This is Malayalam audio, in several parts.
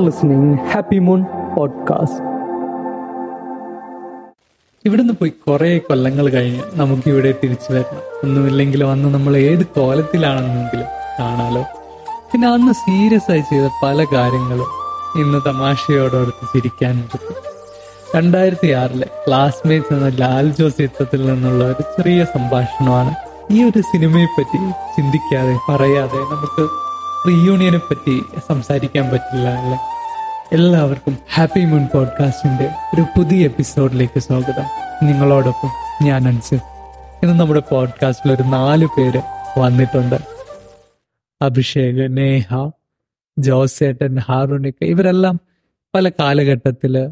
are listening Happy Moon Podcast. ഇവിടുന്ന് പോയി കുറേ കൊല്ലങ്ങൾ കഴിഞ്ഞ് നമുക്ക് ഇവിടെ തിരിച്ചു വരണം. ഒന്നുമില്ലെങ്കിലും അന്ന് നമ്മൾ ഏത് കോലത്തിലാണെന്നെങ്കിലും കാണാലോ. പിന്നെ അന്ന് സീരിയസ് ആയി ചെയ്ത പല കാര്യങ്ങളും ഇന്ന് തമാശയോടൊടുത്ത് ചിരിക്കാൻ പറ്റും. രണ്ടായിരത്തി ആറിലെ ക്ലാസ്മേറ്റ്സ് എന്ന ലാൽ ജോസ് ചിത്രത്തിൽ നിന്നുള്ള ഒരു ചെറിയ സംഭാഷണമാണ് ഈ ഒരു സിനിമയെ പറ്റി ചിന്തിക്കാതെ പറയാതെ നമുക്ക് റീയൂണിയനെ പറ്റി സംസാരിക്കാൻ പറ്റില്ല അല്ലെ? എല്ലാവർക്കും ഹാപ്പി മൂൺ പോഡ്കാസ്റ്റിന്റെ ഒരു പുതിയ എപ്പിസോഡിലേക്ക് സ്വാഗതം. നിങ്ങളോടൊപ്പം ഞാൻ അൻസിഫ് ഇന്ന് നമ്മുടെ പോഡ്കാസ്റ്റിൽ ഒരു നാല് പേര് വന്നിട്ടുണ്ട്. അഭിഷേക് നേഹ ജോസേട്ടൻ ഹാറുണിക്ക. ഇവരെല്ലാം പല കാലഘട്ടത്തിൽ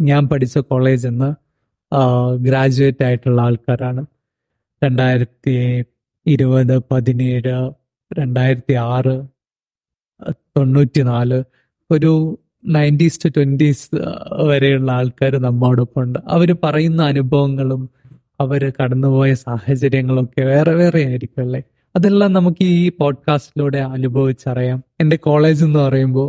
ഞാൻ പഠിച്ച കോളേജിൽ നിന്ന് ഗ്രാജുവേറ്റ് ആയിട്ടുള്ള ആൾക്കാരാണ്. രണ്ടായിരത്തി ഇരുപത് പതിനേഴ് രണ്ടായിരത്തി ആറ് തൊണ്ണൂറ്റി നാല് ഒരു നയന്റീസ് ടു ട്വന്റീസ് വരെയുള്ള ആൾക്കാർ നമ്മോടൊപ്പം ഉണ്ട് അവർ പറയുന്ന അനുഭവങ്ങളും അവർ കടന്നുപോയ സാഹചര്യങ്ങളൊക്കെ വേറെ വേറെ ആയിരിക്കും അല്ലേ? അതെല്ലാം നമുക്ക് ഈ പോഡ്കാസ്റ്റിലൂടെ അനുഭവിച്ചറിയാം. എന്റെ കോളേജ് എന്ന് പറയുമ്പോൾ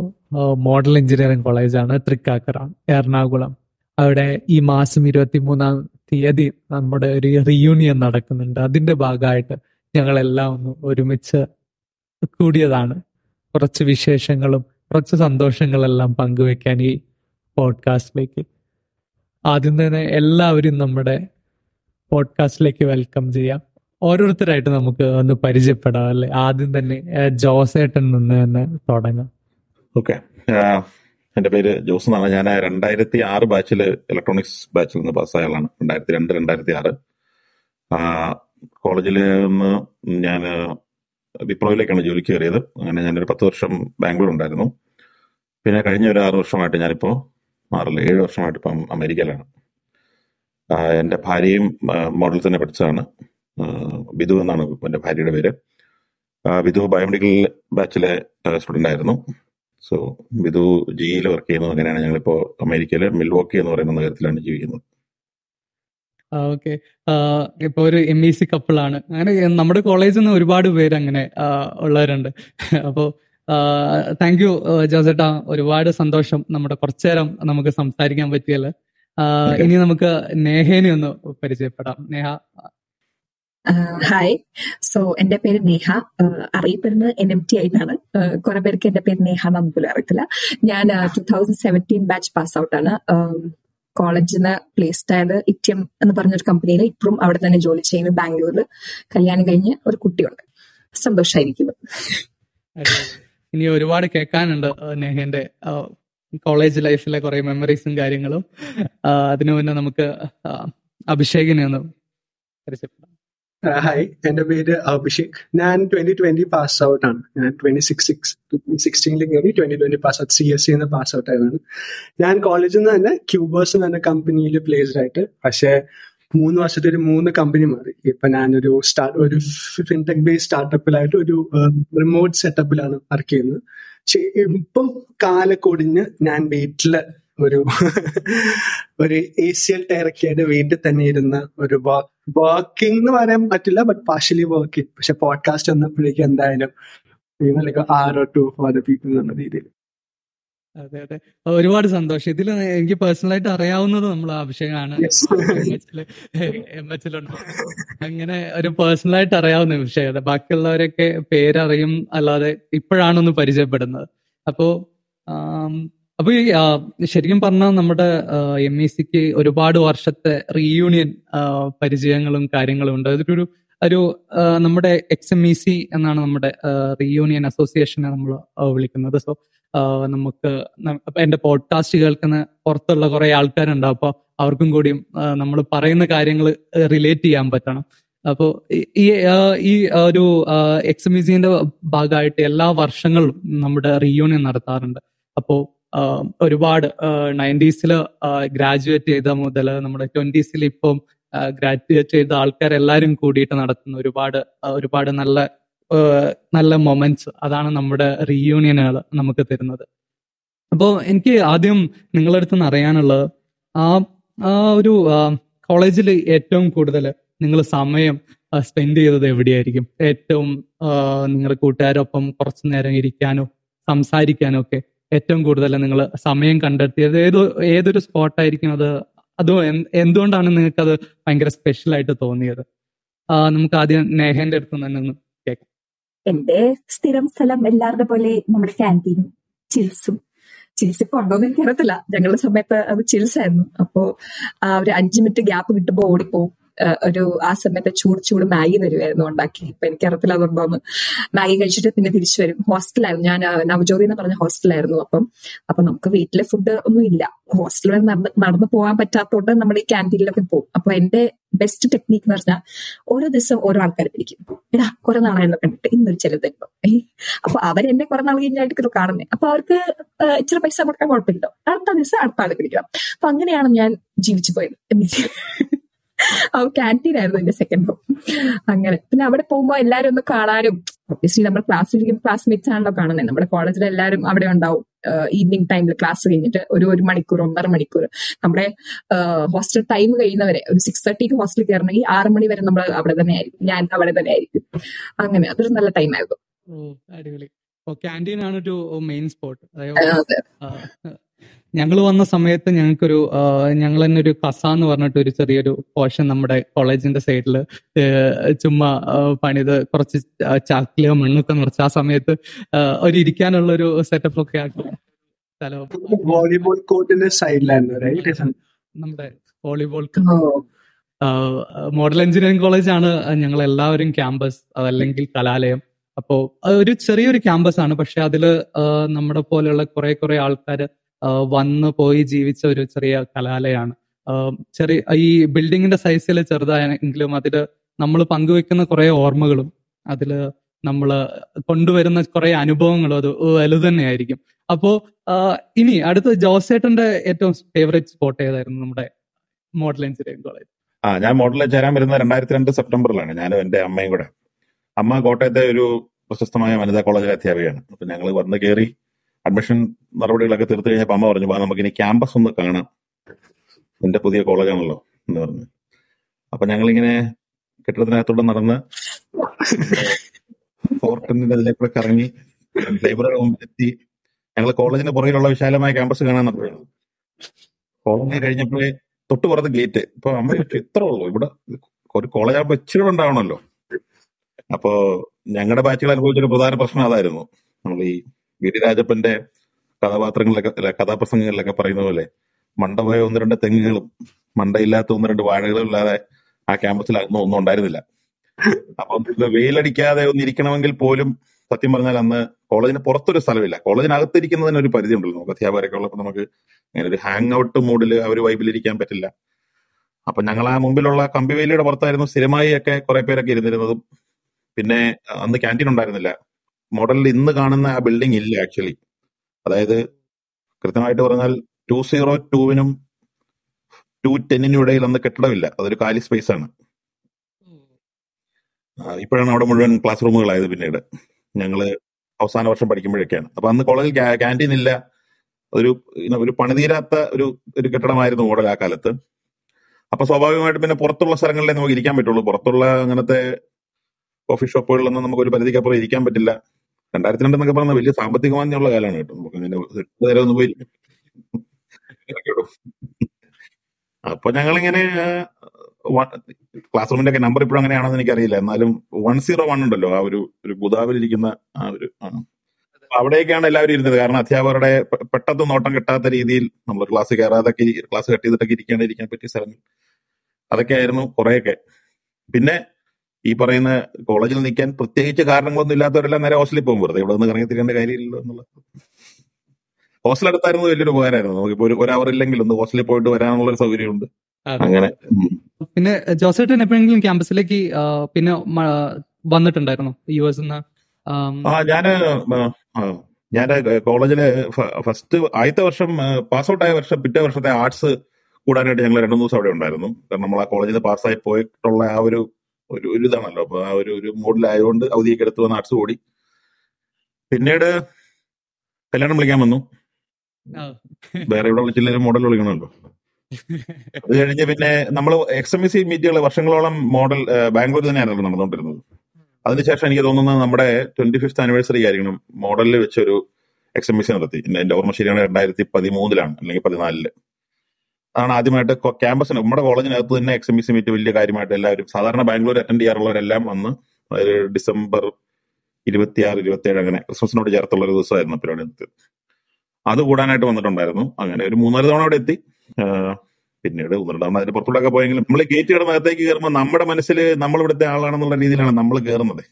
മോഡൽ എഞ്ചിനീയറിംഗ് കോളേജാണ് തൃക്കാക്കറ എറണാകുളം. അവിടെ ഈ മാസം ഇരുപത്തി മൂന്നാം തീയതി നമ്മുടെ ഒരു റീയൂണിയൻ നടക്കുന്നുണ്ട്. അതിന്റെ ഭാഗമായിട്ട് ഞങ്ങളെല്ലാം ഒന്ന് ഒരുമിച്ച് കൂടിയതാണ്. കുറച്ച് വിശേഷങ്ങളും കുറച്ച് സന്തോഷങ്ങളെല്ലാം പങ്കുവെക്കാൻ ഈ പോഡ്കാസ്റ്റിലേക്ക്. ആദ്യം തന്നെ എല്ലാവരും നമ്മുടെ പോഡ്കാസ്റ്റിലേക്ക് വെൽക്കം ചെയ്യാം. ഓരോരുത്തരായിട്ട് നമുക്ക് ഒന്ന് പരിചയപ്പെടാം അല്ലെ? ആദ്യം തന്നെ ജോസേട്ടൻ നിന്ന് തന്നെ തുടങ്ങാം. ഓക്കെ. എന്റെ പേര് ജോസ് എന്നാണ്. ഞാൻ രണ്ടായിരത്തി ആറ് ബാച്ചിൽ ഇലക്ട്രോണിക്സ് ബാച്ചിൽ നിന്ന് പാസ്സായ ആളാണ്. രണ്ടായിരത്തി രണ്ട് രണ്ടായിരത്തി ആറ്. കോളേജിൽ ഞാൻ വിപ്ലവിലേക്കാണ് ജോലിക്ക് കയറിയത്. അങ്ങനെ ഞാനൊരു പത്ത് വർഷം ബാംഗ്ലൂർ ഉണ്ടായിരുന്നു. പിന്നെ കഴിഞ്ഞ ഒരു ആറ് വർഷമായിട്ട് ഞാനിപ്പോൾ മാറില്ല. ഏഴ് വർഷമായിട്ട് ഇപ്പം അമേരിക്കയിലാണ്. എന്റെ ഭാര്യയും മോഡൽ തന്നെ പഠിച്ചതാണ്. ബിദു എന്നാണ് എന്റെ ഭാര്യയുടെ പേര്. ബിദു ബയോമെഡിക്കൽ ബാച്ചിലെ സ്റ്റുഡന്റ് ആയിരുന്നു. സോ ബിദു ജിയിൽ വർക്ക് ചെയ്യുന്നത് അങ്ങനെയാണ് ഞങ്ങളിപ്പോൾ അമേരിക്കയിലെ മിൽവോക്കി എന്ന് പറയുന്ന നഗരത്തിലാണ് ജീവിക്കുന്നത്. ഓക്കെ. ഇപ്പൊ ഒരു എം ഇ സി കപ്പിളാണ് അങ്ങനെ നമ്മുടെ കോളേജിൽ നിന്ന് ഒരുപാട് പേര് അങ്ങനെ ഉള്ളവരുണ്ട്. അപ്പോ താങ്ക് യു ജോസേട്ടാ. ഒരുപാട് സന്തോഷം. നമ്മുടെ കുറച്ചു നേരം നമുക്ക് സംസാരിക്കാൻ പറ്റിയല്ലോ? ഇനി നമുക്ക് നേഹേനെ ഒന്ന് പരിചയപ്പെടാം. നേഹ. ഹായ് സോ എന്റെ പേര് നേഹ. അറിയപ്പെടുന്നത് എൻ എം ടി ആയിട്ടാണ്. കുറെ പേർക്ക് എന്റെ പേര് നേഹ നമുക്ക് പോലും അറിയത്തില്ല. ഞാൻ two thousand seventeen batch pass out ആണ്. കോളേജിൽ നിന്ന് പ്ലേസ്ഡ് ആയത് ഇറ്റിയം എന്ന് പറഞ്ഞൊരു കമ്പനിയിൽ ഇപ്പോഴും അവിടെ തന്നെ ജോലി ചെയ്യുന്നു. ബാംഗ്ലൂരിൽ കല്യാണം കഴിഞ്ഞ് ഒരു കുട്ടിയുണ്ട്. സന്തോഷമായിരിക്കുന്നു ഇനി ഒരുപാട് കേൾക്കാനുണ്ട് നേഹന്റെ കോളേജ് ലൈഫിലെ കുറെ മെമ്മറീസും കാര്യങ്ങളും. അതിനു മുന്നേ നമുക്ക് അഭിഷേകിനെ ഒന്ന് പരിചയപ്പെടാം. ഹായ് എന്റെ പേര് അഭിഷേക്. ഞാൻ ട്വന്റി ട്വന്റി പാസ് ഔട്ട് ആണ്. ഞാൻ ട്വന്റി സിക്സ് സിക്സ് സിക്സ്റ്റീനിൽ കയറി twenty twenty pass out C S സിന്ന് പാസ് ഔട്ട് ആയതാണ്. ഞാൻ കോളേജിൽ നിന്ന് തന്നെ ക്യൂബേഴ്സ് എന്ന് പറഞ്ഞ കമ്പനിയിൽ പ്ലേസ്ഡ് ആയിട്ട് പക്ഷേ മൂന്ന് വർഷത്തെ ഒരു മൂന്ന് കമ്പനി മാറി. ഇപ്പൊ ഞാനൊരു സ്റ്റാർട്ട് ഒരു ഫിൻടെക് ബേസ്ഡ് സ്റ്റാർട്ടപ്പിലായിട്ട് ഒരു റിമോട്ട് സെറ്റപ്പിലാണ് വർക്ക് ചെയ്യുന്നത്. ഇപ്പം കാലക്കൊടിഞ്ഞ് ഞാൻ വീട്ടിൽ ഒരു ഒരു ഏഷ്യൻ എൽ വീട്ടിൽ തന്നെ ഇരുന്ന ഒരു വർക്കിംഗ് എന്ന് പറയാൻ പറ്റില്ല ബട്ട് പാർഷ്യലി വർക്കിംഗ് പക്ഷെ പോഡ്കാസ്റ്റ് വന്നപ്പോഴേക്കും എന്തായാലും ആറോ ടു ഫോർ ദ പീപ്പിൾ എന്നുള്ള രീതിയിൽ. അതെ അതെ. ഒരുപാട് സന്തോഷം. ഇതിൽ എനിക്ക് പേഴ്സണലായിട്ട് അറിയാവുന്നത് നമ്മൾ അഭിഷേകാണ്. എം എച്ചിലുണ്ട് അങ്ങനെ ഒരു പേഴ്സണലായിട്ട് അറിയാവുന്ന വിഷയം ബാക്കിയുള്ളവരൊക്കെ പേരറിയും അല്ലാതെ ഇപ്പോഴാണൊന്ന് പരിചയപ്പെടുന്നത്. അപ്പോ അപ്പൊ ഈ ശരിക്കും പറഞ്ഞാൽ നമ്മുടെ എം ഇ സിക്ക് ഒരുപാട് വർഷത്തെ റീയൂണിയൻ പരിചയങ്ങളും കാര്യങ്ങളും ഉണ്ട്. അതൊരു ഒരു നമ്മുടെ എക്സ് എം ഇ സി എന്നാണ് നമ്മുടെ റീയൂണിയൻ അസോസിയേഷനെ നമ്മൾ വിളിക്കുന്നത്. സോ നമുക്ക് എന്റെ പോഡ്കാസ്റ്റ് കേൾക്കുന്ന പുറത്തുള്ള കുറെ ആൾക്കാരുണ്ടാവും അപ്പൊ അവർക്കും കൂടിയും നമ്മൾ പറയുന്ന കാര്യങ്ങൾ റിലേറ്റ് ചെയ്യാൻ പറ്റണം. അപ്പോൾ ഈ ഈ ഒരു എക്സ് എം ഇ സിന്റെ ഭാഗമായിട്ട് എല്ലാ വർഷങ്ങളും നമ്മുടെ റീയൂണിയൻ നടത്താറുണ്ട്. അപ്പോൾ ഒരുപാട് നയന്റീസിൽ ഗ്രാജുവേറ്റ് ചെയ്ത മുതൽ നമ്മുടെ ട്വന്റീസിൽ ഇപ്പം ഗ്രാജുവേറ്റ് ചെയ്ത ആൾക്കാരെല്ലാരും കൂടിയിട്ട് നടത്തുന്ന ഒരുപാട് ഒരുപാട് നല്ല നല്ല മൊമെന്റ്സ് അതാണ് നമ്മുടെ റീയൂണിയനുകൾ നമുക്ക് തരുന്നത്. അപ്പോൾ എനിക്ക് ആദ്യം നിങ്ങളുടെ അടുത്ത് നിന്ന് അറിയാനുള്ളത് ആ ആ ഒരു കോളേജിൽ ഏറ്റവും കൂടുതൽ നിങ്ങൾ സമയം സ്പെൻഡ് ചെയ്തത് എവിടെയായിരിക്കും? ഏറ്റവും നിങ്ങളുടെ കൂട്ടുകാരൊപ്പം കുറച്ചു നേരം ഇരിക്കാനോ സംസാരിക്കാനോ ഒക്കെ ഏറ്റവും കൂടുതൽ നിങ്ങൾ സമയം കണ്ടെത്തിയത്? ഏതോ ഏതൊരു സ്പോട്ടായിരിക്കും അത്? അത് എന്തുകൊണ്ടാണ് നിങ്ങൾക്ക് അത് ഭയങ്കര സ്പെഷ്യൽ ആയിട്ട് തോന്നിയത്? നമുക്ക് ആദ്യം നേഹന്റെ അടുത്ത് തന്നെ ഒന്ന് കേൾക്കാം. എന്റെ സ്ഥിരം സ്ഥലം എല്ലാവരുടെ പോലെ നമ്മുടെ ക്യാന്റീനും ചിൽസും. ചിൽസ് ഇപ്പൊ ഉണ്ടോന്ന് എനിക്ക് അറിയത്തില്ല ഞങ്ങളുടെ സമയത്ത് അത് ചിൽസ് ആയിരുന്നു. അപ്പോ ഒരു അഞ്ചു മിനിറ്റ് ഗ്യാപ്പ് കിട്ടുമ്പോ ഓടിപ്പോവും. ആ, ഒരു ആ സമയത്ത് ചൂട് ചൂട് മാഗി തരുമായിരുന്നു ഉണ്ടാക്കി. ഇപ്പൊ എനിക്ക് അറിയത്തില്ല അതുണ്ടോന്ന് മാഗി കഴിച്ചിട്ട് പിന്നെ തിരിച്ചു വരും. ഹോസ്റ്റലായിരുന്നു. ഞാൻ നവജ്യോതി എന്ന് പറഞ്ഞ ഹോസ്റ്റലായിരുന്നു അപ്പം. അപ്പൊ നമുക്ക് വീട്ടിലെ ഫുഡ് ഒന്നും ഇല്ല. ഹോസ്റ്റലിൽ നടന്ന് നടന്നു പോകാൻ പറ്റാത്തതുകൊണ്ട് നമ്മൾ ഈ ക്യാന്റീനിലൊക്കെ പോകും. അപ്പൊ എന്റെ ബെസ്റ്റ് ടെക്നീക്ക് എന്ന് പറഞ്ഞാൽ ഓരോ ദിവസം ഓരോ ആൾക്കാരെ പിടിക്കും. എടാ കുറെ നാളായല്ലോ കണ്ടിട്ട് ഇന്നൊരു ചിലത് തരുമ്പോ. അപ്പൊ അവരെന്നെ കുറെ നാൾ കഴിഞ്ഞായിട്ട് കാണുന്നത് അപ്പൊ അവർക്ക് ഇച്ചിരി പൈസ കൊടുക്കാൻ കുഴപ്പമില്ലല്ലോ. അടുത്ത ദിവസം അടുത്ത ആൾ പിടിക്കണം. അപ്പൊ അങ്ങനെയാണ് ഞാൻ ജീവിച്ചു പോയത്. ക്യാന്റീൻ ആയിരുന്നു എന്റെ സെക്കൻഡ് ഹോം അങ്ങനെ. പിന്നെ അവിടെ പോകുമ്പോ എല്ലാരും ഒന്ന് കാണാനും ഒബ്വിയസ്ലി നമ്മൾ ക്ലാസ്സിലിരിക്കുന്ന ക്ലാസ്മേറ്റ്സ് ആണല്ലോ കാണുന്നത് നമ്മുടെ കോളേജിൽ എല്ലാവരും അവിടെ ഉണ്ടാവും. ഈവനിങ് ടൈമിൽ ക്ലാസ് കഴിഞ്ഞിട്ട് ഒരു ഒരു മണിക്കൂർ ഒന്നര മണിക്കൂർ. നമ്മുടെ ഹോസ്റ്റൽ ടൈം കഴിയുന്നവരെ ഒരു സിക്സ് തേർട്ടിക്ക് ഹോസ്റ്റലിൽ കയറണമെങ്കിൽ ആറ് മണി വരെ നമ്മൾ അവിടെ തന്നെ ആയിരിക്കും. ഞാൻ അവിടെ തന്നെ ആയിരിക്കും. അങ്ങനെ. അതൊരു നല്ല ടൈം ആയിരുന്നു. ക്യാന്റീൻ ആണ് ഒരു മെയിൻ സ്പോട്ട്. ഞങ്ങൾ വന്ന സമയത്ത് ഞങ്ങൾക്കൊരു ഞങ്ങൾ തന്നെ ഒരു കസ എന്ന് പറഞ്ഞിട്ട് ഒരു ചെറിയൊരു പോർഷൻ നമ്മുടെ കോളേജിന്റെ സൈഡിൽ ചുമ്മാ പണിത് കുറച്ച് ചാക്കിലോ മണ്ണൊക്കെ നിറച്ച് ആ സമയത്ത് ഒരു ഇരിക്കാനുള്ള ഒരു സെറ്റപ്പ് ഒക്കെ ആക്കി. സ്ഥലം വോളിബോൾ കോർട്ടിന്റെ സൈഡിലായിരുന്നു നമ്മുടെ വോളിബോൾ മോഡൽ എഞ്ചിനീയറിംഗ് കോളേജ് ആണ് ഞങ്ങൾ എല്ലാവരും ക്യാമ്പസ് അതല്ലെങ്കിൽ കലാലയം. അപ്പോ ഒരു ചെറിയൊരു ക്യാമ്പസ് ആണ് പക്ഷെ അതിൽ നമ്മുടെ പോലെയുള്ള കുറെ കുറെ ആൾക്കാർ വന്ന് പോയി ജീവിച്ച ഒരു ചെറിയ കലാലയമാണ്. ചെറിയ ഈ ബിൽഡിങ്ങിന്റെ സൈസിൽ ചെറുതായെങ്കിലും അതിൽ നമ്മൾ പങ്കുവെക്കുന്ന കുറെ ഓർമ്മകളും അതിൽ നമ്മൾ കൊണ്ടുവരുന്ന കുറെ അനുഭവങ്ങളും അത് വലുത് തന്നെയായിരിക്കും. അപ്പോ ഇനി അടുത്ത ജോസേട്ടന്റെ ഏറ്റവും ഫേവറേറ്റ് സ്പോട്ട് ഏതായിരുന്നു നമ്മുടെ മോഡൽ എഞ്ചിനീയറിംഗ് കോളേജ് ആ ഞാൻ മോഡലിൽ ചേരാൻ വരുന്ന രണ്ടായിരത്തി രണ്ട് സെപ്റ്റംബറിലാണ്. ഞാനും എന്റെ അമ്മയും കൂടെ. അമ്മ കോട്ടയത്തെ ഒരു പ്രശസ്തമായ വനിതാ കോളേജിലെ അധ്യാപികയാണ്. അപ്പൊ ഞങ്ങൾ വന്ന് കയറി അഡ്മിഷൻ നടപടികളൊക്കെ തീർത്തു കഴിഞ്ഞപ്പോൾ അമ്മ പറഞ്ഞു വാ നമുക്കിനി ക്യാമ്പസ് ഒന്ന് കാണാം. നിന്റെ പുതിയ കോളേജാണല്ലോ എന്ന് പറഞ്ഞു. അപ്പൊ ഞങ്ങളിങ്ങനെ കെട്ടിടത്തിനകത്തൂടെ നടന്ന് ഫോർട്ടിന്റെ അതിലേക്കൂടെ കറങ്ങി ലൈബ്രറി എത്തി. ഞങ്ങൾ കോളേജിന് പുറകിലുള്ള വിശാലമായ ക്യാമ്പസ് കാണാൻ നടക്കുകയാണ്. കോളേജ് കഴിഞ്ഞപ്പോഴേ തൊട്ട് പുറത്ത് ഗേറ്റ്. ഇപ്പൊ അമ്മ ചോദിച്ചു ഇത്ര ഉള്ളൂ? ഇവിടെ ഒരു കോളേജ് ആകുമ്പോൾ ഇച്ചിരി ഉണ്ടാവണമല്ലോ. അപ്പോ ഞങ്ങളുടെ ബാച്ചുകൾ അനുഭവിച്ചൊരു പ്രധാന പ്രശ്നം അതായിരുന്നു. നമ്മൾ ഈ വി ഡി രാജപ്പന്റെ കഥാപാത്രങ്ങളിലൊക്കെ കഥാപ്രസംഗങ്ങളിലൊക്കെ പറയുന്ന പോലെ മണ്ടപോയ ഒന്ന് രണ്ട് തെങ്ങുകളും മണ്ടയില്ലാത്ത ഒന്ന് രണ്ട് വാഴകളും ഇല്ലാതെ ആ ക്യാമ്പസിൽ അന്ന് ഒന്നും ഉണ്ടായിരുന്നില്ല. അപ്പം വെയിലടിക്കാതെ ഒന്നിരിക്കണമെങ്കിൽ പോലും സത്യം പറഞ്ഞാൽ അന്ന് കോളേജിന് പുറത്തൊരു സ്ഥലമില്ല. കോളേജിനകത്തിരിക്കുന്നതിന് ഒരു പരിധി ഉണ്ടല്ലോ നമുക്ക്. അധ്യാപകരൊക്കെ ഉള്ളപ്പോൾ നമുക്ക് അങ്ങനെ ഒരു ഹാങ് ഔട്ട് മൂഡിൽ ആ ഒരു വൈബിലിരിക്കാൻ പറ്റില്ല. അപ്പൊ ഞങ്ങൾ ആ മുമ്പിലുള്ള കമ്പിവേലിയുടെ പുറത്തായിരുന്നു സ്ഥിരമായി ഒക്കെ കുറെ പേരൊക്കെ ഇരുന്നിരുന്നതും. പിന്നെ അന്ന് ക്യാന്റീൻ ഉണ്ടായിരുന്നില്ല. മോഡലിൽ ഇന്ന് കാണുന്ന ആ ബിൽഡിംഗ് ഇല്ല ആക്ച്വലി അതായത് കൃത്യമായിട്ട് പറഞ്ഞാൽ ടു സീറോ ടൂവിനും ടു ടെന്നിനും ഇടയിൽ അന്ന് കെട്ടിടമില്ല. അതൊരു കാലി സ്പേസ് ആണ്. ഇപ്പോഴാണ് അവിടെ മുഴുവൻ ക്ലാസ് റൂമുകളായത് പിന്നീട്. ഞങ്ങൾ അവസാന വർഷം പഠിക്കുമ്പോഴൊക്കെയാണ്. അപ്പൊ അന്ന് കോളേജിൽ ക്യാന്റീൻ ഇല്ല. ഒരു ഒരു പണിതീരാത്ത ഒരു ഒരു കെട്ടിടമായിരുന്നു മോഡൽ ആ കാലത്ത്. അപ്പൊ സ്വാഭാവികമായിട്ട് പിന്നെ പുറത്തുള്ള സ്ഥലങ്ങളിലേ നമുക്ക് ഇരിക്കാൻ പറ്റുള്ളൂ. പുറത്തുള്ള അങ്ങനത്തെ കോഫി ഷോപ്പുകളിലൊന്നും നമുക്ക് ഒരു പരിധിക്കപ്പുറം ഇരിക്കാൻ പറ്റില്ല. രണ്ടായിരത്തി രണ്ട് എന്നൊക്കെ പറഞ്ഞ വലിയ സാമ്പത്തിക മാന്യമുള്ള കാലമാണ് കേട്ടോ. നമുക്ക് അങ്ങനെ നേരെ ഒന്ന് പോയി. അപ്പൊ ഞങ്ങളിങ്ങനെ ക്ലാസ് റൂമിന്റെ ഒക്കെ നമ്പർ ഇപ്പോഴും അങ്ങനെയാണെന്ന് എനിക്കറിയില്ല. എന്നാലും വൺ സീറോ വൺ ഉണ്ടല്ലോ ആ ഒരു ഒരു ഗുദാവിലിരിക്കുന്ന ആ ഒരു അവിടെയൊക്കെയാണ് എല്ലാവരും ഇരുന്നത്. കാരണം അധ്യാപകരുടെ പെട്ടെന്ന് നോട്ടം കിട്ടാത്ത രീതിയിൽ നമ്മൾ ക്ലാസ് കയറാതൊക്കെ ക്ലാസ് കട്ട് ചെയ്തിട്ടൊക്കെ ഇരിക്കാണ്ട് ഇരിക്കാൻ പറ്റിയ സ്ഥലങ്ങൾ. അതൊക്കെ ആയിരുന്നു കുറെയൊക്കെ. പിന്നെ ഈ പറയുന്ന കോളേജിൽ നിൽക്കാൻ പ്രത്യേകിച്ച് കാരണങ്ങളൊന്നും ഇല്ലാത്തവരെല്ലാം നേരെ ഹോസ്റ്റലിൽ പോകും. വെറുതെ ഇവിടെ നിന്ന് കറങ്ങി തിരിയേണ്ട കാര്യമില്ലല്ലോ എന്നുള്ള ഹോസ്റ്റൽ അടുത്തായിരുന്നു വലിയൊരു ഉപകാരമായിരുന്നു. നമുക്കിപ്പോ ഒരു അവർ ഇല്ലെങ്കിൽ ഒന്ന് ഹോസ്റ്റലിൽ പോയിട്ട് വരാനുള്ള ഒരു സൗകര്യമുണ്ട്. അങ്ങനെ പിന്നെ ജോസേട്ടൻ എപ്പോഴെങ്കിലും ക്യാമ്പസിലേക്ക് പിന്നെ വന്നിട്ടുണ്ടായിരുന്നു? യു എസ് ആ ഞാൻ ഞാൻ കോളേജിലെ ഫസ്റ്റ് ആദ്യത്തെ വർഷം പാസ് ഔട്ട് ആയ വർഷം പിറ്റേ വർഷത്തെ ആർട്സ് കൂടാനായിട്ട് ഞങ്ങൾ രണ്ടു ദിവസം അവിടെ ഉണ്ടായിരുന്നു. കാരണം നമ്മൾ ആ കോളേജിൽ പാസ്സായി പോയിട്ടുള്ള ആ ഒരു ഒരു ഒരു ഇതാണല്ലോ അപ്പൊ ആ ഒരു ഒരു മോഡിലായതുകൊണ്ട് അവധിയൊക്കെ എടുത്ത് വന്ന് ആർട്സ് കൂടി പിന്നീട് കല്യാണം വിളിക്കാൻ വന്നു. വേറെ ഇവിടെ വിളിച്ചില്ല മോഡൽ വിളിക്കണമല്ലോ. അത് കഴിഞ്ഞ് പിന്നെ നമ്മൾ എക്സ് എം എസ് സി മീറ്റുകൾ വർഷങ്ങളോളം മോഡൽ ബാംഗ്ലൂർ തന്നെയാണല്ലോ നടന്നുകൊണ്ടിരുന്നത് അതിനുശേഷം എനിക്ക് തോന്നുന്നത് നമ്മുടെ ട്വന്റി ഫിഫ്ത് ആനിവേഴ്സറി ആയിരിക്കണം മോഡലിൽ വെച്ചൊരു എക്സ് എം എസ് സി നടത്തി. എന്റെ ഓർമ്മ ശരിയാണ് രണ്ടായിരത്തി പതിമൂന്നിലാണ് അല്ലെങ്കിൽ പതിനാലിൽ. അതാണ് ആദ്യമായിട്ട് ക്യാമ്പസിന് നമ്മുടെ കോളേജിനകത്ത് തന്നെ X M B C meet വലിയ കാര്യമായിട്ട് എല്ലാവരും സാധാരണ ബാംഗ്ലൂർ അറ്റൻഡ് ചെയ്യാറുള്ളവരെല്ലാം വന്ന് അതായത് ഡിസംബർ ഇരുപത്തിയാറ് ഇരുപത്തിയേഴ് അങ്ങനെ ക്രിസ്മസിനോട് ചേർത്തുള്ള ഒരു ദിവസമായിരുന്നു പരിപാടി നടത്തിയത് അത് കൂടാനായിട്ട് വന്നിട്ടുണ്ടായിരുന്നു. അങ്ങനെ ഒരു മൂന്നാൽ തവണ അവിടെ എത്തി. പിന്നീട് ഒന്ന് തവണ അതിന്റെ പുറത്തോട്ടൊക്കെ പോയെങ്കിലും നമ്മൾ ഗേറ്റ് കിടന്നകത്തേക്ക് കയറുമ്പോൾ നമ്മുടെ മനസ്സിൽ നമ്മൾ ഇവിടുത്തെ ആളാണെന്നുള്ള രീതിയിലാണ് നമ്മൾ കയറുന്നത്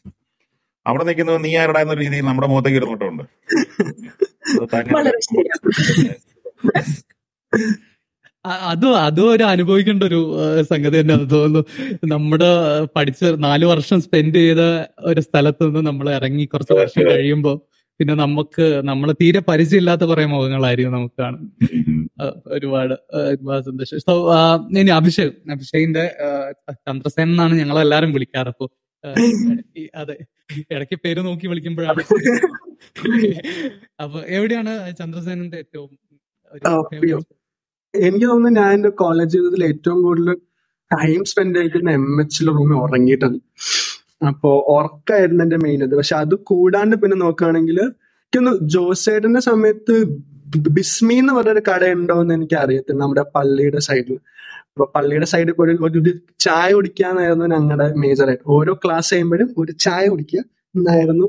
അവിടെ നിൽക്കുന്നത് നീ ആരടാ എന്ന രീതിയിൽ നമ്മുടെ മുഖത്തേക്ക് ഇരുന്നിട്ടുണ്ട്. അത് അതും ഒരു അനുഭവിക്കേണ്ട ഒരു സംഗതി സംഗതി അത് തോന്നുന്നു. നമ്മുടെ പഠിച്ച നാല് വർഷം സ്പെൻഡ് ചെയ്ത ഒരു സ്ഥലത്ത് നിന്ന് നമ്മൾ ഇറങ്ങി കുറച്ച് വർഷം കഴിയുമ്പോൾ പിന്നെ നമുക്ക് നമ്മൾ തീരെ പരിചയമില്ലാത്ത കുറെ മുഖങ്ങളായിരിക്കും നമുക്ക് കാണാൻ. ഒരുപാട് ഒരുപാട് സന്തോഷം. സോ ഇനി അഭിഷേക് അഭിഷേകിന്റെ ചന്ദ്രസേൻ എന്നാണ് ഞങ്ങളെല്ലാരും വിളിക്കാറ്. അപ്പൊ അതെ ഇടയ്ക്ക് പേര് നോക്കി വിളിക്കുമ്പോഴാണ്. അപ്പൊ എവിടെയാണ് ചന്ദ്രസേനന്റെ ഏറ്റവും എനിക്ക് തോന്നുന്നു ഞാൻ എന്റെ കോളേജ് ജീവിതത്തിൽ ഏറ്റവും കൂടുതൽ ടൈം സ്പെൻഡ് ചെയ്തിരുന്ന എം എച്ചിലെ റൂമിൽ ഉറങ്ങിയിട്ടുണ്ട് അപ്പോ ഉറക്കായിരുന്നു എന്റെ മെയിൻ ഇത്. പക്ഷെ അത് കൂടാണ്ട് പിന്നെ നോക്കുകയാണെങ്കിൽ എനിക്കൊന്ന് ജോസേട്ടന്റെ സമയത്ത് ബിസ്മി എന്ന് പറഞ്ഞൊരു കട ഉണ്ടോ എന്ന് എനിക്ക് അറിയത്തില്ല നമ്മുടെ പള്ളിയുടെ സൈഡിൽ അപ്പൊ പള്ളിയുടെ സൈഡിൽ പോയി ഒരു ചായ കുടിക്കാന്നായിരുന്നു ഞങ്ങളുടെ മേജർ ആയിട്ട്. ഓരോ ക്ലാസ് കഴിയുമ്പോഴും ഒരു ചായ കുടിക്കുക എന്നായിരുന്നു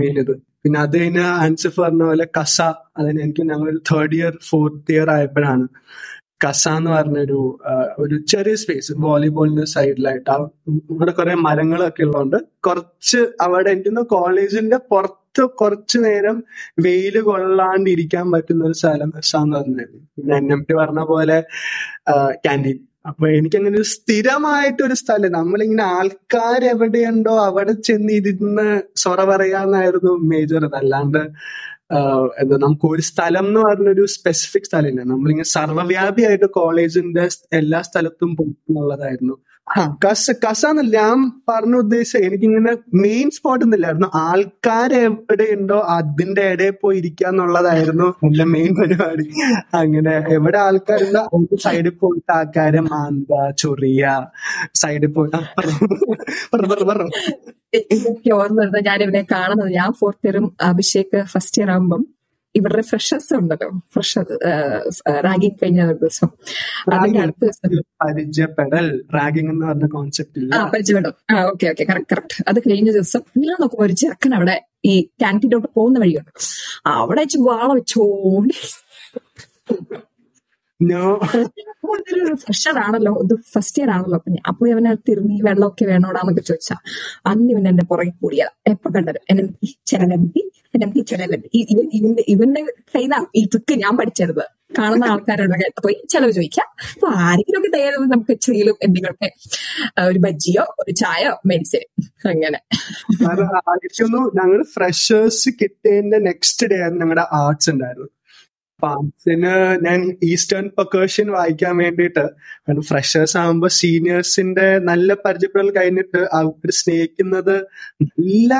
മെയിൻ ഇത്. പിന്നെ അത് കഴിഞ്ഞ ആൻസഫ് പറഞ്ഞ പോലെ കസ. അതിന് എനിക്ക് ഞങ്ങൾ തേർഡ് ഇയർ ഫോർത്ത് ഇയർ ആയപ്പോഴാണ് കസ എന്ന് പറഞ്ഞൊരു ഒരു ചെറിയ സ്പേസ് വോളിബോളിന്റെ സൈഡിലായിട്ട് ഇവിടെ കുറെ മരങ്ങളൊക്കെ ഉള്ളതുകൊണ്ട് കുറച്ച് അവിടെ എനിക്ക് കോളേജിന്റെ പുറത്ത് കുറച്ച് നേരം വെയിൽ കൊള്ളാണ്ടിരിക്കാൻ പറ്റുന്ന ഒരു സ്ഥലം കസ എന്ന് പറഞ്ഞായിരുന്നു. പിന്നെ എൻ എം ടി പറഞ്ഞ പോലെ ക്യാന്റീൻ അപ്പൊ എനിക്കങ്ങനെ ഒരു സ്ഥിരമായിട്ട് ഒരു സ്ഥലം നമ്മളിങ്ങനെ ആൾക്കാർ എവിടെയുണ്ടോ അവിടെ ചെന്ന് ഇരുന്ന് സൊറ പറയാന്നായിരുന്നു മേജർ അതല്ലാണ്ട് എന്താ നമുക്ക് ഒരു സ്ഥലം എന്ന് പറഞ്ഞൊരു സ്പെസിഫിക് സ്ഥലമില്ല. നമ്മളിങ്ങനെ സർവവ്യാപിയായിട്ട് കോളേജിന്റെ എല്ലാ സ്ഥലത്തും പോയിട്ടുള്ളതായിരുന്നു. ആ കസ കസ എന്നല്ല ഞാൻ പറഞ്ഞ ഉദ്ദേശം എനിക്കിങ്ങനെ മെയിൻ സ്പോട്ട് ഒന്നുമില്ലായിരുന്നു. ആൾക്കാർ എവിടെയുണ്ടോ അതിന്റെ ഇടയിൽ പോയി ഇരിക്കുക എന്നുള്ളതായിരുന്നു എന്റെ മെയിൻ പരിപാടി. അങ്ങനെ എവിടെ ആൾക്കാരുണ്ടോ സൈഡിൽ പോയിട്ട് ആൾക്കാരെ മാന്ത ചൊറിയ സൈഡിൽ പോയിട്ട് പറഞ്ഞു പറഞ്ഞു എനിക്ക് ഓർമ്മ ഇവനെ കാണുന്നത്. ഞാൻ ഫോർത്ത് ഇയറും അഭിഷേക് ഫസ്റ്റ് ഇയർ ആകുമ്പം ഇവരുടെ ഫ്രഷേഴ്സ് ഉണ്ടല്ലോ. ഫ്രഷ് റാഗിങ് കഴിഞ്ഞ ഒരു ദിവസം. അതിന്റെ അടുത്ത ദിവസം പരിചയപ്പെടൽ. റാഗിംഗ് എന്ന് പറഞ്ഞ കോൺസെപ്റ്റ് ആ പരിചയപ്പെടൽ. ആ ഓക്കെ ഓക്കെ കറക്റ്റ് കറക്റ്റ് അത് കഴിഞ്ഞ ദിവസം ഞാൻ നോക്കുമ്പോ ഒരു ചെറുക്കൻ അവിടെ ഈ ക്യാന്റീനോട്ട് പോകുന്ന വഴിയുണ്ട്. അവിടെ വെച്ച് വാള വെച്ചോണ്ട് ഫ്രഷർ ആണല്ലോ ഇത് ഫസ്റ്റ് ഇയർ ആണല്ലോ. അപ്പൊ അവനെ തിരുമ്മി വെള്ളമൊക്കെ വേണോടാന്നൊക്കെ ചോദിച്ചാ അന്ന് ഇവൻ എന്റെ പുറകെ കൂടിയതാ. എപ്പൊ കണ്ടത്? എന്നെ ചിലവന്തി എന്നെ ചിലവന്തി ഇവന്റെ ഇവന്റെ കയ്യിലാണ് ഈ ട്രിക്ക് ഞാൻ പഠിച്ചത് കാണുന്ന ആൾക്കാരോടൊക്കെ പോയി ചെലവ് ചോദിക്കാം. അപ്പൊ ആരെങ്കിലും ഒക്കെ തയ്യാറും നമുക്ക് ചെയ്യലും എന്തെങ്കിലുമൊക്കെ ഒരു ബജ്ജിയോ ഒരു ചായയോ മെഡിസിൻ അങ്ങനെ. ഞങ്ങൾ ഫ്രഷേഴ്സ് കിട്ടിയതിന്റെ നെക്സ്റ്റ് ഡേ ആയിരുന്നു ഞങ്ങളുടെ ആർട്സ് ഉണ്ടായിരുന്നു അപ്പൊ ഞാൻ ഈസ്റ്റേൺ പക്കേഷൻ വായിക്കാൻ വേണ്ടിയിട്ട്. ഫ്രഷേഴ്സ് ആകുമ്പോ സീനിയേഴ്സിന്റെ നല്ല പരിചയപ്പെടൽ കഴിഞ്ഞിട്ട് അവർ സ്നേഹിക്കുന്നത് നല്ല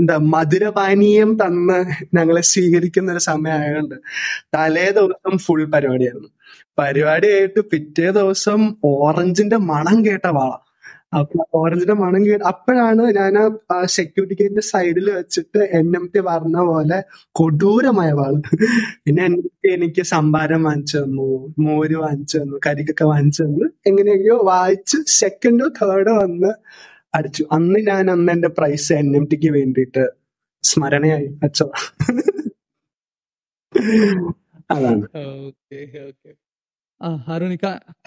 എന്താ മധുരപാനീയം തന്ന് ഞങ്ങളെ സ്വീകരിക്കുന്ന ഒരു സമയമായതുകൊണ്ട് തലേ ദിവസം ഫുൾ പരിപാടിയായിരുന്നു. പരിപാടി ആയിട്ട് പിറ്റേ ദിവസം ഓറഞ്ചിന്റെ മണം കേട്ട വാള. അപ്പൊ ഓറഞ്ചിന്റെ മണം കേട്ട് അപ്പോഴാണ് ഞാൻ ആ സെക്യൂരിറ്റി ഗേറ്റിന്റെ സൈഡിൽ വെച്ചിട്ട് എൻ എം ടി പറഞ്ഞ പോലെ കൊടൂരമായ വാൾ. പിന്നെ എൻ എം ടി എനിക്ക് സംഭാരം വാങ്ങിച്ചു തന്നു മോര് വാങ്ങിച്ചു തന്നു കരിക്കൊക്കെ വാങ്ങിച്ചു തന്നു. എങ്ങനെയൊക്കെയോ വായിച്ച് സെക്കൻഡോ തേർഡോ വന്ന് അടിച്ചു. അന്ന് ഞാൻ അന്ന് എന്റെ പ്രൈസ് എൻ എം ടിക്ക് വേണ്ടിയിട്ട് സ്മരണയായി. അച്ഛ അതാണ്. Okay okay.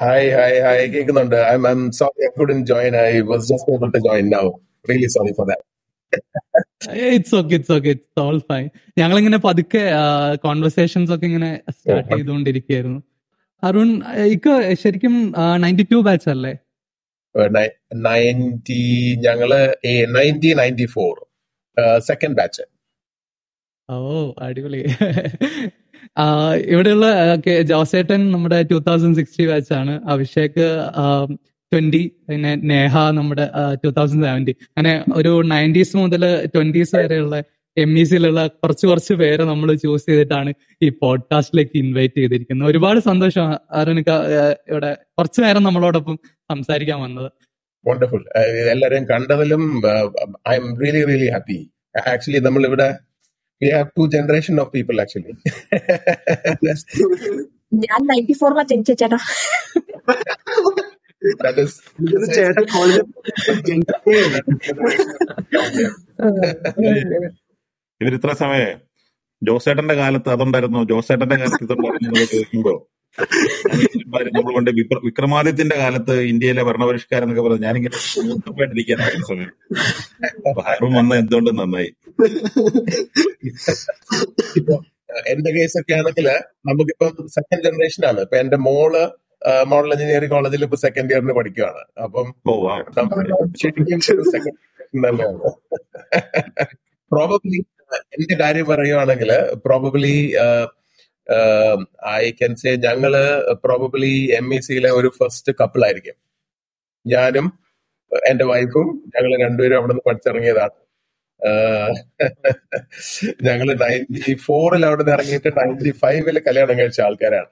Hi hi hi. കേൾക്കുന്നുണ്ട്. I sorry I join I was just to join now sorry for that it's okay it's okay it's all fine ഞങ്ങളിങ്ങനെ പതുക്കെ കോൺവെർസേഷൻസ് ഒക്കെ ഇങ്ങനെ സ്റ്റാർട്ട് ചെയ്തുകൊണ്ടിരിക്കുകയായിരുന്നു. അരുൺ ഇക്ക് ശരിക്കും നയന്റി ടു ബാച്ച് അല്ലേ? നയന്റി ഞങ്ങൾ ninety ninety four second batch ഓ അടിപൊളി. ഇവിടെയുള്ള ജോസേട്ടൻ നമ്മുടെ ടൂ തൗസൻഡ് സിക്സ്റ്റി ബാച്ച് ആണ് അഭിഷേക് ട്വന്റി പിന്നെ നേഹ നമ്മുടെ ടൂ തൗസൻഡ് സെവന്റി. അങ്ങനെ ഒരു നയന്റീസ് മുതൽ ട്വന്റീസ് വരെയുള്ള എം ഇ സിയിലുള്ള കുറച്ച് കുറച്ച് പേരെ നമ്മൾ ചൂസ് ചെയ്തിട്ടാണ് ഈ പോഡ്കാസ്റ്റിലേക്ക് ഇൻവൈറ്റ് ചെയ്തിരിക്കുന്നത്. ഒരുപാട് സന്തോഷം അരുണിക്ക ഇവിടെ കുറച്ചു നേരം നമ്മളോടൊപ്പം സംസാരിക്കാൻ വന്നത്. വണ്ടർഫുൾ എല്ലാരെയും കണ്ടതിലും I am really really happy. Actually നമ്മൾ ഇവിടെ We have two generation of people actually. ഞാൻ നയന്റി ഫോറിലാ ജനിച്ച ചേട്ടാ that ചേട്ടൻ കോളേജിൽ ഇത്ര സമയം ജോസേട്ടന്റെ കാലത്ത് അതുണ്ടായിരുന്നു ജോസേട്ടന്റെ കാലത്ത് ഇതുണ്ടായിരുന്നു കേൾക്കുമ്പോ നമ്മൾ കൊണ്ട് വിക്രമാദിത്യന്റെ കാലത്ത് ഇന്ത്യയിലെ ഭരണപരിഷ്കാരം എന്നൊക്കെ പറഞ്ഞു ഞാനിങ്ങനെ സമയം. അപ്പൊ വന്ന എന്തുകൊണ്ട് നന്നായി? ഇപ്പൊ എന്റെ കേസൊക്കെ ആണെങ്കിൽ നമുക്കിപ്പം സെക്കൻഡ് ജനറേഷൻ ആണ്. ഇപ്പൊ എന്റെ മോൾ മോഡൽ എഞ്ചിനീയറിംഗ് കോളേജിൽ ഇപ്പൊ സെക്കൻഡ് ഇയറിന് പഠിക്കുകയാണ് അപ്പം പ്രോബബ്ലി എന്റെ കാര്യം പറയുവാണെങ്കിൽ പ്രോബബ്ലി ഐ ക്യാൻ സേ ഞങ്ങൾ പ്രോബബ്ലി എം ഇ സിയിലെ ഒരു ഫസ്റ്റ് കപ്പിൾ ആയിരിക്കും. ഞാനും എന്റെ വൈഫും ഞങ്ങൾ രണ്ടുപേരും അവിടെ നിന്ന് പഠിച്ചിറങ്ങിയതാണ് ഞങ്ങൾ നയന്റി ഫോറിൽ അവിടെ നിന്ന് ഇറങ്ങിയിട്ട് നയന്റി ഫൈവിൽ കല്യാണം കഴിച്ച ആൾക്കാരാണ്.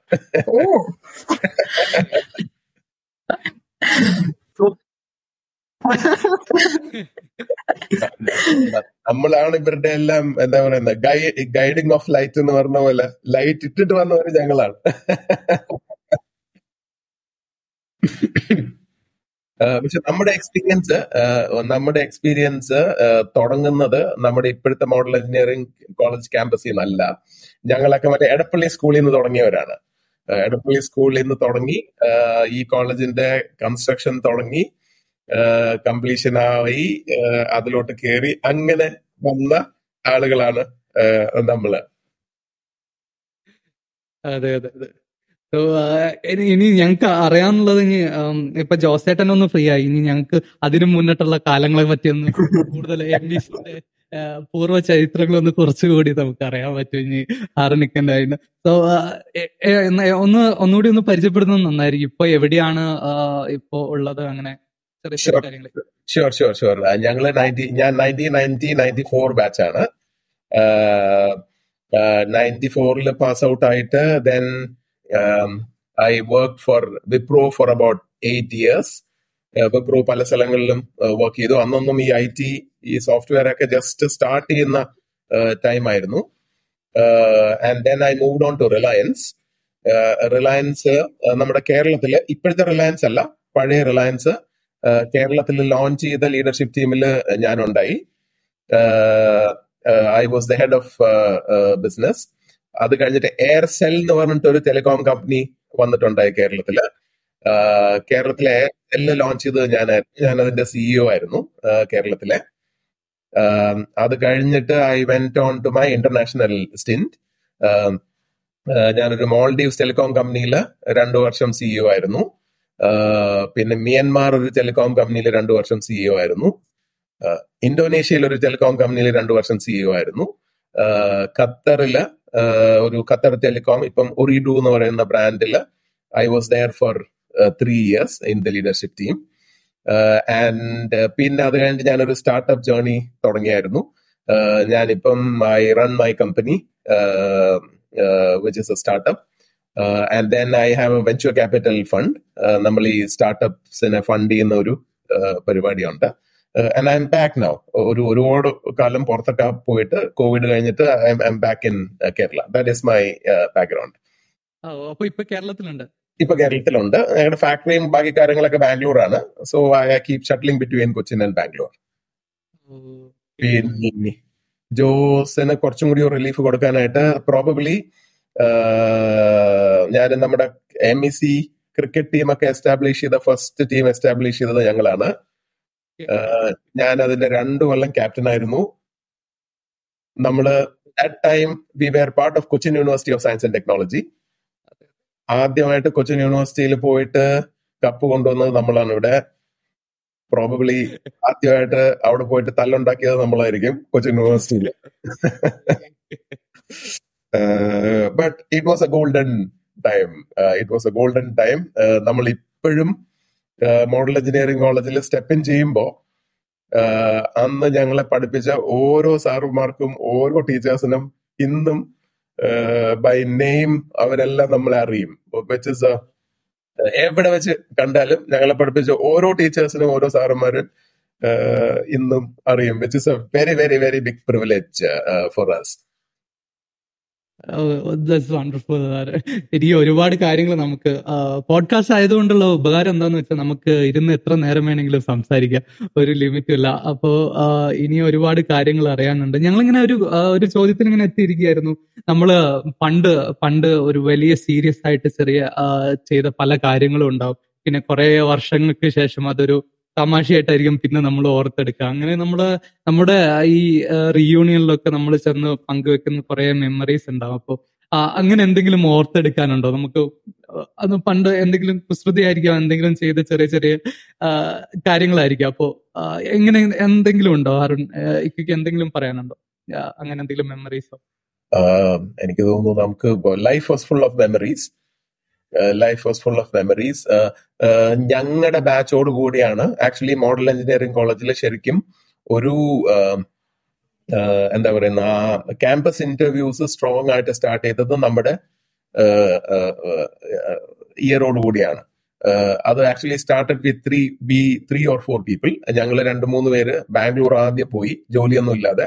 നമ്മളാണ് ഇവരുടെ എല്ലാം എന്താ പറയുന്നത് ഗൈഡിങ് ഓഫ് ലൈറ്റ് എന്ന് പറഞ്ഞ പോലെ ലൈറ്റ് ഇട്ടിട്ട് വന്നവര് ഞങ്ങളാണ്. പക്ഷെ നമ്മുടെ എക്സ്പീരിയൻസ് നമ്മുടെ എക്സ്പീരിയൻസ് തുടങ്ങുന്നത് നമ്മുടെ ഇപ്പോഴത്തെ മോഡൽ എഞ്ചിനീയറിംഗ് കോളേജ് ക്യാമ്പസിൽ നിന്നല്ല. ഞങ്ങളൊക്കെ മറ്റേ എടപ്പള്ളി സ്കൂളിൽ നിന്ന് തുടങ്ങിയവരാണ്. എടപ്പള്ളി സ്കൂളിൽ നിന്ന് തുടങ്ങി ഈ കോളേജിന്റെ കൺസ്ട്രക്ഷൻ തുടങ്ങി ആഹ് അതിലോട്ട് കയറി അങ്ങനെ വന്ന ആളുകളാണ് നമ്മൾ. അതെ അതെ അതെ. ഇനി ഞങ്ങൾക്ക് അറിയാനുള്ളത് ഇനി ഇപ്പൊ ജോസേട്ടൻ ഒന്ന് ഫ്രീ ആയി. ഇനി ഞങ്ങൾക്ക് അതിനു മുന്നിട്ടുള്ള കാലങ്ങളെ പറ്റി ഒന്ന് കൂടുതൽ പൂർവ ചരിത്രങ്ങളൊന്ന് കുറച്ചുകൂടി നമുക്ക് അറിയാൻ പറ്റും ഇനി നിൽക്കണ്ടായിരുന്നു സോ ഒന്ന് ഒന്നുകൂടി ഒന്ന് പരിചയപ്പെടുന്നത് നന്നായിരിക്കും. ഇപ്പൊ എവിടെയാണ് ഇപ്പൊ ഉള്ളത് അങ്ങനെ? ഷുവർ ഷുവർ ഷുവർ ഞങ്ങൾ നയന്റി ഞാൻ nineteen ninety ninety four batch ആണ് നയന്റി ഫോറിൽ പാസ് ഔട്ട് ആയിട്ട് then I work for Wipro for about eight years Wipro പല സ്ഥലങ്ങളിലും വർക്ക് ചെയ്തു. അന്നൊന്നും ഈ ഐ ടി ഈ സോഫ്റ്റ്വെയർ ഒക്കെ ജസ്റ്റ് സ്റ്റാർട്ട് ചെയ്യുന്ന ടൈം ആയിരുന്നു. And then I move on to Reliance Reliance നമ്മുടെ കേരളത്തിൽ ഇപ്പോഴത്തെ റിലയൻസ് അല്ല പഴയ റിലയൻസ് കേരളത്തിൽ ലോഞ്ച് ചെയ്ത ലീഡർഷിപ്പ് ടീമിൽ ഞാനുണ്ടായി. I was the head of business അത് കഴിഞ്ഞിട്ട് എയർസെൽ എന്ന് പറഞ്ഞിട്ട് ഒരു ടെലികോം കമ്പനി വന്നിട്ടുണ്ടായി കേരളത്തിൽ കേരളത്തിലെ എയർസെല്ല് ലോഞ്ച് ചെയ്തത് ഞാനായിരുന്നു ഞാൻ അതിന്റെ സിഇഒ ആയിരുന്നു ആഹ് കേരളത്തിലെ. അത് കഴിഞ്ഞിട്ട് I went on to my international stint ഞാനൊരു മോൾഡീവ്സ് ടെലികോം കമ്പനിയിൽ രണ്ടു വർഷം സിഇഒ ആയിരുന്നു. ആഹ് പിന്നെ മിയൻമാർ ഒരു ടെലികോം കമ്പനിയിൽ രണ്ടു വർഷം സിഇഒ ആയിരുന്നു. ഇന്തോനേഷ്യയിൽ ഒരു ടെലികോം കമ്പനിയിൽ രണ്ടു വർഷം സിഇഒ ആയിരുന്നു. ഖത്തറിൽ ഖത്തറിൽ ഒരു ഖത്തർ ടെലികോം ഇപ്പം ഒറിഡു എന്ന് പറയുന്ന ബ്രാൻഡിൽ I was there for three years in the leadership team and പിന്നെ അത് കഴിഞ്ഞിട്ട് ഞാനൊരു സ്റ്റാർട്ടപ്പ് ജേർണി തുടങ്ങിയായിരുന്നു. ഞാനിപ്പം I run my company which is a startup and then I have a venture capital fund നമ്മൾ ഈ സ്റ്റാർട്ടപ്സിനെ ഫണ്ട് ചെയ്യുന്ന ഒരു പരിപാടിയുണ്ട്. And I'm back now ഒരു ഒരുപാട് കാലം പുറത്തൊക്കെ പോയിട്ട് കോവിഡ് കഴിഞ്ഞിട്ട് I'm back in Kerala that is my background ഇപ്പൊ കേരളത്തിലുണ്ട്. ഇപ്പൊ കേരളത്തിലുണ്ട്. ഞങ്ങളുടെ ഫാക്ടറിയും ബാക്കി കാര്യങ്ങളൊക്കെ ബാംഗ്ലൂർ ആണ് so I keep shuttling between Cochin and Bangalore പിന്നെ ജോസിന് കുറച്ചും കൂടി റിലീഫ് കൊടുക്കാനായിട്ട് പ്രോബബ്ലി ഞാൻ നമ്മുടെ എം ഇ സി ക്രിക്കറ്റ് ടീമൊക്കെ എസ്റ്റാബ്ലിഷ് ചെയ്ത ഫസ്റ്റ് ടീം എസ്റ്റാബ്ലിഷ് ചെയ്തത് ഞങ്ങളാണ്. ഞാൻ അതിന്റെ രണ്ടു കൊല്ലം ക്യാപ്റ്റൻ ആയിരുന്നു. നമ്മൾ that time we were part of Cochin university of science and technology ആദ്യമായിട്ട് കൊച്ചിൻ യൂണിവേഴ്സിറ്റിയിൽ പോയിട്ട് കപ്പ് കൊണ്ടുവന്നത് നമ്മളാണ്. ഇവിടെ പ്രോബബ്ലി ആദ്യമായിട്ട് അവിടെ പോയിട്ട് തല്ലുണ്ടാക്കിയത് നമ്മളായിരിക്കും കൊച്ചിൻ യൂണിവേഴ്സിറ്റിയിൽ but it was a golden time it was a golden time നമ്മൾ ഇപ്പോഴും മോഡൽ എഞ്ചിനീയറിംഗ് കോളേജിൽ സ്റ്റെപ്പ് ഇൻ ചെയ്യുമ്പോൾ അന്ന് ഞങ്ങളെ പഠിപ്പിച്ച ഓരോ സാറുമാർക്കും ഓരോ ടീച്ചേഴ്സിനും ഇന്നും ബൈ നെയിം അവരെല്ലാം നമ്മളെ അറിയും. ഇസ് എവിടെ വെച്ച് കണ്ടാലും ഞങ്ങളെ പഠിപ്പിച്ച ഓരോ ടീച്ചേഴ്സിനും ഓരോ സാറുമാരും ഇന്നും അറിയും. Which is a very very very big privilege for us wonderful എനിക്ക് ഒരുപാട് കാര്യങ്ങൾ നമുക്ക് പോഡ്കാസ്റ്റ് ആയതുകൊണ്ടുള്ള ഉപകാരം എന്താന്ന് വെച്ചാൽ നമുക്ക് ഇരുന്ന് എത്ര നേരം വേണമെങ്കിലും സംസാരിക്കാം. ഒരു ലിമിറ്റും ഇല്ല. അപ്പോ ഇനി ഒരുപാട് കാര്യങ്ങൾ അറിയാനുണ്ട്. ഞങ്ങളിങ്ങനെ ഒരു ഒരു ചോദ്യത്തിന് ഇങ്ങനെ എത്തിയിരിക്കുകയായിരുന്നു. നമ്മൾ പണ്ട് പണ്ട് ഒരു വലിയ സീരിയസ് ആയിട്ട് ചെറിയ ചെയ്ത പല കാര്യങ്ങളും ഉണ്ടാവും. പിന്നെ കുറെ വർഷങ്ങൾക്ക് ശേഷം അതൊരു തമാശയായിട്ടായിരിക്കും പിന്നെ നമ്മൾ ഓർത്തെടുക്കുക. അങ്ങനെ നമ്മൾ നമ്മുടെ ഈ റീയൂണിയനിലൊക്കെ നമ്മൾ ചെന്ന് പങ്കുവെക്കുന്ന കുറെ മെമ്മറീസ് ഉണ്ടാവും. അപ്പൊ അങ്ങനെ എന്തെങ്കിലും ഓർത്തെടുക്കാനുണ്ടോ? നമുക്ക് അത് പണ്ട് എന്തെങ്കിലും കുസൃതിയായിരിക്കാം എന്തെങ്കിലും ചെയ്ത ചെറിയ ചെറിയ കാര്യങ്ങളായിരിക്കാം. അപ്പോ എങ്ങനെ എന്തെങ്കിലും ഉണ്ടോ? അരുൺ ഇക്കൊക്കെ എന്തെങ്കിലും പറയാനുണ്ടോ? അങ്ങനെ എന്തെങ്കിലും മെമ്മറീസോ എനിക്ക് തോന്നുന്നു നമുക്ക് life was full of memories life was full of memories ഞങ്ങളുടെ ബാച്ചോട് കൂടിയാണ് ആക്ച്വലി മോഡൽ എഞ്ചിനീയറിംഗ് കോളേജിൽ ശരിക്കും ഒരു ആഹ്, ആഹ്, എന്താ പറയുന്ന ആ ക്യാമ്പസ് ഇന്റർവ്യൂസ് സ്ട്രോങ് ആയിട്ട് സ്റ്റാർട്ട് ചെയ്തത് നമ്മുടെ ഇയറോട് കൂടിയാണ്. അത് actually started with three B three or four people ഞങ്ങൾ രണ്ട് മൂന്ന് പേര് ബാംഗ്ലൂർ ആദ്യം പോയി ജോലിയൊന്നും ഇല്ലാതെ.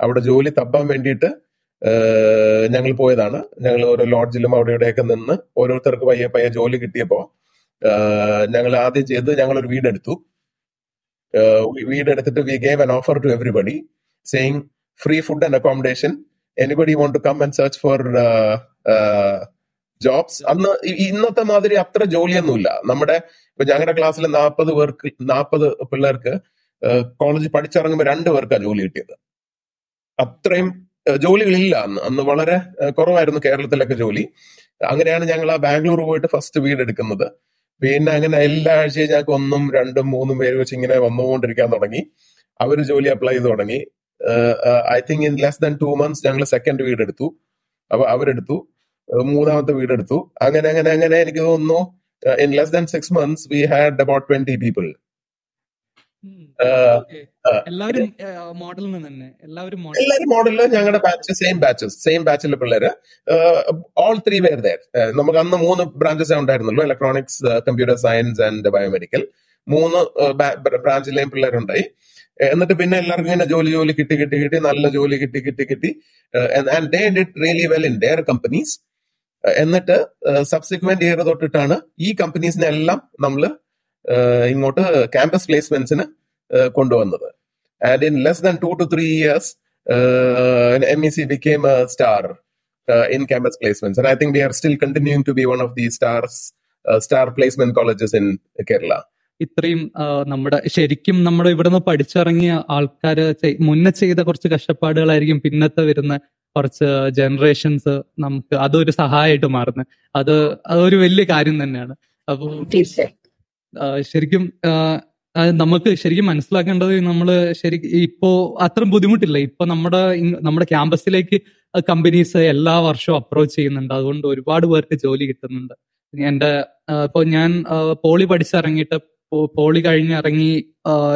അവിടെ ജോലി തപ്പാൻ വേണ്ടിയിട്ട് ഞങ്ങൾ പോയതാണ്. ഞങ്ങൾ ഓരോ ലോഡ്ജിലും അവിടെ ഇവിടെയൊക്കെ നിന്ന് ഓരോരുത്തർക്ക് പയ്യെ പയ്യെ ജോലി കിട്ടിയപ്പോ ഞങ്ങൾ ആദ്യം ചെയ്ത് ഞങ്ങൾ ഒരു വീടെടുത്തു വീടെടുത്തിട്ട് we gave an offer to everybody saying free food and accommodation anybody want to come and search for jobs അന്ന് ഇന്നത്തെ മാതിരി അത്ര ജോലിയൊന്നുമില്ല. നമ്മുടെ ഇപ്പൊ ഞങ്ങളുടെ ക്ലാസ്സിലെ നാൽപ്പത് പേർക്ക് നാൽപ്പത് പിള്ളേർക്ക് കോളേജ് പഠിച്ചിറങ്ങുമ്പോൾ രണ്ട് പേർക്കാണ് ജോലി കിട്ടിയത്. അത്രയും ജോലികളില്ല അന്ന്. അന്ന് വളരെ കുറവായിരുന്നു കേരളത്തിലൊക്കെ ജോലി. അങ്ങനെയാണ് ഞങ്ങൾ ആ ബാംഗ്ലൂർ പോയിട്ട് ഫസ്റ്റ് വീട് എടുക്കുന്നത്. പിന്നെ അങ്ങനെ എല്ലാ ആഴ്ചയും ഞങ്ങൾക്ക് ഒന്നും രണ്ടും മൂന്നും പേര് വെച്ച് ഇങ്ങനെ വന്നുകൊണ്ടിരിക്കാൻ തുടങ്ങി. അവർ ജോലി അപ്ലൈ ചെയ്ത് തുടങ്ങി. I think in less than two months ഞങ്ങൾ സെക്കൻഡ് വീട് എടുത്തു. അപ്പൊ അവരെടുത്തു. മൂന്നാമത്തെ വീട് എടുത്തു. അങ്ങനെ അങ്ങനെ അങ്ങനെ എനിക്ക് തോന്നുന്നു in less than six months we had about twenty people. എല്ലാവരും മോഡലിൽ നിന്ന് തന്നെ. എല്ലാവരും മോഡലിൽ ഞങ്ങളുടെ ബാച്ച് സെയിം ബാച്ചസ് സെയിം ബാച്ചിലെ പിള്ളേര്. ഓൾ ത്രീ പേർ ദയർ നമുക്ക് അന്ന് മൂന്ന് ബ്രാഞ്ചസ് ഉണ്ടായിരുന്നുള്ളൂ. Electronics computer science and biomedical മൂന്ന് ബ്രാഞ്ചിലെയും പിള്ളേരുണ്ടായി. എന്നിട്ട് പിന്നെ എല്ലാവർക്കും ഇങ്ങനെ ജോലി ജോലി കിട്ടി കിട്ടി കിട്ടി നല്ല ജോലി കിട്ടി കിട്ടി കിട്ടി. And they did really well in their companies എന്നിട്ട് സബ്സിക്വന്റ് ഇയർ തൊട്ടിട്ടാണ് ഈ കമ്പനീസിനെ എല്ലാം നമ്മൾ ഇങ്ങോട്ട് ക്യാമ്പസ് പ്ലേസ്മെന്റ്സിന് കൊണ്ടുവന്നത്. And in less than two two three years M E C became a star in campus placement I think we are still continuing to be one of the stars star placement colleges in Kerala ഇത്രയും നമ്മുടെ ശരിക്കും നമ്മൾ ഇവിടെ നിന്ന് പഠിച്ചിറങ്ങിയ ആൾക്കാർ മുന്നേ ചെയ്ത കുറച്ച് കഷ്ടപ്പാടുകളായിരിക്കും പിന്നത്തെ വരുന്ന കുറച്ച് ജനറേഷൻസ് നമുക്ക് അതൊരു സഹായമായിട്ട് മാറുന്നത്. അത് അതൊരു വലിയ കാര്യം തന്നെയാണ്. അപ്പൊ ശരിക്കും നമുക്ക് ശരിക്കും മനസ്സിലാക്കേണ്ടത് നമ്മൾ ശരി ഇപ്പോ അത്ര ബുദ്ധിമുട്ടില്ല. ഇപ്പൊ നമ്മുടെ നമ്മുടെ ക്യാമ്പസിലേക്ക് കമ്പനീസ് എല്ലാ വർഷവും അപ്രോച്ച് ചെയ്യുന്നുണ്ട്. അതുകൊണ്ട് ഒരുപാട് പേർക്ക് ജോലി കിട്ടുന്നുണ്ട്. എന്റെ ഇപ്പൊ ഞാൻ പോളി പഠിച്ചിറങ്ങിയിട്ട് പോളി കഴിഞ്ഞ് ഇറങ്ങി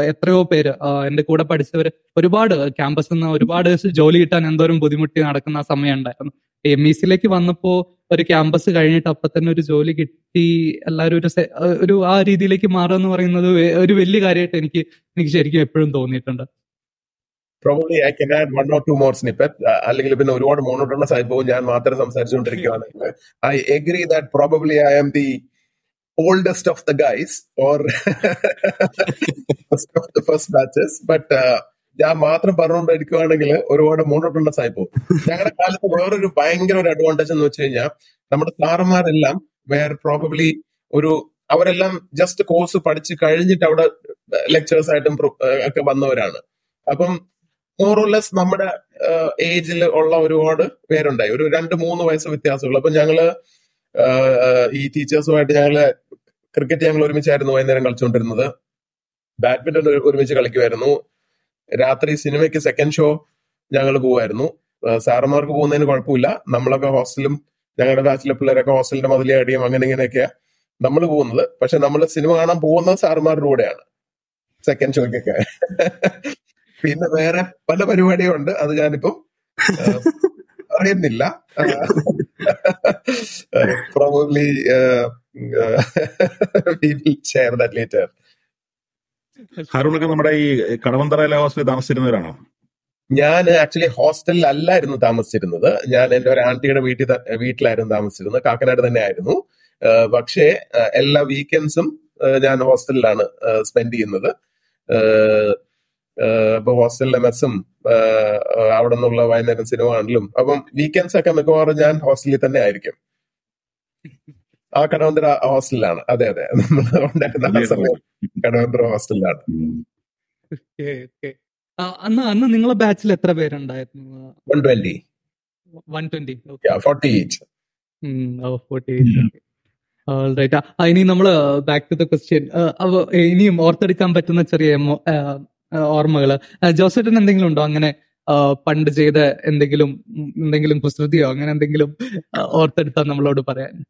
എത്രയോ പേര് എന്റെ കൂടെ പഠിച്ചവര് ഒരുപാട് ക്യാമ്പസിൽ നിന്ന് ഒരുപാട് ജോലി കിട്ടാൻ എന്തോരം ബുദ്ധിമുട്ടി നടക്കുന്ന ആ സമയം ഉണ്ടായിരുന്നു. എം ഇ സിയിലേക്ക് വന്നപ്പോ ഒരു ക്യാമ്പസ് കഴിഞ്ഞിട്ട് അപ്പൊ തന്നെ ഒരു ജോലി കിട്ടി. എല്ലാവരും ഒരു ഒരു ആ രീതിയിലേക്ക് മാറുക എന്ന് പറയുന്നത് ഒരു വലിയ കാര്യമായിട്ട് എനിക്ക് എനിക്ക് ശരിക്കും എപ്പോഴും തോന്നിയിട്ടുണ്ട്. Probably I can add one or two more snippet. Uh, അല്ലെങ്കിൽ പിന്നെ ഒരുപാട് മോണോട്ടോണസ് ആയി പോകും. ഞാൻ മാത്രം സംസാരിച്ചുകൊണ്ടിരിക്കുകയാണെങ്കിൽ I agree that probably I am the oldest of the guys or first of the first batches but ഞാൻ മാത്രം പറഞ്ഞുകൊണ്ടിരിക്കുകയാണെങ്കിൽ ഒരുപാട് മോണോട്ടോണസ് ആയി പോകും ഞങ്ങളുടെ കാലത്ത് വേറൊരു ഭയങ്കര ഒരു അഡ്വാന്റേജ് എന്ന് വെച്ച് കഴിഞ്ഞാൽ നമ്മുടെ സാറന്മാരെല്ലാം വേർ പ്രോബബ്ലി ഒരു അവരെല്ലാം ജസ്റ്റ് കോഴ്സ് പഠിച്ച് കഴിഞ്ഞിട്ട് അവിടെ ലെക്ചേഴ്സ് ആയിട്ടും ഒക്കെ വന്നവരാണ്. അപ്പം മോറോലെസ് നമ്മുടെ ഏജിൽ ഉള്ള ഒരുപാട് പേരുണ്ടായി. ഒരു രണ്ട് മൂന്ന് വയസ്സ് വ്യത്യാസമുള്ളൂ. അപ്പൊ ഞങ്ങൾ ഈ ടീച്ചേഴ്സുമായിട്ട് ഞങ്ങൾ ക്രിക്കറ്റ് ഞങ്ങൾ ഒരുമിച്ചായിരുന്നു വൈകുന്നേരം കളിച്ചുകൊണ്ടിരുന്നത്. ബാഡ്മിന്റൺ ഒരുമിച്ച് കളിക്കുമായിരുന്നു രാത്രി സിനിമയ്ക്ക് സെക്കൻഡ് ഷോ ഞങ്ങൾ പോവായിരുന്നു. ആഹ് സാറന്മാർക്ക് പോകുന്നതിന് കുഴപ്പമില്ല. നമ്മളൊക്കെ ഹോസ്റ്റലും ഞങ്ങളുടെ ബാച്ചിലെ പിള്ളേരൊക്കെ ഹോസ്റ്റലിന്റെ മതിലെ അടിയും അങ്ങനെ ഇങ്ങനെയൊക്കെയാ നമ്മൾ പോകുന്നത്. പക്ഷെ നമ്മൾ സിനിമ കാണാൻ പോകുന്നത് സാറന്മാരുടെ കൂടെയാണ്. സെക്കൻഡ് ഷോയ്ക്കൊക്കെ പിന്നെ വേറെ പല പരിപാടിയും ഉണ്ട് അത് ഞാനിപ്പം അറിയുന്നില്ല പ്രോബബ്ലി ഷെയർ ദാറ്റ് ലേറ്റർ ഹാരൂണൊക്കെ നമ്മുടെ ഈ കടവന്തറ ഹോസ്റ്റലിൽ താമസിച്ചിരുന്നവരാണോ? ഞാൻ ആക്ച്വലി ഹോസ്റ്റലിൽ അല്ലായിരുന്നു താമസിച്ചിരുന്നത്. ഞാൻ എന്റെ ഒരു ആന്റിയുടെ വീട്ടിൽ വീട്ടിലായിരുന്നു താമസിച്ചിരുന്നത്. കാക്കനാട് തന്നെ ആയിരുന്നു. പക്ഷേ എല്ലാ വീക്കെൻഡ്സും ഞാൻ ഹോസ്റ്റലിലാണ് സ്പെൻഡ് ചെയ്യുന്നത്. ഏഹ് ഹോസ്റ്റലിലെ മെസ്സും അവിടെ നിന്നുള്ള വൈകുന്നേരം സിനിമ കാണലും അപ്പം വീക്കെൻഡ്സ് ഒക്കെ മിക്കവാറും ഞാൻ ഹോസ്റ്റലിൽ തന്നെ ആയിരിക്കും. ആ കടവന്തര ഹോസ്റ്റലിലാണ് അതെ അതെ. നമ്മൾ ഉണ്ടായിരുന്ന സമയം കടവന്തര ഹോസ്റ്റലിലാണ് ഉം. ഓക്കെ. ഓക്കെ അന്ന് അന്ന് നിങ്ങളെ ബാച്ചിൽ എത്ര പേരുണ്ടായിരുന്നു? One twenty one twenty forty each forty right ഇനി നമ്മൾ ബാക്ക് ടു ദ ക്വസ്റ്റ്യൻ ഇനിയും ഓർത്തെടുക്കാൻ പറ്റുന്ന ചെറിയ ഓർമ്മകൾ. ജോസേട്ടൻ എന്തെങ്കിലും ഉണ്ടോ? അങ്ങനെ പണ്ട് ചെയ്ത എന്തെങ്കിലും എന്തെങ്കിലും കുസൃതിയോ അങ്ങനെ എന്തെങ്കിലും ഓർത്തെടുത്താ നമ്മളോട് പറയാൻ?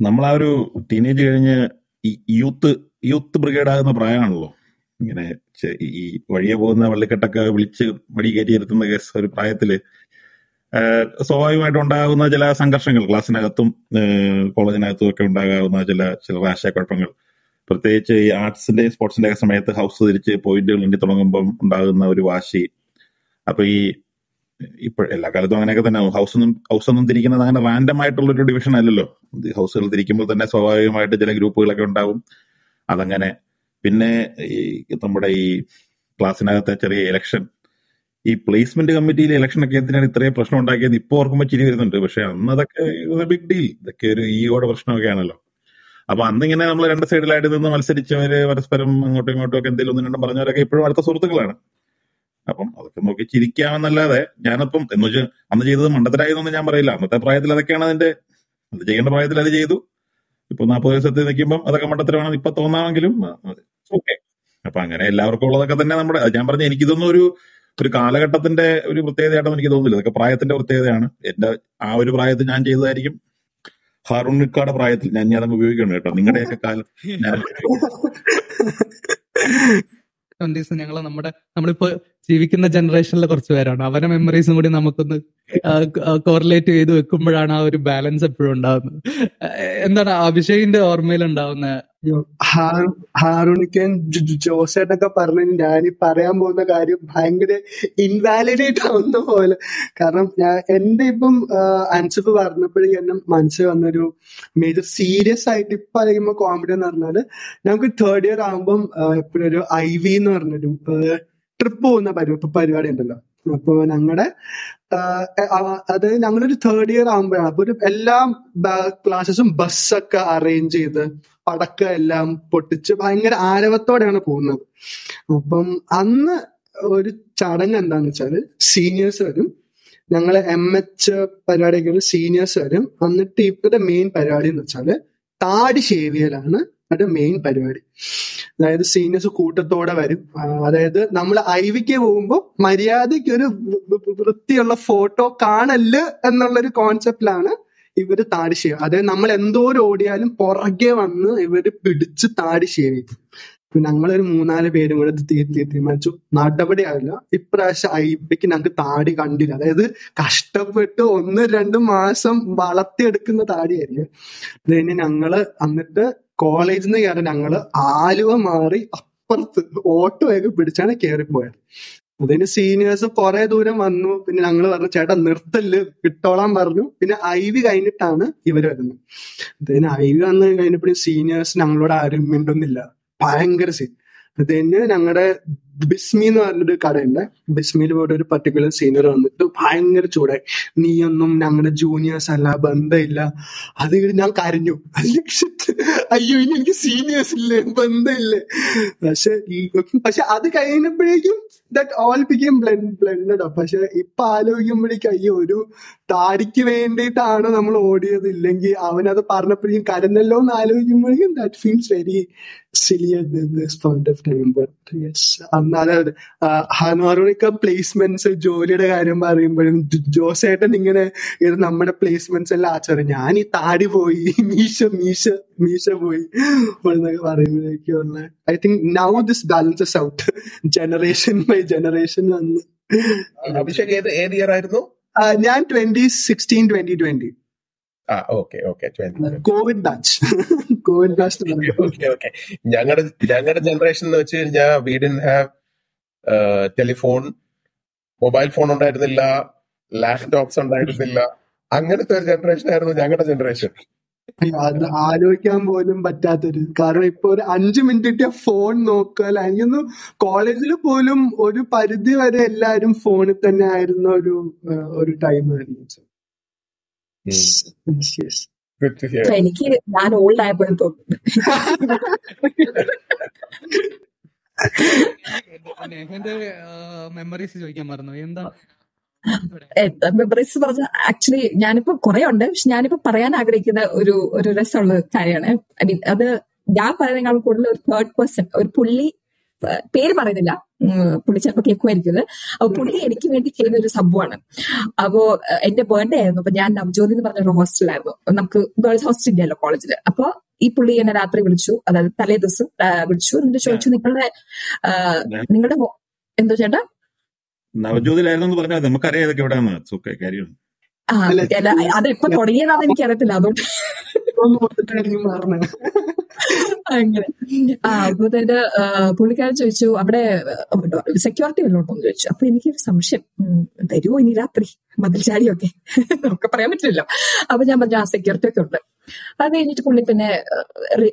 നമ്മൾ ആ ഒരു ടീനേജ് കഴിഞ്ഞ് യൂത്ത് യൂത്ത് ബ്രിഗേഡ് ആകുന്ന പ്രായമാണല്ലോ ഇങ്ങനെ ഈ വഴിയെ പോകുന്ന വള്ളിക്കെട്ടൊക്കെ വിളിച്ച് മടി കയറ്റി ഇരുത്തുന്ന കേസ് ഒരു പ്രായത്തിൽ സ്വാഭാവികമായിട്ട് ഉണ്ടാകുന്ന ചില സംഘർഷങ്ങൾ. ക്ലാസ്സിനകത്തും കോളേജിനകത്തും ഒക്കെ ഉണ്ടാകാവുന്ന ചില ചില ആശയക്കുഴപ്പങ്ങൾ. പ്രത്യേകിച്ച് ഈ ആർട്സിന്റെ സ്പോർട്സിന്റെ ഒക്കെ സമയത്ത് ഹൗസ് തിരിച്ച് പോയിന്റുകൾ എണ്ണി തുടങ്ങുമ്പോൾ ഉണ്ടാകുന്ന ഒരു വാശി. അപ്പൊ ഈ ഇപ്പോൾ എല്ലാ കാലത്തും അങ്ങനെയൊക്കെ തന്നെ. ഹൗസ് ഒന്നും ഹൗസ് ഒന്നും തിരിക്കുന്നത് അങ്ങനെ റാൻഡം ആയിട്ടുള്ള ഒരു ഡിവിഷൻ അല്ലല്ലോ ഹൗസുകൾ തിരിക്കുമ്പോൾ തന്നെ സ്വാഭാവികമായിട്ട് ചില ഗ്രൂപ്പുകളൊക്കെ ഉണ്ടാവും. അതങ്ങനെ. പിന്നെ ഈ നമ്മുടെ ഈ ക്ലാസ്സിനകത്തെ ചെറിയ ഇലക്ഷൻ ഈ പ്ലേസ്മെന്റ് കമ്മിറ്റിയിലെ ഇലക്ഷൻ ഒക്കെ എന്തിനാണ് ഇത്രയും പ്രശ്നം ഉണ്ടാക്കിയത് ഇപ്പൊ ഓർക്കുമ്പോൾ ചിരി വരുന്നുണ്ട്. പക്ഷെ അന്ന് അതൊക്കെ ബിഗ് ഡീൽ ഇതൊക്കെ ഒരു ഈയോടെ പ്രശ്നമൊക്കെ ആണല്ലോ അപ്പൊ അന്നിങ്ങനെ നമ്മൾ രണ്ട് സൈഡിലായിട്ട് നിന്ന് മത്സരിച്ചവര് പരസ്പരം അങ്ങോട്ടും ഇങ്ങോട്ടും ഒക്കെ എന്തെങ്കിലും ഒന്നും രണ്ടും പറഞ്ഞവരൊക്കെ ഇപ്പോഴും അടുത്ത സുഹൃത്തുക്കളാണ്. അപ്പം അതൊക്കെ നോക്കി ചിരിക്കാമെന്നല്ലാതെ ഞാനിപ്പം എന്ന് വെച്ചാൽ അന്ന് ചെയ്തത് മണ്ടത്തരായതൊന്നും ഞാൻ പറയില്ല. അന്നത്തെ പ്രായത്തിൽ അതൊക്കെയാണ് അതിന്റെ അത് ചെയ്യേണ്ട പ്രായത്തിൽ അത് ചെയ്തു. ഇപ്പൊ നാൽപ്പത് വയസ്സത്തിൽ നിൽക്കുമ്പോൾ അതൊക്കെ മണ്ടത്തരമാണ്. ഇപ്പൊ തോന്നാമെങ്കിലും ഓക്കെ അപ്പൊ അങ്ങനെ എല്ലാവർക്കും ഉള്ളതൊക്കെ തന്നെ നമ്മുടെ ഞാൻ പറഞ്ഞ എനിക്കിതൊന്നും ഒരു ഒരു കാലഘട്ടത്തിന്റെ ഒരു പ്രത്യേകതയായിട്ടൊന്നും എനിക്ക് തോന്നുന്നില്ല. ഇതൊക്കെ പ്രായത്തിന്റെ പ്രത്യേകതയാണ്. എന്റെ ആ ഒരു പ്രായത്തിൽ ഞാൻ ചെയ്തതായിരിക്കും. ഹാറൂണിക്കാടെ പ്രായത്തിൽ ഞാൻ ഞാൻ ഉപയോഗിക്കണം കേട്ടോ. നിങ്ങളുടെയൊക്കെ കാലം ഞങ്ങൾ നമ്മുടെ നമ്മളിപ്പോ ജീവിക്കുന്ന ജനറേഷനിലെ കുറച്ച് പേരാണ്. അവരുടെ മെമ്മറീസും കൂടി നമുക്കൊന്ന് കോറിലേറ്റ് ചെയ്ത് വെക്കുമ്പോഴാണ് ആ ഒരു ബാലൻസ് എപ്പോഴും ഉണ്ടാവുന്നത്. എന്താണ് അഭിഷേകിന്റെ ഓർമ്മയിൽ ഉണ്ടാവുന്ന ഹാറൂണിക്കൻ ജോസേട്ടൊക്കെ പറഞ്ഞു ഞാൻ പറയാൻ പോകുന്ന കാര്യം ഭയങ്കര ഇൻവാലിഡേറ്റ് ആവുന്ന പോലെ. കാരണം ഞാൻ എന്റെ ഇപ്പം അൻസഫ് പറഞ്ഞപ്പോഴേ എന്നെ മനസ്സിൽ വന്നൊരു മേജർ സീരിയസ് ആയിട്ട് ഇപ്പൊ അറിയുമ്പോ കോമഡി എന്ന് പറഞ്ഞാൽ ഞങ്ങൾക്ക് തേർഡ് ഇയർ ആകുമ്പം എപ്പോഴൊരു ഐ വി എന്ന് പറഞ്ഞൊരു ട്രിപ്പ് പോകുന്ന പരിപാടി ഉണ്ടല്ലോ. അപ്പൊ ഞങ്ങളുടെ അത് ഞങ്ങളൊരു തേർഡ് ഇയർ ആകുമ്പോഴാണ് അപ്പൊ ഒരു എല്ലാ ക്ലാസ്സസും ബസ്സൊക്കെ അറേഞ്ച് ചെയ്ത് പടക്ക എല്ലാം പൊട്ടിച്ച് ഭയങ്കര ആരവത്തോടെയാണ് പോകുന്നത്. അപ്പം അന്ന് ഒരു ചടങ്ങ് എന്താന്ന് വെച്ചാൽ സീനിയേഴ്സ് വരും. ഞങ്ങളെ എം എച്ച് പരിപാടിയൊക്കെ സീനിയേഴ്സ് വരും. എന്നിട്ട് ഇപ്പോഴത്തെ മെയിൻ പരിപാടി എന്ന് വെച്ചാൽ താടി ഷേവിയലാണ് അത് മെയിൻ പരിപാടി. അതായത് സീനിയേഴ്സ് കൂട്ടത്തോടെ വരും. അതായത് നമ്മൾ ഐവിക്ക് പോകുമ്പോൾ മര്യാദയ്ക്ക് ഒരു വൃത്തിയുള്ള ഫോട്ടോ കാണൽ എന്നുള്ളൊരു കോൺസെപ്റ്റിലാണ് ഇവർ താടി ഷേവ് അതായത് നമ്മൾ എന്തോരം ഓടിയാലും പുറകെ വന്ന് ഇവർ പിടിച്ച് താടി ഷേവ് ചെയ്യും ഞങ്ങളൊരു മൂന്നാൽ പേരും കൂടെ തീരുമാനിച്ചു. നടപടിയാവില്ല. ഇപ്രാവശ്യം ഐബിക്ക് ഞങ്ങൾക്ക് താടി കണ്ടില്ല. അതായത് കഷ്ടപ്പെട്ട് ഒന്ന് രണ്ട് മാസം വളർത്തിയെടുക്കുന്ന താടിയായിരിക്കും. അത് ഞങ്ങൾ എന്നിട്ട് കോളേജിൽ നിന്ന് കയറി ഞങ്ങൾ ആലുവ മാറി അപ്പുറത്ത് ഓട്ടോ ഒക്കെ പിടിച്ചാണ് കയറിപ്പോയത് അതിന് സീനിയേഴ്സ് കുറെ ദൂരം വന്നു. പിന്നെ ഞങ്ങൾ പറഞ്ഞു ചേട്ടാ നിർത്തൽ. വിട്ടോളാൻ പറഞ്ഞു. പിന്നെ ഐ വി കഴിഞ്ഞിട്ടാണ് ഇവർ വരുന്നത്. അതിന് ഐ വി വന്നു കഴിഞ്ഞപ്പോഴും സീനിയേഴ്സ് ഞങ്ങളോട് ആരും മിണ്ടുന്നില്ല. ഭയങ്കര സീൻ അതിന് ഞങ്ങളുടെ ബിസ്മി എന്ന് പറഞ്ഞൊരു കടയുണ്ട്. ബിസ്മിയിൽ പോയിട്ട് ഒരു പർട്ടിക്കുലർ സീനിയർ വന്നിട്ട് ഭയങ്കര ചൂടായി. നീയൊന്നും ഞങ്ങളുടെ ജൂനിയേഴ്സ് അല്ല ബന്ധമില്ല. അത് ഞാൻ കരഞ്ഞു. അയ്യോ ഇനി എനിക്ക് സീനിയേഴ്സ് ഇല്ലേ? ബന്ധമില്ലേ? പക്ഷെ പക്ഷെ അത് കഴിഞ്ഞപ്പോഴേക്കും ദാറ്റ് ഓൾ ബിക്കം ബ്ലെൻഡഡ് പക്ഷെ ഇപ്പൊ ആലോചിക്കുമ്പോഴേക്കും അയ്യോ ഒരു താടിക്ക് വേണ്ടിയിട്ടാണ് നമ്മൾ ഓടിയത്. ഇല്ലെങ്കിൽ അവനത് പറഞ്ഞപ്പോഴേക്കും കരഞ്ഞല്ലോ എന്ന് ആലോചിക്കുമ്പോഴേക്കും that feels very silly point of time but yes അതായത് ഹനോറിക്ക പ്ലേസ്മെന്റ്സ് ജോലിയുടെ കാര്യം പറയുമ്പോഴും ജോസേട്ടൻ ഇങ്ങനെ ഇത് നമ്മുടെ പ്ലേസ്മെന്റ്സ് എല്ലാം ആചാരം ഞാൻ ഈ താടി പോയി മീശ മീശ മീശ പോയി എന്നൊക്കെ പറയുമ്പോഴേക്കും I think now this balances out generation generation വന്ന് അഭിഷേക് ഏത് ഏത് ഇയർ ആയിരുന്നു? ഞാൻ ട്വന്റി സിക്സ്റ്റീൻ ട്വന്റി ട്വന്റി ആ okay okay twenty covid batch covid batch ഞങ്ങളുടെ ഞങ്ങളുടെ ജനറേഷൻ എന്ന് വെച്ച് കഴിഞ്ഞാൽ we didn't have telephone mobile phone ഉണ്ടായിരുന്നില്ല ലാപ്ടോപ്സ് ഉണ്ടായിരുന്നില്ല. അങ്ങനത്തെ ഒരു ജനറേഷൻ ആയിരുന്നു ഞങ്ങളുടെ ജനറേഷൻ അത് ആലോചിക്കാൻ പോലും പറ്റാത്തൊരു കാരണം ഇപ്പൊ ഒരു അഞ്ചു മിനിറ്റ് കിട്ടിയ ഫോൺ നോക്കുക അല്ല എനിക്കൊന്ന് കോളേജിൽ പോലും ഒരു പരിധി വരെ എല്ലാരും ഫോണിൽ തന്നെ ആയിരുന്ന ഒരു ഒരു ടൈം ആയിരുന്നു എനിക്ക് ഞാൻ ഓൾഡ് ആയപ്പോഴും തോന്നുന്നു മെമ്മറീസ് ചോദിക്കാൻ മറന്നു. എന്താ എന്താ മെമ്മറീസ് പറഞ്ഞ ആക്ച്വലി ഞാനിപ്പോ കുറെ ഉണ്ട് പക്ഷെ ഞാനിപ്പോ പറയാൻ ആഗ്രഹിക്കുന്ന ഒരു ഒരു രസമുള്ള കാര്യമാണ്. ഐ മീൻ അത് ഞാൻ പറയുന്നതിനേക്കാൾ കൂടുതൽ ഒരു തേർഡ് പേഴ്സൺ ഒരു പുള്ളി പേര് പറയുന്നില്ല. പുള്ളി ചിലപ്പോ കേൾക്കുമായിരിക്കുന്നത് അപ്പൊ പുള്ളി എനിക്ക് വേണ്ടി ചെയ്യുന്ന ഒരു സംഭവമാണ്. അപ്പോ എന്റെ ബർത്ത്ഡേ ആയിരുന്നു. അപ്പൊ ഞാൻ നവജ്യോതി എന്ന് പറഞ്ഞ ഒരു ഹോസ്റ്റലായിരുന്നു നമുക്ക് ഗേൾസ് ഹോസ്റ്റൽ ഇല്ലല്ലോ കോളേജിൽ അപ്പൊ ഈ പുള്ളി എന്നെ രാത്രി വിളിച്ചു. അതായത് തലേ ദിവസം വിളിച്ചു. എന്നിട്ട് ചോദിച്ചു നിങ്ങളുടെ നിങ്ങളുടെ എന്തോ ചേട്ടാ? നവജ്യോതിലായിരുന്നു എന്ന് പറഞ്ഞാൽ നമുക്കറിയാം ഇതൊക്കെ എവിടെയാണ്. സുഖ കാര്യമാണ് അത് തുടങ്ങിയതാന്ന് എനിക്ക് അറിയത്തില്ല അതുകൊണ്ട് അങ്ങനെ. ആ അപ്പൊ തന്നെ പുള്ളിക്കാരൻ ചോദിച്ചു അവിടെ സെക്യൂരിറ്റി വല്ലതും ഉണ്ടോ എന്ന് ചോദിച്ചു. അപ്പൊ എനിക്കൊരു സംശയം. തരുമോ വരുമോ ഇനി രാത്രി? മതിൽചാടിയൊക്കെ നമുക്ക് പറയാൻ പറ്റില്ലല്ലോ. അപ്പൊ ഞാൻ പറഞ്ഞു ആ സെക്യൂരിറ്റി ഒക്കെ ഉണ്ട്. അത് കഴിഞ്ഞിട്ട് പുള്ളി പിന്നെ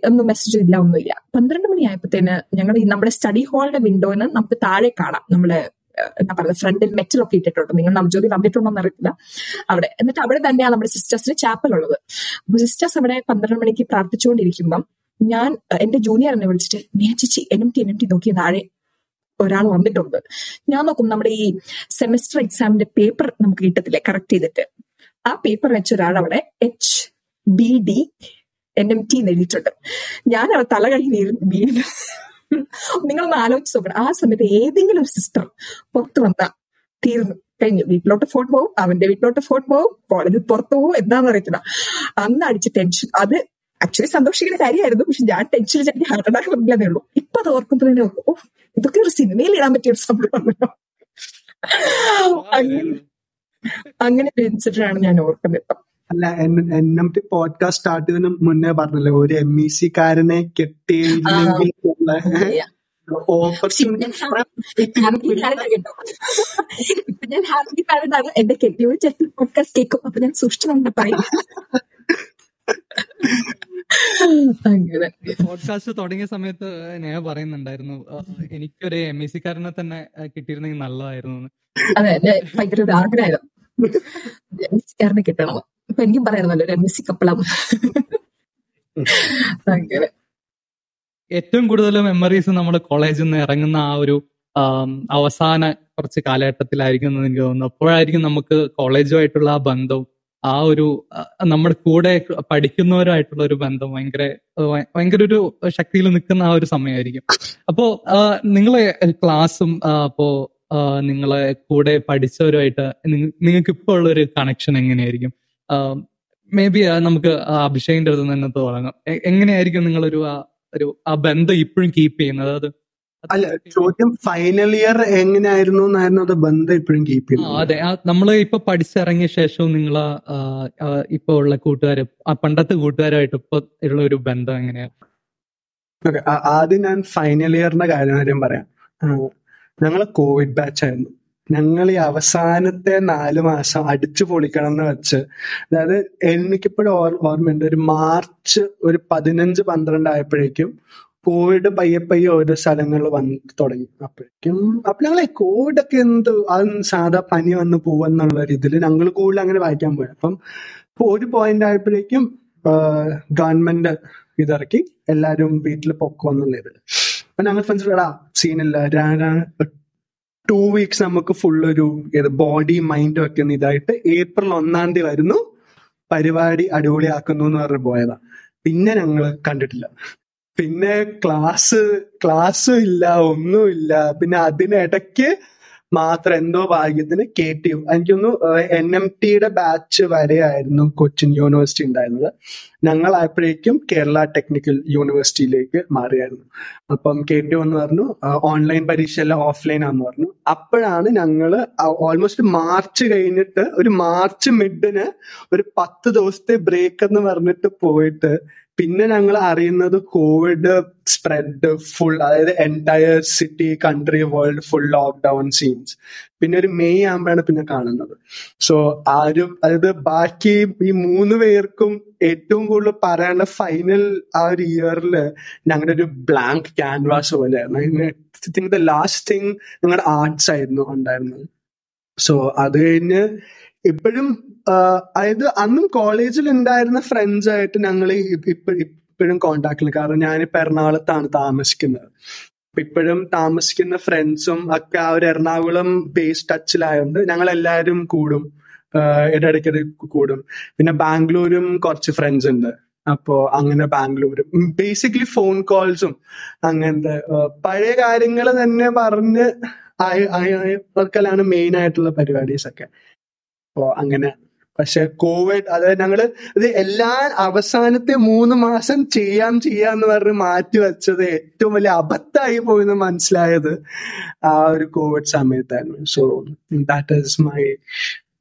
ഒന്നും മെസ്സേജ് ഇല്ല ഒന്നുമില്ല. പന്ത്രണ്ട് മണി ആയപ്പോഴത്തേന് ഞങ്ങൾ നമ്മുടെ സ്റ്റഡി ഹാളിന്റെ വിൻഡോന്ന് നമുക്ക് താഴെ കാണാം. നമ്മുടെ ആ, എന്താ പറയുക ഫ്രണ്ടിൽ മെറ്റലൊക്കെ ഇട്ടിട്ടുണ്ട്. നിങ്ങൾ നവജ്യോതി വന്നിട്ടുണ്ടോ എന്ന് അറിയില്ല അവിടെ എന്നിട്ട് അവിടെ തന്നെയാണ് നമ്മുടെ സിസ്റ്റേഴ്സിന് ചാപ്പൽ ഉള്ളത്. സിസ്റ്റേഴ്സ് അവിടെ പന്ത്രണ്ട് മണിക്ക് പ്രാർത്ഥിച്ചുകൊണ്ടിരിക്കുമ്പം ഞാൻ എന്റെ ജൂനിയർ എന്നെ വിളിച്ചിട്ട് നീ ചേച്ചി N M T N M T നോക്കിയ താഴെ ഒരാൾ വന്നിട്ടുണ്ട്. ഞാൻ നോക്കും നമ്മുടെ ഈ സെമിസ്റ്റർ എക്സാമിന്റെ പേപ്പർ നമുക്ക് കിട്ടത്തില്ലേ കറക്റ്റ് ചെയ്തിട്ട്. ആ പേപ്പർ വെച്ച ഒരാൾ അവിടെ H B D N M T എഴുതിയിട്ടുണ്ട്. ഞാൻ തല കഴിഞ്ഞ് വീണ്. നിങ്ങളൊന്ന് ആലോചിച്ച് നോക്കണം. ആ സമയത്ത് ഏതെങ്കിലും ഒരു സിസ്റ്റർ പുറത്ത് വന്ന തീർന്നു. കഴിഞ്ഞു. വീട്ടിലോട്ട് ഫോൺ പോകും അവന്റെ വീട്ടിലോട്ട് ഫോൺ പോകും കോളേജിൽ പുറത്തു പോകും എന്താണെന്ന് അറിയത്തില്ല. അന്ന് അടിച്ച ടെൻഷൻ അത് ആക്ച്വലി സന്തോഷിക്കുന്ന കാര്യമായിരുന്നു. പക്ഷെ ഞാൻ ടെൻഷൻ എനിക്ക് ഹാർട്ട് അറ്റാക്ക് വന്നില്ലെന്നേ ഉള്ളൂ. ഇപ്പൊ അത് ഓർക്കുമ്പോൾ തന്നെ ഓ ഇതൊക്കെ ഒരു സിനിമയിൽ ഇടാൻ പറ്റിയ ഒരു സംഭവമാണല്ലോ. അങ്ങനെ അങ്ങനെ ഒരു ഇൻസിഡന്റ് ആണ് ഞാൻ ഓർക്കുന്നത്. ഇപ്പം അല്ല N M T podcast start ചെയ്തതിന് മുന്നേ പറഞ്ഞല്ലോ ഒരു എം ഇ സി കാരനെ കെട്ടിയില്ലെങ്കിൽ ഞാൻ ഹാപ്പി എന്റെ കെട്ടിയോ പോഡ്കാസ്റ്റ് കേൾക്കും അപ്പൊ ഞാൻ പറയും. പോഡ്കാസ്റ്റ് തുടങ്ങിയ സമയത്ത് ഞാൻ പറയുന്നുണ്ടായിരുന്നു. എനിക്കൊരു എം എസ് സിക്കാരനെ തന്നെ കിട്ടിയിരുന്നെങ്കിൽ നല്ലതായിരുന്നു. അതെ ഭയങ്കര ആഗ്രഹമായിരുന്നു. എംസിക്കാരനെ കിട്ടണം. അപ്പൊ എനിക്കും പറയണമല്ലോ എസ് കപ്പളം. അങ്ങനെ. ഏറ്റവും കൂടുതൽ മെമ്മറീസ് നമ്മൾ കോളേജിൽ നിന്ന് ഇറങ്ങുന്ന ആ ഒരു അവസാന കുറച്ച് കാലഘട്ടത്തിലായിരിക്കും എന്ന് എനിക്ക് തോന്നുന്നു. അപ്പോഴായിരിക്കും നമുക്ക് കോളേജുമായിട്ടുള്ള ആ ബന്ധം ആ ഒരു നമ്മുടെ കൂടെ പഠിക്കുന്നവരുമായിട്ടുള്ള ഒരു ബന്ധം ഭയങ്കര ഭയ- ഭയങ്കര ഒരു ശക്തിയിൽ നിൽക്കുന്ന ആ ഒരു സമയമായിരിക്കും. അപ്പോ നിങ്ങളെ ക്ലാസ്സും അപ്പോ നിങ്ങളെ കൂടെ പഠിച്ചവരുമായിട്ട് നിങ്ങൾക്ക് ഇപ്പോൾ ഉള്ള ഒരു കണക്ഷൻ എങ്ങനെയായിരിക്കും? മേ ബി നമുക്ക് ആ അഭിഷേകിന്റെ അടുത്ത് തന്നെ തുടങ്ങാം. എങ്ങനെയായിരിക്കും നിങ്ങളൊരു ആ ഒരു ആ ബന്ധം ഇപ്പോഴും കീപ്പ് ചെയ്യുന്നത്? അത് അല്ല ചോദ്യം ഫൈനൽ ഇയർ എങ്ങനെയായിരുന്നു എന്നായിരുന്നു അത് ബന്ധം ഇപ്പോഴും കീപ്പ് ചെയ്യുന്നു ചെയ്യുന്നത്. അതെ. നമ്മൾ ഇപ്പൊ പഠിച്ചിറങ്ങിയ ശേഷവും നിങ്ങൾ ഇപ്പൊ ഉള്ള കൂട്ടുകാര് ആ പണ്ടത്തെ കൂട്ടുകാരായിട്ട് ഇപ്പൊ ഉള്ള ഒരു ബന്ധം എങ്ങനെയാ? ഓക്കെ ആദ്യം ഞാൻ ഫൈനൽ ഇയറിന്റെ കാര്യം കാര്യം പറയാം. ഞങ്ങൾ കോവിഡ് ബാച്ച് ആയിരുന്നു. ഞങ്ങൾ ഈ അവസാനത്തെ നാല് മാസം അടിച്ചു പൊളിക്കണം എന്ന് വെച്ച് അതായത് എനിക്കിപ്പോഴും ഓർ- ഓർമ്മയുണ്ട്. ഒരു മാർച്ച് ഒരു പതിനഞ്ച് പന്ത്രണ്ട് ആയപ്പോഴേക്കും കോവിഡ് പയ്യെ പയ്യെ ഓരോ സ്ഥലങ്ങളിൽ വന്ന് തുടങ്ങി. അപ്പോഴേക്കും അപ്പൊ ഞങ്ങളെ കോവിഡ് ഒക്കെ എന്ത് അത് സാധാ പനി വന്ന് പോവെന്നുള്ള ഒരു ഇതിൽ ഞങ്ങൾ കൂടുതൽ അങ്ങനെ വായിക്കാൻ പോയി. അപ്പം ഒരു പോയിന്റ് ആയപ്പോഴേക്കും ഗവൺമെന്റ് ഇതിറക്കി എല്ലാരും വീട്ടിൽ പൊക്കോന്നുള്ള ഇതിൽ അപ്പൊ ഞങ്ങൾ ഫ്രണ്ട്സ് സീനില്ല ടു വീക്സ് നമുക്ക് ഫുൾ ഒരു ബോഡി മൈൻഡും ഒക്കെ ഒന്ന് ഇതായിട്ട് ഏപ്രിൽ ഒന്നാം തീയതി വരുന്നു പരിപാടി അടിപൊളിയാക്കുന്നു എന്ന് പറഞ്ഞ് പോയതാ. പിന്നെ ഞങ്ങൾ കണ്ടിട്ടില്ല. പിന്നെ ക്ലാസ് ക്ലാസ്സും ഇല്ല ഒന്നുമില്ല. പിന്നെ അതിനിടയ്ക്ക് മാത്രം എന്തോ ഭാഗ്യത്തിന് കെ ടി യു എനിക്കൊന്നു എൻ എം ടിയുടെ ബാച്ച് വരെയായിരുന്നു കൊച്ചിൻ യൂണിവേഴ്സിറ്റി ഉണ്ടായിരുന്നത്. ഞങ്ങൾ ഞങ്ങളായപ്പോഴേക്കും കേരള ടെക്നിക്കൽ യൂണിവേഴ്സിറ്റിയിലേക്ക് മാറിയായിരുന്നു. അപ്പം കെ ടി യു എന്ന് പറഞ്ഞു ഓൺലൈൻ പരീക്ഷ അല്ല ഓഫ്ലൈൻ ആന്ന് പറഞ്ഞു. അപ്പോഴാണ് ഞങ്ങൾ ഓൾമോസ്റ്റ് മാർച്ച് കഴിഞ്ഞിട്ട് ഒരു മാർച്ച് മിഡിന് ഒരു പത്ത് ദിവസത്തെ ബ്രേക്ക് എന്ന് പറഞ്ഞിട്ട് പോയിട്ട് പിന്നെ ഞങ്ങൾ അറിയുന്നത് കോവിഡ് സ്പ്രെഡ് ഫുൾ അതായത് entire city country world full lockdown scenes പിന്നെ ഒരു മെയ് ആകുമ്പോഴാണ് പിന്നെ കാണുന്നത്. സോ ആരും അതായത് ബാക്കി ഈ മൂന്ന് പേർക്കും ഏറ്റവും കൂടുതൽ പറയാനുള്ള ഫൈനൽ ആ ഒരു ഇയറിൽ ഞങ്ങളുടെ ഒരു ബ്ലാങ്ക് ക്യാൻവാസ് പോലെയായിരുന്നു ദ ലാസ്റ്റ് തിങ് ഞങ്ങളുടെ ആർട്സ് ആയിരുന്നു ഉണ്ടായിരുന്നത്. സോ അത് കഴിഞ്ഞ് ഇപ്പോഴും അതായത് അന്നും കോളേജിൽ ഉണ്ടായിരുന്ന ഫ്രണ്ട്സ് ആയിട്ട് ഞങ്ങൾ ഇപ്പോഴും കോണ്ടാക്റ്റിൽ കാരണം ഞാൻ ഇപ്പൊ എറണാകുളത്താണ് താമസിക്കുന്നത്. അപ്പൊ ഇപ്പോഴും താമസിക്കുന്ന ഫ്രണ്ട്സും ഒക്കെ ആ ഒരു എറണാകുളം ബേസ് ടച്ചിലായതുകൊണ്ട് ഞങ്ങൾ എല്ലാവരും കൂടും ഇടയ്ക്കിടെ കൂടും. പിന്നെ ബാംഗ്ലൂരും കുറച്ച് ഫ്രണ്ട്സ് ഉണ്ട്. അപ്പോ അങ്ങനെ ബാംഗ്ലൂരും. ബേസിക്കലി ഫോൺ കോൾസും അങ്ങനത്തെ പഴയ കാര്യങ്ങൾ തന്നെ പറഞ്ഞ് അവർക്കെല്ലാം മെയിൻ ആയിട്ടുള്ള പരിപാടീസ് ഒക്കെ അപ്പോ അങ്ങനെ പക്ഷെ കോവിഡ് അതായത് ഞങ്ങൾ ഇത് എല്ലാ അവസാനത്തെ മൂന്ന് മാസം ചെയ്യാം ചെയ്യാന്ന് പറഞ്ഞ് മാറ്റി വെച്ചത് ഏറ്റവും വലിയ അബദ്ധമായി പോയെന്ന് മനസ്സിലായത് ആ ഒരു കോവിഡ് സമയത്തായിരുന്നു. So that is my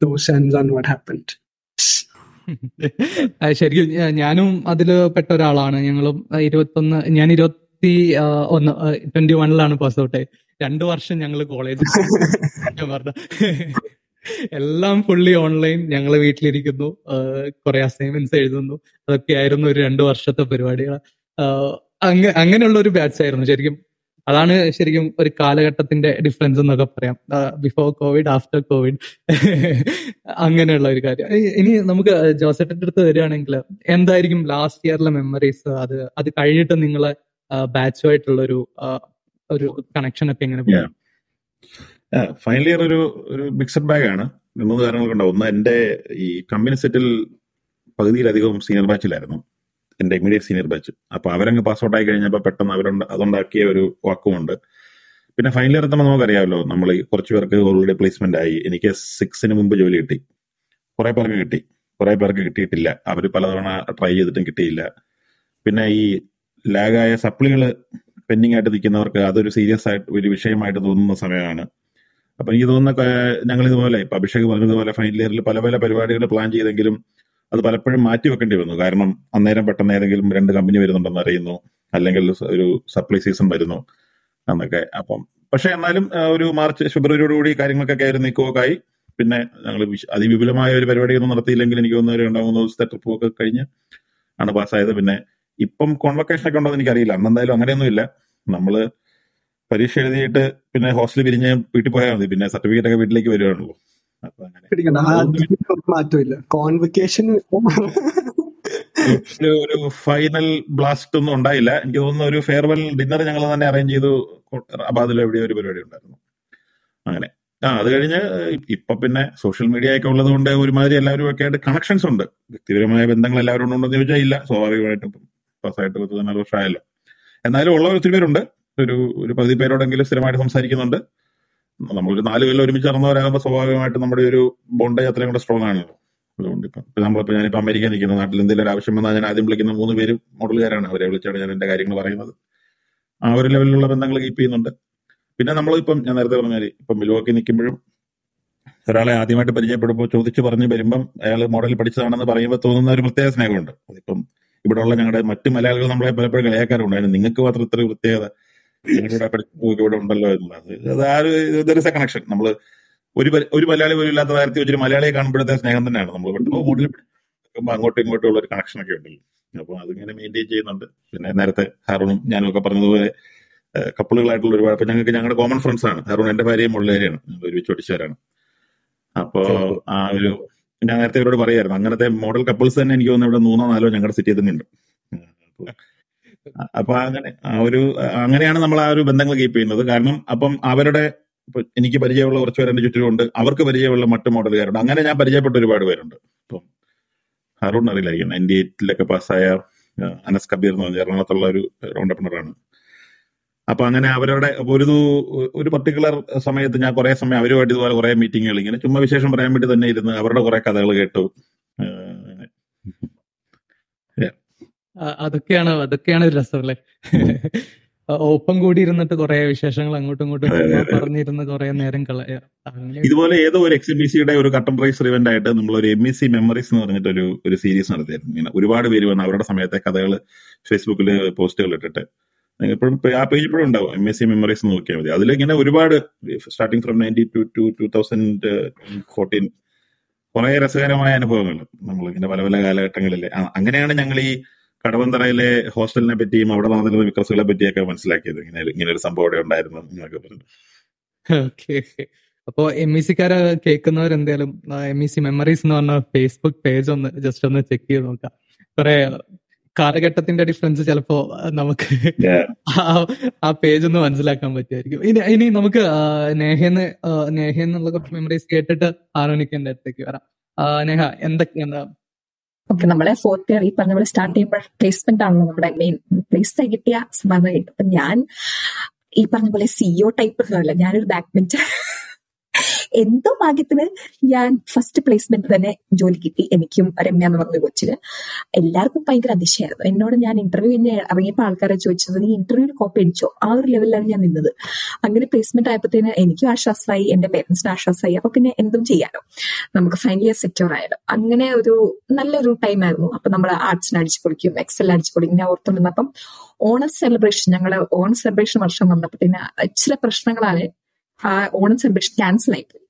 two cents on what happened ശരിക്കും ഞാനും അതിൽ പെട്ട ഒരാളാണ്. ഞങ്ങളും ഇരുപത്തൊന്ന് ഞാൻ ഇരുപത്തി ഒന്ന് ട്വന്റി വണ്ണിലാണ് പാസ് ഔട്ട് രണ്ടു വർഷം ഞങ്ങൾ കോളേജിൽ പറഞ്ഞ എല്ലാം ഫുള്ളി ഓൺലൈൻ ഞങ്ങൾ വീട്ടിലിരിക്കുന്നു. കുറെ അസൈൻമെന്റ്സ് എഴുതുന്നു. അതൊക്കെ ആയിരുന്നു ഒരു രണ്ടു വർഷത്തെ പരിപാടികൾ അങ്ങനെയുള്ള ഒരു ബാച്ച് ആയിരുന്നു ശരിക്കും. അതാണ് ശരിക്കും ഒരു കാലഘട്ടത്തിന്റെ ഡിഫറൻസ് എന്നൊക്കെ പറയാം. ബിഫോർ കോവിഡ് ആഫ്റ്റർ കോവിഡ് അങ്ങനെയുള്ള ഒരു കാര്യം. ഇനി നമുക്ക് ജോസഫിന്റെ അടുത്ത് വരികയാണെങ്കിൽ എന്തായിരിക്കും ലാസ്റ്റ് ഇയറിലെ മെമ്മറീസ് അത് അത് കഴിഞ്ഞിട്ട് നിങ്ങളെ ബാച്ചുമായിട്ടുള്ള ഒരു ഒരു കണക്ഷൻ ഒക്കെ എങ്ങനെ പോകും ഫൈനൽ ഇയർ ഒരു ഒരു മിക്സഡ് ബാഗ് ആണ്. മൂന്ന് കാരണങ്ങൾ കൊണ്ടാവും ഒന്ന് എന്റെ ഈ കമ്പനി സെറ്റിൽ പകുതിയിലധികവും സീനിയർ ബാച്ചിലായിരുന്നു എന്റെ ഇമ്മീഡിയറ്റ് സീനിയർ ബാച്ച് അപ്പൊ അവരങ്ങ് പാസ് ഔട്ട് ആയി കഴിഞ്ഞപ്പോൾ പെട്ടെന്ന് അവരുണ്ട് അതുണ്ടാക്കിയ ഒരു വാക്കുമുണ്ട്. പിന്നെ ഫൈനൽ ഇയർ എത്തുമ്പോൾ നമുക്കറിയാമല്ലോ നമ്മൾ കുറച്ച് പേർക്ക് ഓൾറെഡി പ്ലേസ്മെന്റ് ആയി. എനിക്ക് സിക്സിന് മുമ്പ് ജോലി കിട്ടി. കുറെ പേർക്ക് കിട്ടി. കുറെ പേർക്ക് കിട്ടിയിട്ടില്ല. അവർ പലതവണ ട്രൈ ചെയ്തിട്ടും കിട്ടിയില്ല. പിന്നെ ഈ ലാഗായ സപ്ലികൾ പെൻഡിങ് ആയിട്ട് നിൽക്കുന്നവർക്ക് അതൊരു സീരിയസ് ആയിട്ട് ഒരു വിഷയമായിട്ട് തോന്നുന്ന സമയമാണ്. അപ്പൊ എനിക്ക് തോന്നുന്ന ഞങ്ങൾ ഇതുപോലെ ഇപ്പൊ അഭിഷേക് പറഞ്ഞതുപോലെ ഫൈനൽ ഇയറിൽ പല പല പരിപാടികൾ പ്ലാൻ ചെയ്തെങ്കിലും അത് പലപ്പോഴും മാറ്റി വെക്കേണ്ടി വന്നു. കാരണം അന്നേരം പെട്ടെന്ന് ഏതെങ്കിലും രണ്ട് കമ്പനി വരുന്നുണ്ടെന്ന് അറിയുന്നു. അല്ലെങ്കിൽ ഒരു സപ്ലൈ സീസൺ വരുന്നു എന്നൊക്കെ. അപ്പം പക്ഷെ എന്നാലും ഒരു മാർച്ച് ഫെബ്രുവരിയോടുകൂടി കാര്യങ്ങൾക്കൊക്കെ ആയിരുന്നു ആയി. പിന്നെ ഞങ്ങൾ അതിവിപുലമായ ഒരു പരിപാടിയൊന്നും നടത്തിയില്ലെങ്കിൽ എനിക്ക് തോന്നുന്നു ഒരു രണ്ടാമൂന്ന് ദിവസത്തെ ട്രിപ്പ് ഒക്കെ കഴിഞ്ഞ് ആണ് പാസ്സായത് പിന്നെ ഇപ്പം കോൺവക്കേഷൻ ഒക്കെ ഉണ്ടോ എന്ന് എനിക്കറിയില്ല. അന്നെന്തായാലും അങ്ങനെയൊന്നുമില്ല. നമ്മൾ പരീക്ഷ എഴുതിയിട്ട് പിന്നെ ഹോസ്റ്റലിൽ പിരിഞ്ഞ് വീട്ടിൽ പോയാൽ മതി. പിന്നെ സർട്ടിഫിക്കറ്റ് ഒക്കെ വീട്ടിലേക്ക് വരുവാണല്ലോ. അപ്പൊ അങ്ങനെ. കോൺവെക്കേഷൻ ഒരു ഫൈനൽ ബ്ലാസ്റ്റ് ഒന്നും ഉണ്ടായില്ല. എനിക്ക് തോന്നുന്നു ഒരു ഫെയർവെൽ ഡിന്നർ ഞങ്ങൾ തന്നെ അറേഞ്ച് ചെയ്തു. അബാദിലെ എവിടെയോ ഒരു പരിപാടി ഉണ്ടായിരുന്നു. അങ്ങനെ. ആ അത് കഴിഞ്ഞ് ഇപ്പൊ പിന്നെ സോഷ്യൽ മീഡിയ ഒക്കെ ഉള്ളത് കൊണ്ട് ഒരുമാതിരി എല്ലാവരും ഒക്കെ ആയിട്ട് കണക്ഷൻസ് ഉണ്ട്. വ്യക്തിപരമായ ബന്ധങ്ങൾ എല്ലാവരും ഉണ്ടെന്ന് ചോദിച്ചാൽ ഇല്ല. സ്വാഭാവികമായിട്ടും പാസ്സായിട്ട് പത്ത് നാല് വർഷമായല്ലോ. എന്നാലും ഉള്ള ഒത്തിരി പേരുണ്ട്. ഒരു ഒരു പകുതി പേരോടെങ്കിലും സ്ഥിരമായിട്ട് സംസാരിക്കുന്നുണ്ട്. നമ്മളൊരു നാല് കൊല്ലം ഒരുമിച്ച് നടന്നവരാകുമ്പോൾ സ്വാഭാവികമായിട്ട് നമ്മുടെ ഒരു ബോണ്ട അത്രയും കൂടെ സ്ട്രോങ് ആണല്ലോ. അതുകൊണ്ട് ഇപ്പം നമ്മളിപ്പോ ഞാനിപ്പോ അമേരിക്ക നിൽക്കുന്ന. നാട്ടിൽ എന്തെങ്കിലും ഒരു ആവശ്യം വന്നാൽ ഞാൻ ആദ്യം വിളിക്കുന്ന മൂന്ന് പേരും മോഡലുകാരാണ്. അവരെ വിളിച്ചാണ് ഞാൻ എന്റെ കാര്യങ്ങൾ പറയുന്നത്. ആ ഒരു ലെവലിലുള്ള ബന്ധങ്ങൾ കീപ്പ് ചെയ്യുന്നുണ്ട്. പിന്നെ നമ്മളിപ്പം ഞാൻ നേരത്തെ പറഞ്ഞാൽ ഇപ്പം മിലുവാക്കി നിൽക്കുമ്പോഴും ഒരാളെ ആദ്യമായിട്ട് പരിചയപ്പെടുമ്പോൾ ചോദിച്ചു പറഞ്ഞ് വരുമ്പം അയാൾ മോഡൽ പഠിച്ചതാണെന്ന് പറയുമ്പോൾ തോന്നുന്ന ഒരു പ്രത്യേക സ്നേഹമുണ്ട്. അതിപ്പം ഇവിടെയുള്ള ഞങ്ങളുടെ മറ്റു മലയാളികൾ നമ്മളെ പലപ്പോഴും കളിയാക്കാറുണ്ട്. നിങ്ങൾക്ക് മാത്രം ഇത്ര പ്രത്യേകത. ഇവിടെ ഉണ്ടല്ലോ എന്നുള്ളത്. അത് ആ ഒരു കണക്ഷൻ നമ്മൾ ഒരു ഒരു മലയാളി പോലും ഇല്ലാത്ത കാര്യത്തിൽ വെച്ചൊരു മലയാളിയെ കാണുമ്പോഴത്തെ സ്നേഹം തന്നെയാണ്. നമ്മൾ പെട്ടെന്ന് മോഡൽ അങ്ങോട്ടും ഇങ്ങോട്ടും ഉള്ള ഒരു കണക്ഷൻ ഒക്കെ ഉണ്ടല്ലോ. അപ്പൊ അതിങ്ങനെ മെയിന്റെയിൻ ചെയ്യുന്നുണ്ട്. പിന്നെ നേരത്തെ ഹാറൂണും ഞാനും ഒക്കെ പറഞ്ഞതുപോലെ കപ്പിളുകളായിട്ടുള്ള ഒരുപാട് അപ്പൊ ഞങ്ങൾക്ക് ഞങ്ങളുടെ കോമൺ ഫ്രണ്ട്സ് ആണ്. ഹാറൂൺ എന്റെ ഭാര്യയും മുള്ളേരെയാണ്. ഒരുമിച്ച് ഒടിച്ചവരാണ് അപ്പോ ആ ഒരു ഞാൻ നേരത്തെ ഇവരോട് പറയായിരുന്നു. അങ്ങനത്തെ മോഡൽ കപ്പിൾസ് തന്നെ എനിക്ക് തോന്നുന്നു ഇവിടെ മൂന്നോ നാലോ ഞങ്ങളുടെ സിറ്റിയിൽ തന്നെ ഉണ്ട് അപ്പൊ അങ്ങനെ ആ ഒരു അങ്ങനെയാണ് നമ്മൾ ആ ഒരു ബന്ധങ്ങൾ കീപ്പ് ചെയ്യുന്നത്. കാരണം അപ്പം അവരുടെ ഇപ്പൊ എനിക്ക് പരിചയമുള്ള കുറച്ച് പേരെ ചുറ്റിലുണ്ട്. അവർക്ക് പരിചയമുള്ള മറ്റു മോഡലുകാരുണ്ട്. അങ്ങനെ ഞാൻ പരിചയപ്പെട്ട ഒരുപാട് പേരുണ്ട്. ഇപ്പം ഹാറൂൺ അറിയില്ലായിരിക്കും. നയന്റി എയ്റ്റിലൊക്കെ പാസ്സായ അനസ് കബീർ എന്ന് പറഞ്ഞ എറണാകുളത്തുള്ള ഒരു റൗണ്ടപ്പണറാണ് അപ്പൊ അങ്ങനെ അവരുടെ ഒരു ഒരു പർട്ടിക്കുലർ സമയത്ത് ഞാൻ കുറെ സമയം അവരുമായിട്ട് ഇതുപോലെ കുറെ മീറ്റിങ്ങുകൾ ഇങ്ങനെ ചുമ്മാ വിശേഷം പറയാൻ വേണ്ടി തന്നെ ഇരുന്ന് അവരുടെ കുറെ കഥകൾ കേട്ടു. അതൊക്കെയാണ് അതൊക്കെയാണ് ഒരു രസം അല്ലേ? ഒപ്പം കൂടി ഇരുന്നിട്ട് കുറെ വിശേഷങ്ങൾ അങ്ങോട്ടും ഇങ്ങോട്ടും പറഞ്ഞിരുന്ന കുറെ നേരം കളയാ ഇതുപോലെ ഏതോ ഒരു എക്സിബിസിയുടെ ഒരു കട്ടൻ റൈസർ ഇവന്റ് ആയിട്ട് നമ്മൾ ഒരു എം ഇ സി മെമ്മറീസ് എന്ന് പറഞ്ഞിട്ട് ഒരു ഒരു സീരീസ് നടത്തിയിരുന്നു. ഇങ്ങനെ ഒരുപാട് പേര് വന്ന് അവരുടെ സമയത്തെ കഥകൾ ഫേസ്ബുക്കിൽ പോസ്റ്റുകൾ ഇട്ടിട്ട്. എപ്പോഴും ആ പേജ് ഇപ്പോഴും ഉണ്ടാവും. എം എസ് സി മെമ്മറീസ് നോക്കിയാൽ മതി. അതിലിങ്ങനെ ഒരുപാട് starting from ninety two to two thousand fourteen കുറെ രസകരമായ അനുഭവങ്ങൾ. നമ്മളിങ്ങനെ പല പല കാലഘട്ടങ്ങളിൽ അങ്ങനെയാണ് ഞങ്ങൾ ഈ കടവന്തറയിലെ ഹോസ്റ്റലിനെ പറ്റിയും അവിടെ നടന്നിരുന്ന വിക്രസുകളെ പറ്റിയൊക്കെ മനസ്സിലാക്കിയത്. ഇങ്ങനെ ഇങ്ങനെ ഒരു സംഭവം അവിടെ ഉണ്ടായിരുന്നു എന്നൊക്കെ പറഞ്ഞു. ഓക്കെ അപ്പോ എം ഇ സിക്കാരെ കേൾക്കുന്നവർ എന്തായാലും എം ഇ സി മെമ്മറീസ് എന്ന് പറഞ്ഞ ഫേസ്ബുക്ക് പേജ് ഒന്ന് ജസ്റ്റ് ഒന്ന് ചെക്ക് ചെയ്ത് നോക്കാം. കുറെ കാലഘട്ടത്തിന്റെ ഡിഫറൻസ് ചിലപ്പോ നമുക്ക് ആ- പേജ് ഒന്ന് മനസ്സിലാക്കാൻ പറ്റുമായിരിക്കും. ഇനി ഇനി നമുക്ക് നേഹന്ന് നേഹ എന്നുള്ള കുറച്ച് മെമ്മറീസ് കേട്ടിട്ട് എന്റെ അടുത്തേക്ക് വരാം. നേഹ എന്തൊക്കെയാണ് ഓക്കെ നമ്മളെ ഫോർത്ത് ഇയർ ഈ പറഞ്ഞ പോലെ സ്റ്റാർട്ട് ചെയ്യുമ്പോൾ പ്ലേസ്മെന്റ് ആണല്ലോ നമ്മുടെ മെയിൻ പ്ലേസ് കിട്ടിയ സംഭവം കിട്ടും ഞാൻ ഈ പറഞ്ഞ പോലെ സിഇഒ ടൈപ്പ് അല്ല ഞാനൊരു ബാക്ക് എന്തോ ഭാഗ്യത്തിന് ഞാൻ ഫസ്റ്റ് പ്ലേസ്മെന്റ് തന്നെ ജോലി കിട്ടി. എനിക്കും രമ്യ എന്ന് പറഞ്ഞ കൊച്ചിന്. എല്ലാവർക്കും ഭയങ്കര അതിശയമായിരുന്നു എന്നോട് ഞാൻ ഇന്റർവ്യൂ തന്നെ ഇറങ്ങിയപ്പോൾ ആൾക്കാരെ ചോദിച്ചത് നീ ഇന്റർവ്യൂവിൽ കോപ്പി അടിച്ചോ? ആ ഒരു ലെവലിലാണ് ഞാൻ നിന്നത്. അങ്ങനെ പ്ലേസ്മെന്റ് ആയപ്പോഴത്തേന് എനിക്കും ആശ്വാസമായി എന്റെ പേരൻസിന് ആശ്വാസമായി. അപ്പൊ പിന്നെ എന്തും ചെയ്യാനോ നമുക്ക് ഫൈനൽ ഇയർ സെക്യൂർ ആയാലും അങ്ങനെ ഒരു നല്ലൊരു ടൈം ആയിരുന്നു. അപ്പൊ നമ്മൾ ആർട്സിന് അടിച്ചു പൊളിക്കും എക്സൽ അടിച്ചു പൊളിക്കും. ഞാൻ ഓർത്തുകൊണ്ടിരുന്നപ്പം ഓണം സെലിബ്രേഷൻ ഞങ്ങൾ ഓണം സെലിബ്രേഷൻ വർഷം വന്നപ്പോഴത്തേന് ചില പ്രശ്നങ്ങളാണ് ആ ഓണം സെലിബ്രേഷൻ ക്യാൻസൽ ആയിപ്പോയി.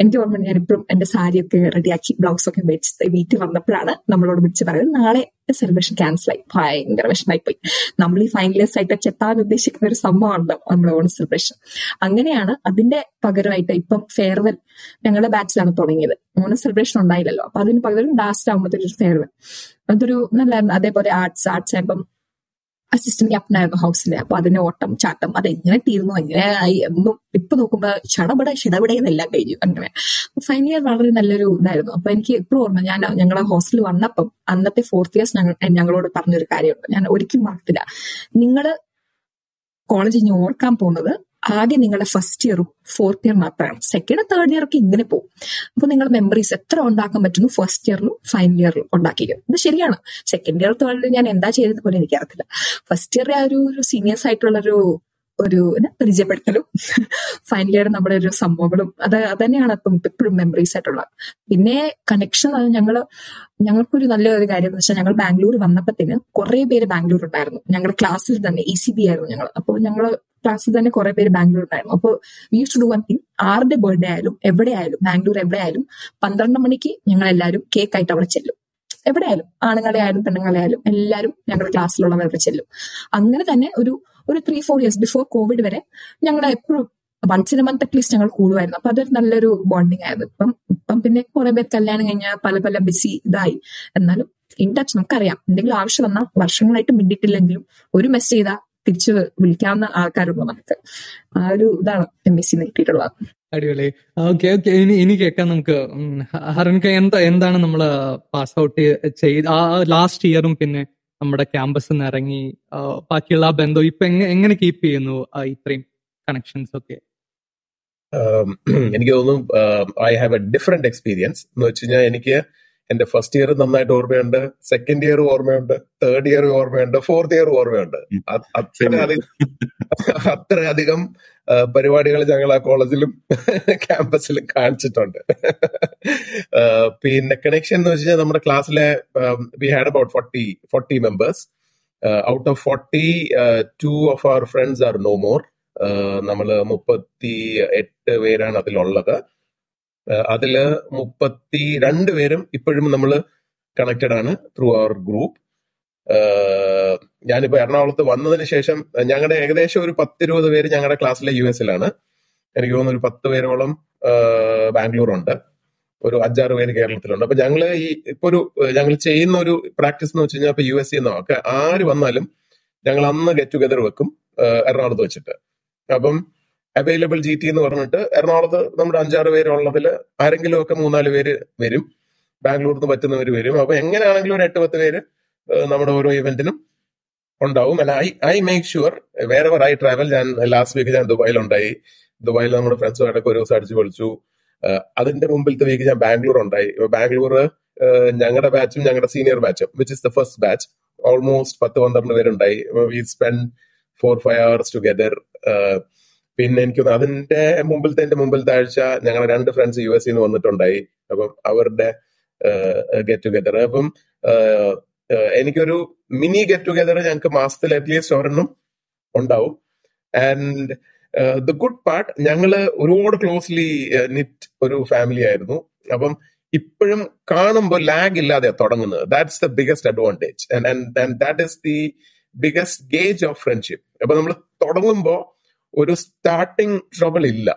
എനിക്ക് ഓർമ്മ ഞാൻ ഇപ്പോഴും എന്റെ സാരിയൊക്കെ റെഡിയാക്കി ബ്ലൗസ് ഒക്കെ മേടിച്ച് വീട്ടിൽ വന്നപ്പോഴാണ് നമ്മളോട് വിളിച്ച് പറയുന്നത് നാളെ സെലിബ്രേഷൻ ക്യാൻസൽ ആയി. ഭയങ്കര വിഷമായി പോയി നമ്മൾ ഈ ഫൈനലിയർസ് ആയിട്ട് ചെത്താൻ ഉദ്ദേശിക്കുന്ന ഒരു സംഭവമാണല്ലോ നമ്മുടെ ഓണം സെലിബ്രേഷൻ അങ്ങനെയാണ് അതിന്റെ പകരമായിട്ട് ഇപ്പം ഫെയർവെൽ ഞങ്ങളുടെ ബാച്ചിലാണ് തുടങ്ങിയത്. ഓണം സെലിബ്രേഷൻ ഉണ്ടായില്ലല്ലോ. അപ്പൊ അതിന് പകരം ലാസ്റ്റ് ആകുമ്പോഴത്തേക്ക് ഒരു ഫെയർവെൽ അതൊരു നല്ലായിരുന്നു. അതേപോലെ ആർട്സ് ആർട്സ് ആയപ്പം അസിസ്റ്റന്റ് ക്യാപ്റ്റൻ ആയിരുന്നു ഹൗസിലെ അപ്പൊ അതിന്റെ ഓട്ടം ചാട്ടം അതെങ്ങനെ തീർന്നു? എങ്ങനെ ആയി? എന്നും ഇപ്പൊ നോക്കുമ്പോ ചടപട ഷിടപട എന്നെല്ലാം കഴിഞ്ഞു അങ്ങനെ. ഫൈനൽ ഇയർ വളരെ നല്ലൊരു ഇതായിരുന്നു. അപ്പൊ എനിക്ക് ഇപ്പോഴും ഓർമ്മ ഞാൻ ഞങ്ങളെ ഹോസ്റ്റലിൽ വന്നപ്പം അന്നത്തെ ഫോർത്ത് ഇയേഴ്സ് ഞങ്ങൾ ഞങ്ങളോട് പറഞ്ഞൊരു കാര്യമുണ്ട്. ഞാൻ ഒരിക്കലും മറക്കില്ല നിങ്ങൾ കോളേജ് ഇനി ഓർക്കാൻ പോകുന്നത് ആദ്യം നിങ്ങളുടെ ഫസ്റ്റ് ഇയറും ഫോർത്ത് ഇയർ മാത്രമാണ്. സെക്കൻഡ് തേർഡ് ഇയർ ഒക്കെ ഇങ്ങനെ പോകും. അപ്പൊ നിങ്ങൾ മെമ്മറീസ് എത്ര ഉണ്ടാക്കാൻ പറ്റുന്നു ഫസ്റ്റ് ഇയറിലും ഫൈനൽ ഇയറിലും ഉണ്ടാക്കിക്കും ഇത് ശരിയാണ്. സെക്കൻഡ് ഇയർ തേർഡ് ഞാൻ എന്താ ചെയ്തത് പോലും എനിക്കറിയത്തില്ല. ഫസ്റ്റ് ഇയർ ആ ഒരു സീനിയേഴ്സ് ആയിട്ടുള്ള ഒരു ഒരു പരിചയപ്പെടുത്തലും. ഫൈനൽ ഇയർ നമ്മുടെ ഒരു സംഭവങ്ങളും അത് അത് തന്നെയാണ് ഇപ്പം ഇപ്പോഴും മെമ്മറീസ് ആയിട്ടുള്ളത് പിന്നെ കണക്ഷൻ ഞങ്ങൾ ഞങ്ങൾക്കൊരു നല്ലൊരു കാര്യം എന്ന് വെച്ചാൽ ഞങ്ങൾ ബാംഗ്ലൂർ വന്നപ്പത്തിന് കുറെ പേര് ബാംഗ്ലൂർ ഉണ്ടായിരുന്നു. ഞങ്ങളുടെ ക്ലാസ്സിൽ തന്നെ ഇ സി ബി ആയിരുന്നു ഞങ്ങൾ അപ്പോൾ ഞങ്ങൾ ക്ലാസ്സിൽ തന്നെ കുറെ പേര് ബാംഗ്ലൂർ ഉണ്ടായിരുന്നു. അപ്പോൾ we use to do one thing ആറിന്റെ ബർത്ത്ഡേ ആയാലും എവിടെ ആയാലും ബാംഗ്ലൂർ എവിടെ ആയാലും പന്ത്രണ്ട് മണിക്ക് ഞങ്ങൾ എല്ലാവരും കേക്ക് ആയിട്ട് അവിടെ ചെല്ലും. എവിടെ ആയാലും ആണുങ്ങളെ ആയാലും പെണ്ണുങ്ങളെ ആയാലും എല്ലാവരും ഞങ്ങളുടെ ക്ലാസ്സിലുള്ളവരുടെ ചെല്ലും. അങ്ങനെ തന്നെ ഒരു ഒരു three four years before covid വരെ ഞങ്ങളുടെ എപ്പോഴും വൺസ് ഇൻ മന്ത് അറ്റ്ലീസ്റ്റ് ഞങ്ങൾ കൂടുമായിരുന്നു. അപ്പൊ അതൊരു നല്ലൊരു ബോണ്ടിങ് ആയിരുന്നു. ഇപ്പം ഇപ്പം പിന്നെ കുറെ പേർ കല്യാണം കഴിഞ്ഞാൽ പല പല ബിസി ഇതായി. എന്നാലും ഇൻ ടച്ച് നമുക്കറിയാം. എന്തെങ്കിലും ആവശ്യം വന്നാൽ വർഷങ്ങളായിട്ട് മിണ്ടിട്ടില്ലെങ്കിലും ഒരു മെസ്സേജ് ചെയ്താൽ തിരിച്ചു വിളിക്കാവുന്ന ആൾക്കാരുള്ളൂ നമുക്ക്. ആ ഒരു ഇതാണ് എം എസ് സി കിട്ടിയിട്ടുള്ളത് അടിപൊളി. ഓക്കെ ഓക്കെ ഇനി ഇനി കേൾക്കാം നമുക്ക്. ഹരൻക എന്താ എന്താണ് നമ്മൾ പാസ് ഔട്ട് ചെയ്ത് ആ ലാസ്റ്റ് ഇയറും പിന്നെ നമ്മുടെ ക്യാമ്പസിൽ നിന്ന് ഇറങ്ങി ബാക്കിയുള്ള ആ ബന്ധം ഇപ്പൊ എങ്ങനെ കീപ്പ് ചെയ്യുന്നു ഇത്രയും കണക്ഷൻസ് ഒക്കെ? എനിക്ക് തോന്നുന്നു I have a different experience എന്ന് വെച്ച് കഴിഞ്ഞാൽ എനിക്ക് എന്റെ ഫസ്റ്റ് ഇയർ നന്നായിട്ട് ഓർമ്മയുണ്ട് സെക്കൻഡ് ഇയർ ഓർമ്മയുണ്ട് തേർഡ് ഇയർ ഓർമ്മയുണ്ട് ഫോർത്ത് ഇയർ ഓർമ്മയുണ്ട്. അത്രയധികം അത്രയധികം പരിപാടികൾ ഞങ്ങൾ ആ കോളേജിലും ക്യാമ്പസിലും കാണിച്ചിട്ടുണ്ട്. പിന്നെ കണക്ഷൻ എന്ന് വെച്ച് കഴിഞ്ഞാൽ നമ്മുടെ ക്ലാസ്സിലെ we had about forty forty members out of forty two of our friends are no more നമ്മൾ മുപ്പത്തി എട്ട് പേരാണ് അതിലുള്ളത്. അതിൽ മുപ്പത്തി രണ്ട് പേരും ഇപ്പോഴും നമ്മൾ കണക്റ്റഡ് ആണ് ത്രൂ അവർ ഗ്രൂപ്പ് ഞാനിപ്പോ എറണാകുളത്ത് വന്നതിന് ശേഷം ഞങ്ങളുടെ ഏകദേശം ഒരു പത്തിരുപത് പേര് ഞങ്ങളുടെ ക്ലാസ്സിലെ യു എസിലാണ്. എനിക്ക് തോന്നുന്നു ഒരു പത്ത് പേരോളം ബാംഗ്ലൂർ ഉണ്ട് ഒരു അഞ്ചാറ് പേര് കേരളത്തിലുണ്ട്. അപ്പൊ ഞങ്ങൾ ഈ ഇപ്പൊ ഒരു ഞങ്ങൾ ചെയ്യുന്ന ഒരു പ്രാക്ടീസ് എന്ന് വെച്ച് കഴിഞ്ഞാൽ ഇപ്പൊ യു എസ് എന്നോ ഒക്കെ ആര് വന്നാലും ഞങ്ങൾ അന്ന് ഗെറ്റ് ടുഗദർ വെക്കും എറണാകുളത്ത് വെച്ചിട്ട്. അപ്പം അവൈലബിൾ ജി ടി എന്ന് പറഞ്ഞിട്ട് എറണാകുളത്ത് നമ്മുടെ അഞ്ചാറ് പേരുള്ളതിൽ ആരെങ്കിലും ഒക്കെ മൂന്നാൽ പേര് വരും. ബാംഗ്ലൂരിൽ നിന്ന് പറ്റുന്നവർ വരും. അപ്പൊ എങ്ങനെയാണെങ്കിലും ഒരു എട്ട് പത്ത് പേര് നമ്മുടെ ഓരോ ഇവന്റിനും ഉണ്ടാവും. അല്ല ഐ ഐ മേക്ക് ഷുവർ വേറെ ഐ ട്രാവൽ ഞാൻ ലാസ്റ്റ് വീക്ക് ഞാൻ ദുബായിലുണ്ടായി. ദുബായിൽ നമ്മുടെ ഫ്രണ്ട്സുമായിട്ടൊക്കെ ഒരു ദിവസം അടിച്ചു പൊളിച്ചു. അതിന്റെ മുമ്പിലത്തെ വീക്ക് ഞാൻ ബാംഗ്ലൂർ ഉണ്ടായി ബാംഗ്ലൂർ ഞങ്ങളുടെ ബാച്ചും ഞങ്ങളുടെ senior ബാച്ചും which is the first batch almost പത്ത് പന്ത്രണ്ട് പേരുണ്ടായി. We spend four five hours together പിന്നെ എനിക്ക് അതിന്റെ മുമ്പിലത്തെ എന്റെ മുമ്പിലത്തെ ആഴ്ച ഞങ്ങളുടെ രണ്ട് ഫ്രണ്ട്സ് യു എസ് നിന്ന് വന്നിട്ടുണ്ടായി. അപ്പം അവരുടെ ഗെറ്റ് ടുഗദർ അപ്പം എനിക്കൊരു മിനി ഗെറ്റ് ടുഗദർ ഞങ്ങൾക്ക് മാസത്തിൽ അറ്റ്ലീസ്റ്റ് ഒരെണ്ണം ഉണ്ടാവും. ആൻഡ് ദ ഗുഡ് പാർട്ട് ഞങ്ങൾ ഒരുപാട് ക്ലോസ്ലി നിറ്റ് ഒരു ഫാമിലി ആയിരുന്നു. അപ്പം ഇപ്പോഴും കാണുമ്പോൾ ലാഗ് ഇല്ലാതെ തുടങ്ങുന്നത്. That's the biggest advantage that is the biggest gauge of friendship അപ്പൊ നമ്മൾ തുടങ്ങുമ്പോൾ ഒരു സ്റ്റാർട്ടിങ് ട്രബിൾ ഇല്ല.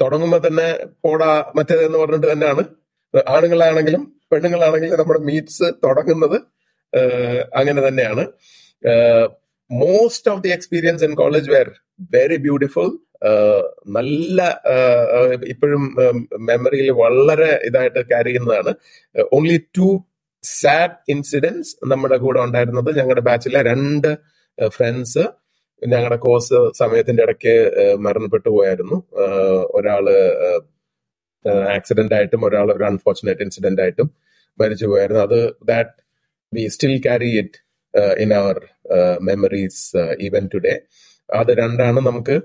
തുടങ്ങുമ്പോൾ തന്നെ പോടാ മറ്റേതെന്ന് പറഞ്ഞിട്ട് തന്നെയാണ്. ആണുങ്ങളാണെങ്കിലും പെണ്ണുങ്ങളാണെങ്കിലും നമ്മുടെ മീറ്റ്സ് തുടങ്ങുന്നത് അങ്ങനെ തന്നെയാണ്. Most of the experience in college were very beautiful നല്ല ഇപ്പോഴും മെമ്മറിയിൽ വളരെ ഇതായിട്ട് ക്യാരി ചെയ്യുന്നതാണ്. ഓൺലി ടു സാഡ് ഇൻസിഡൻസ് നമ്മുടെ കൂടെ ഉണ്ടായിരുന്നത്. ഞങ്ങളുടെ ബാച്ചിലെ രണ്ട് ഫ്രണ്ട്സ് ഞങ്ങളുടെ കോഴ്സ് സമയത്തിന്റെ ഇടയ്ക്ക് മരണപ്പെട്ടു പോയായിരുന്നു. ഒരാൾ ആക്സിഡന്റ് ആയിട്ടും ഒരാൾ ഒരു അൺഫോർച്ചുനേറ്റ് ഇൻസിഡന്റ് ആയിട്ടും മരിച്ചു പോയായിരുന്നു. അത് that we still carry it in our memories even today അത് രണ്ടാണ് നമുക്ക്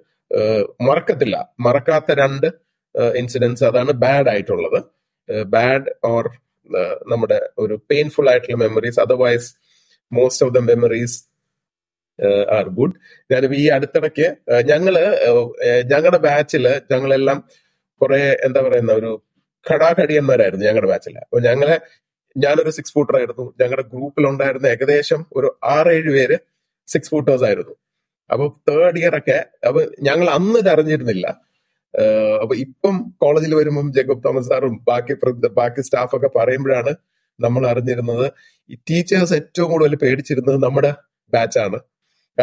മറക്കത്തില്ല. മറക്കാത്ത രണ്ട് ഇൻസിഡൻസ് അതാണ് ബാഡ് ആയിട്ടുള്ളത്. ബാഡ് ഓർ നമ്മുടെ ഒരു പെയിൻഫുൾ ആയിട്ടുള്ള memories otherwise most of the memories are good ഞാനിപ്പോ ഈ അടുത്തിടയ്ക്ക് ഞങ്ങൾ ഞങ്ങളുടെ ബാച്ചിൽ ഞങ്ങളെല്ലാം കുറെ എന്താ പറയുന്ന ഒരു ഘടാഘടിയന്മാരായിരുന്നു ഞങ്ങളുടെ ബാച്ചിൽ അപ്പൊ ഞങ്ങളെ ഞാനൊരു സിക്സ് ഫൂട്ടർ ആയിരുന്നു. ഞങ്ങളുടെ ഗ്രൂപ്പിൽ ഉണ്ടായിരുന്ന ഏകദേശം ഒരു ആറേഴ് പേര് സിക്സ് ഫൂട്ടേഴ്സ് ആയിരുന്നു. അപ്പൊ തേർഡ് ഇയർ ഒക്കെ അപ്പൊ ഞങ്ങൾ അന്ന് അറിഞ്ഞിരുന്നില്ല അപ്പൊ ഇപ്പം കോളേജിൽ വരുമ്പം ജേക്കബ് തോമസ് സാറും ബാക്കി ബാക്കി സ്റ്റാഫൊക്കെ പറയുമ്പോഴാണ് നമ്മൾ അറിഞ്ഞിരുന്നത് ഈ ടീച്ചേഴ്സ് ഏറ്റവും കൂടുതൽ പേടിച്ചിരുന്നത് നമ്മുടെ ബാച്ചാണ്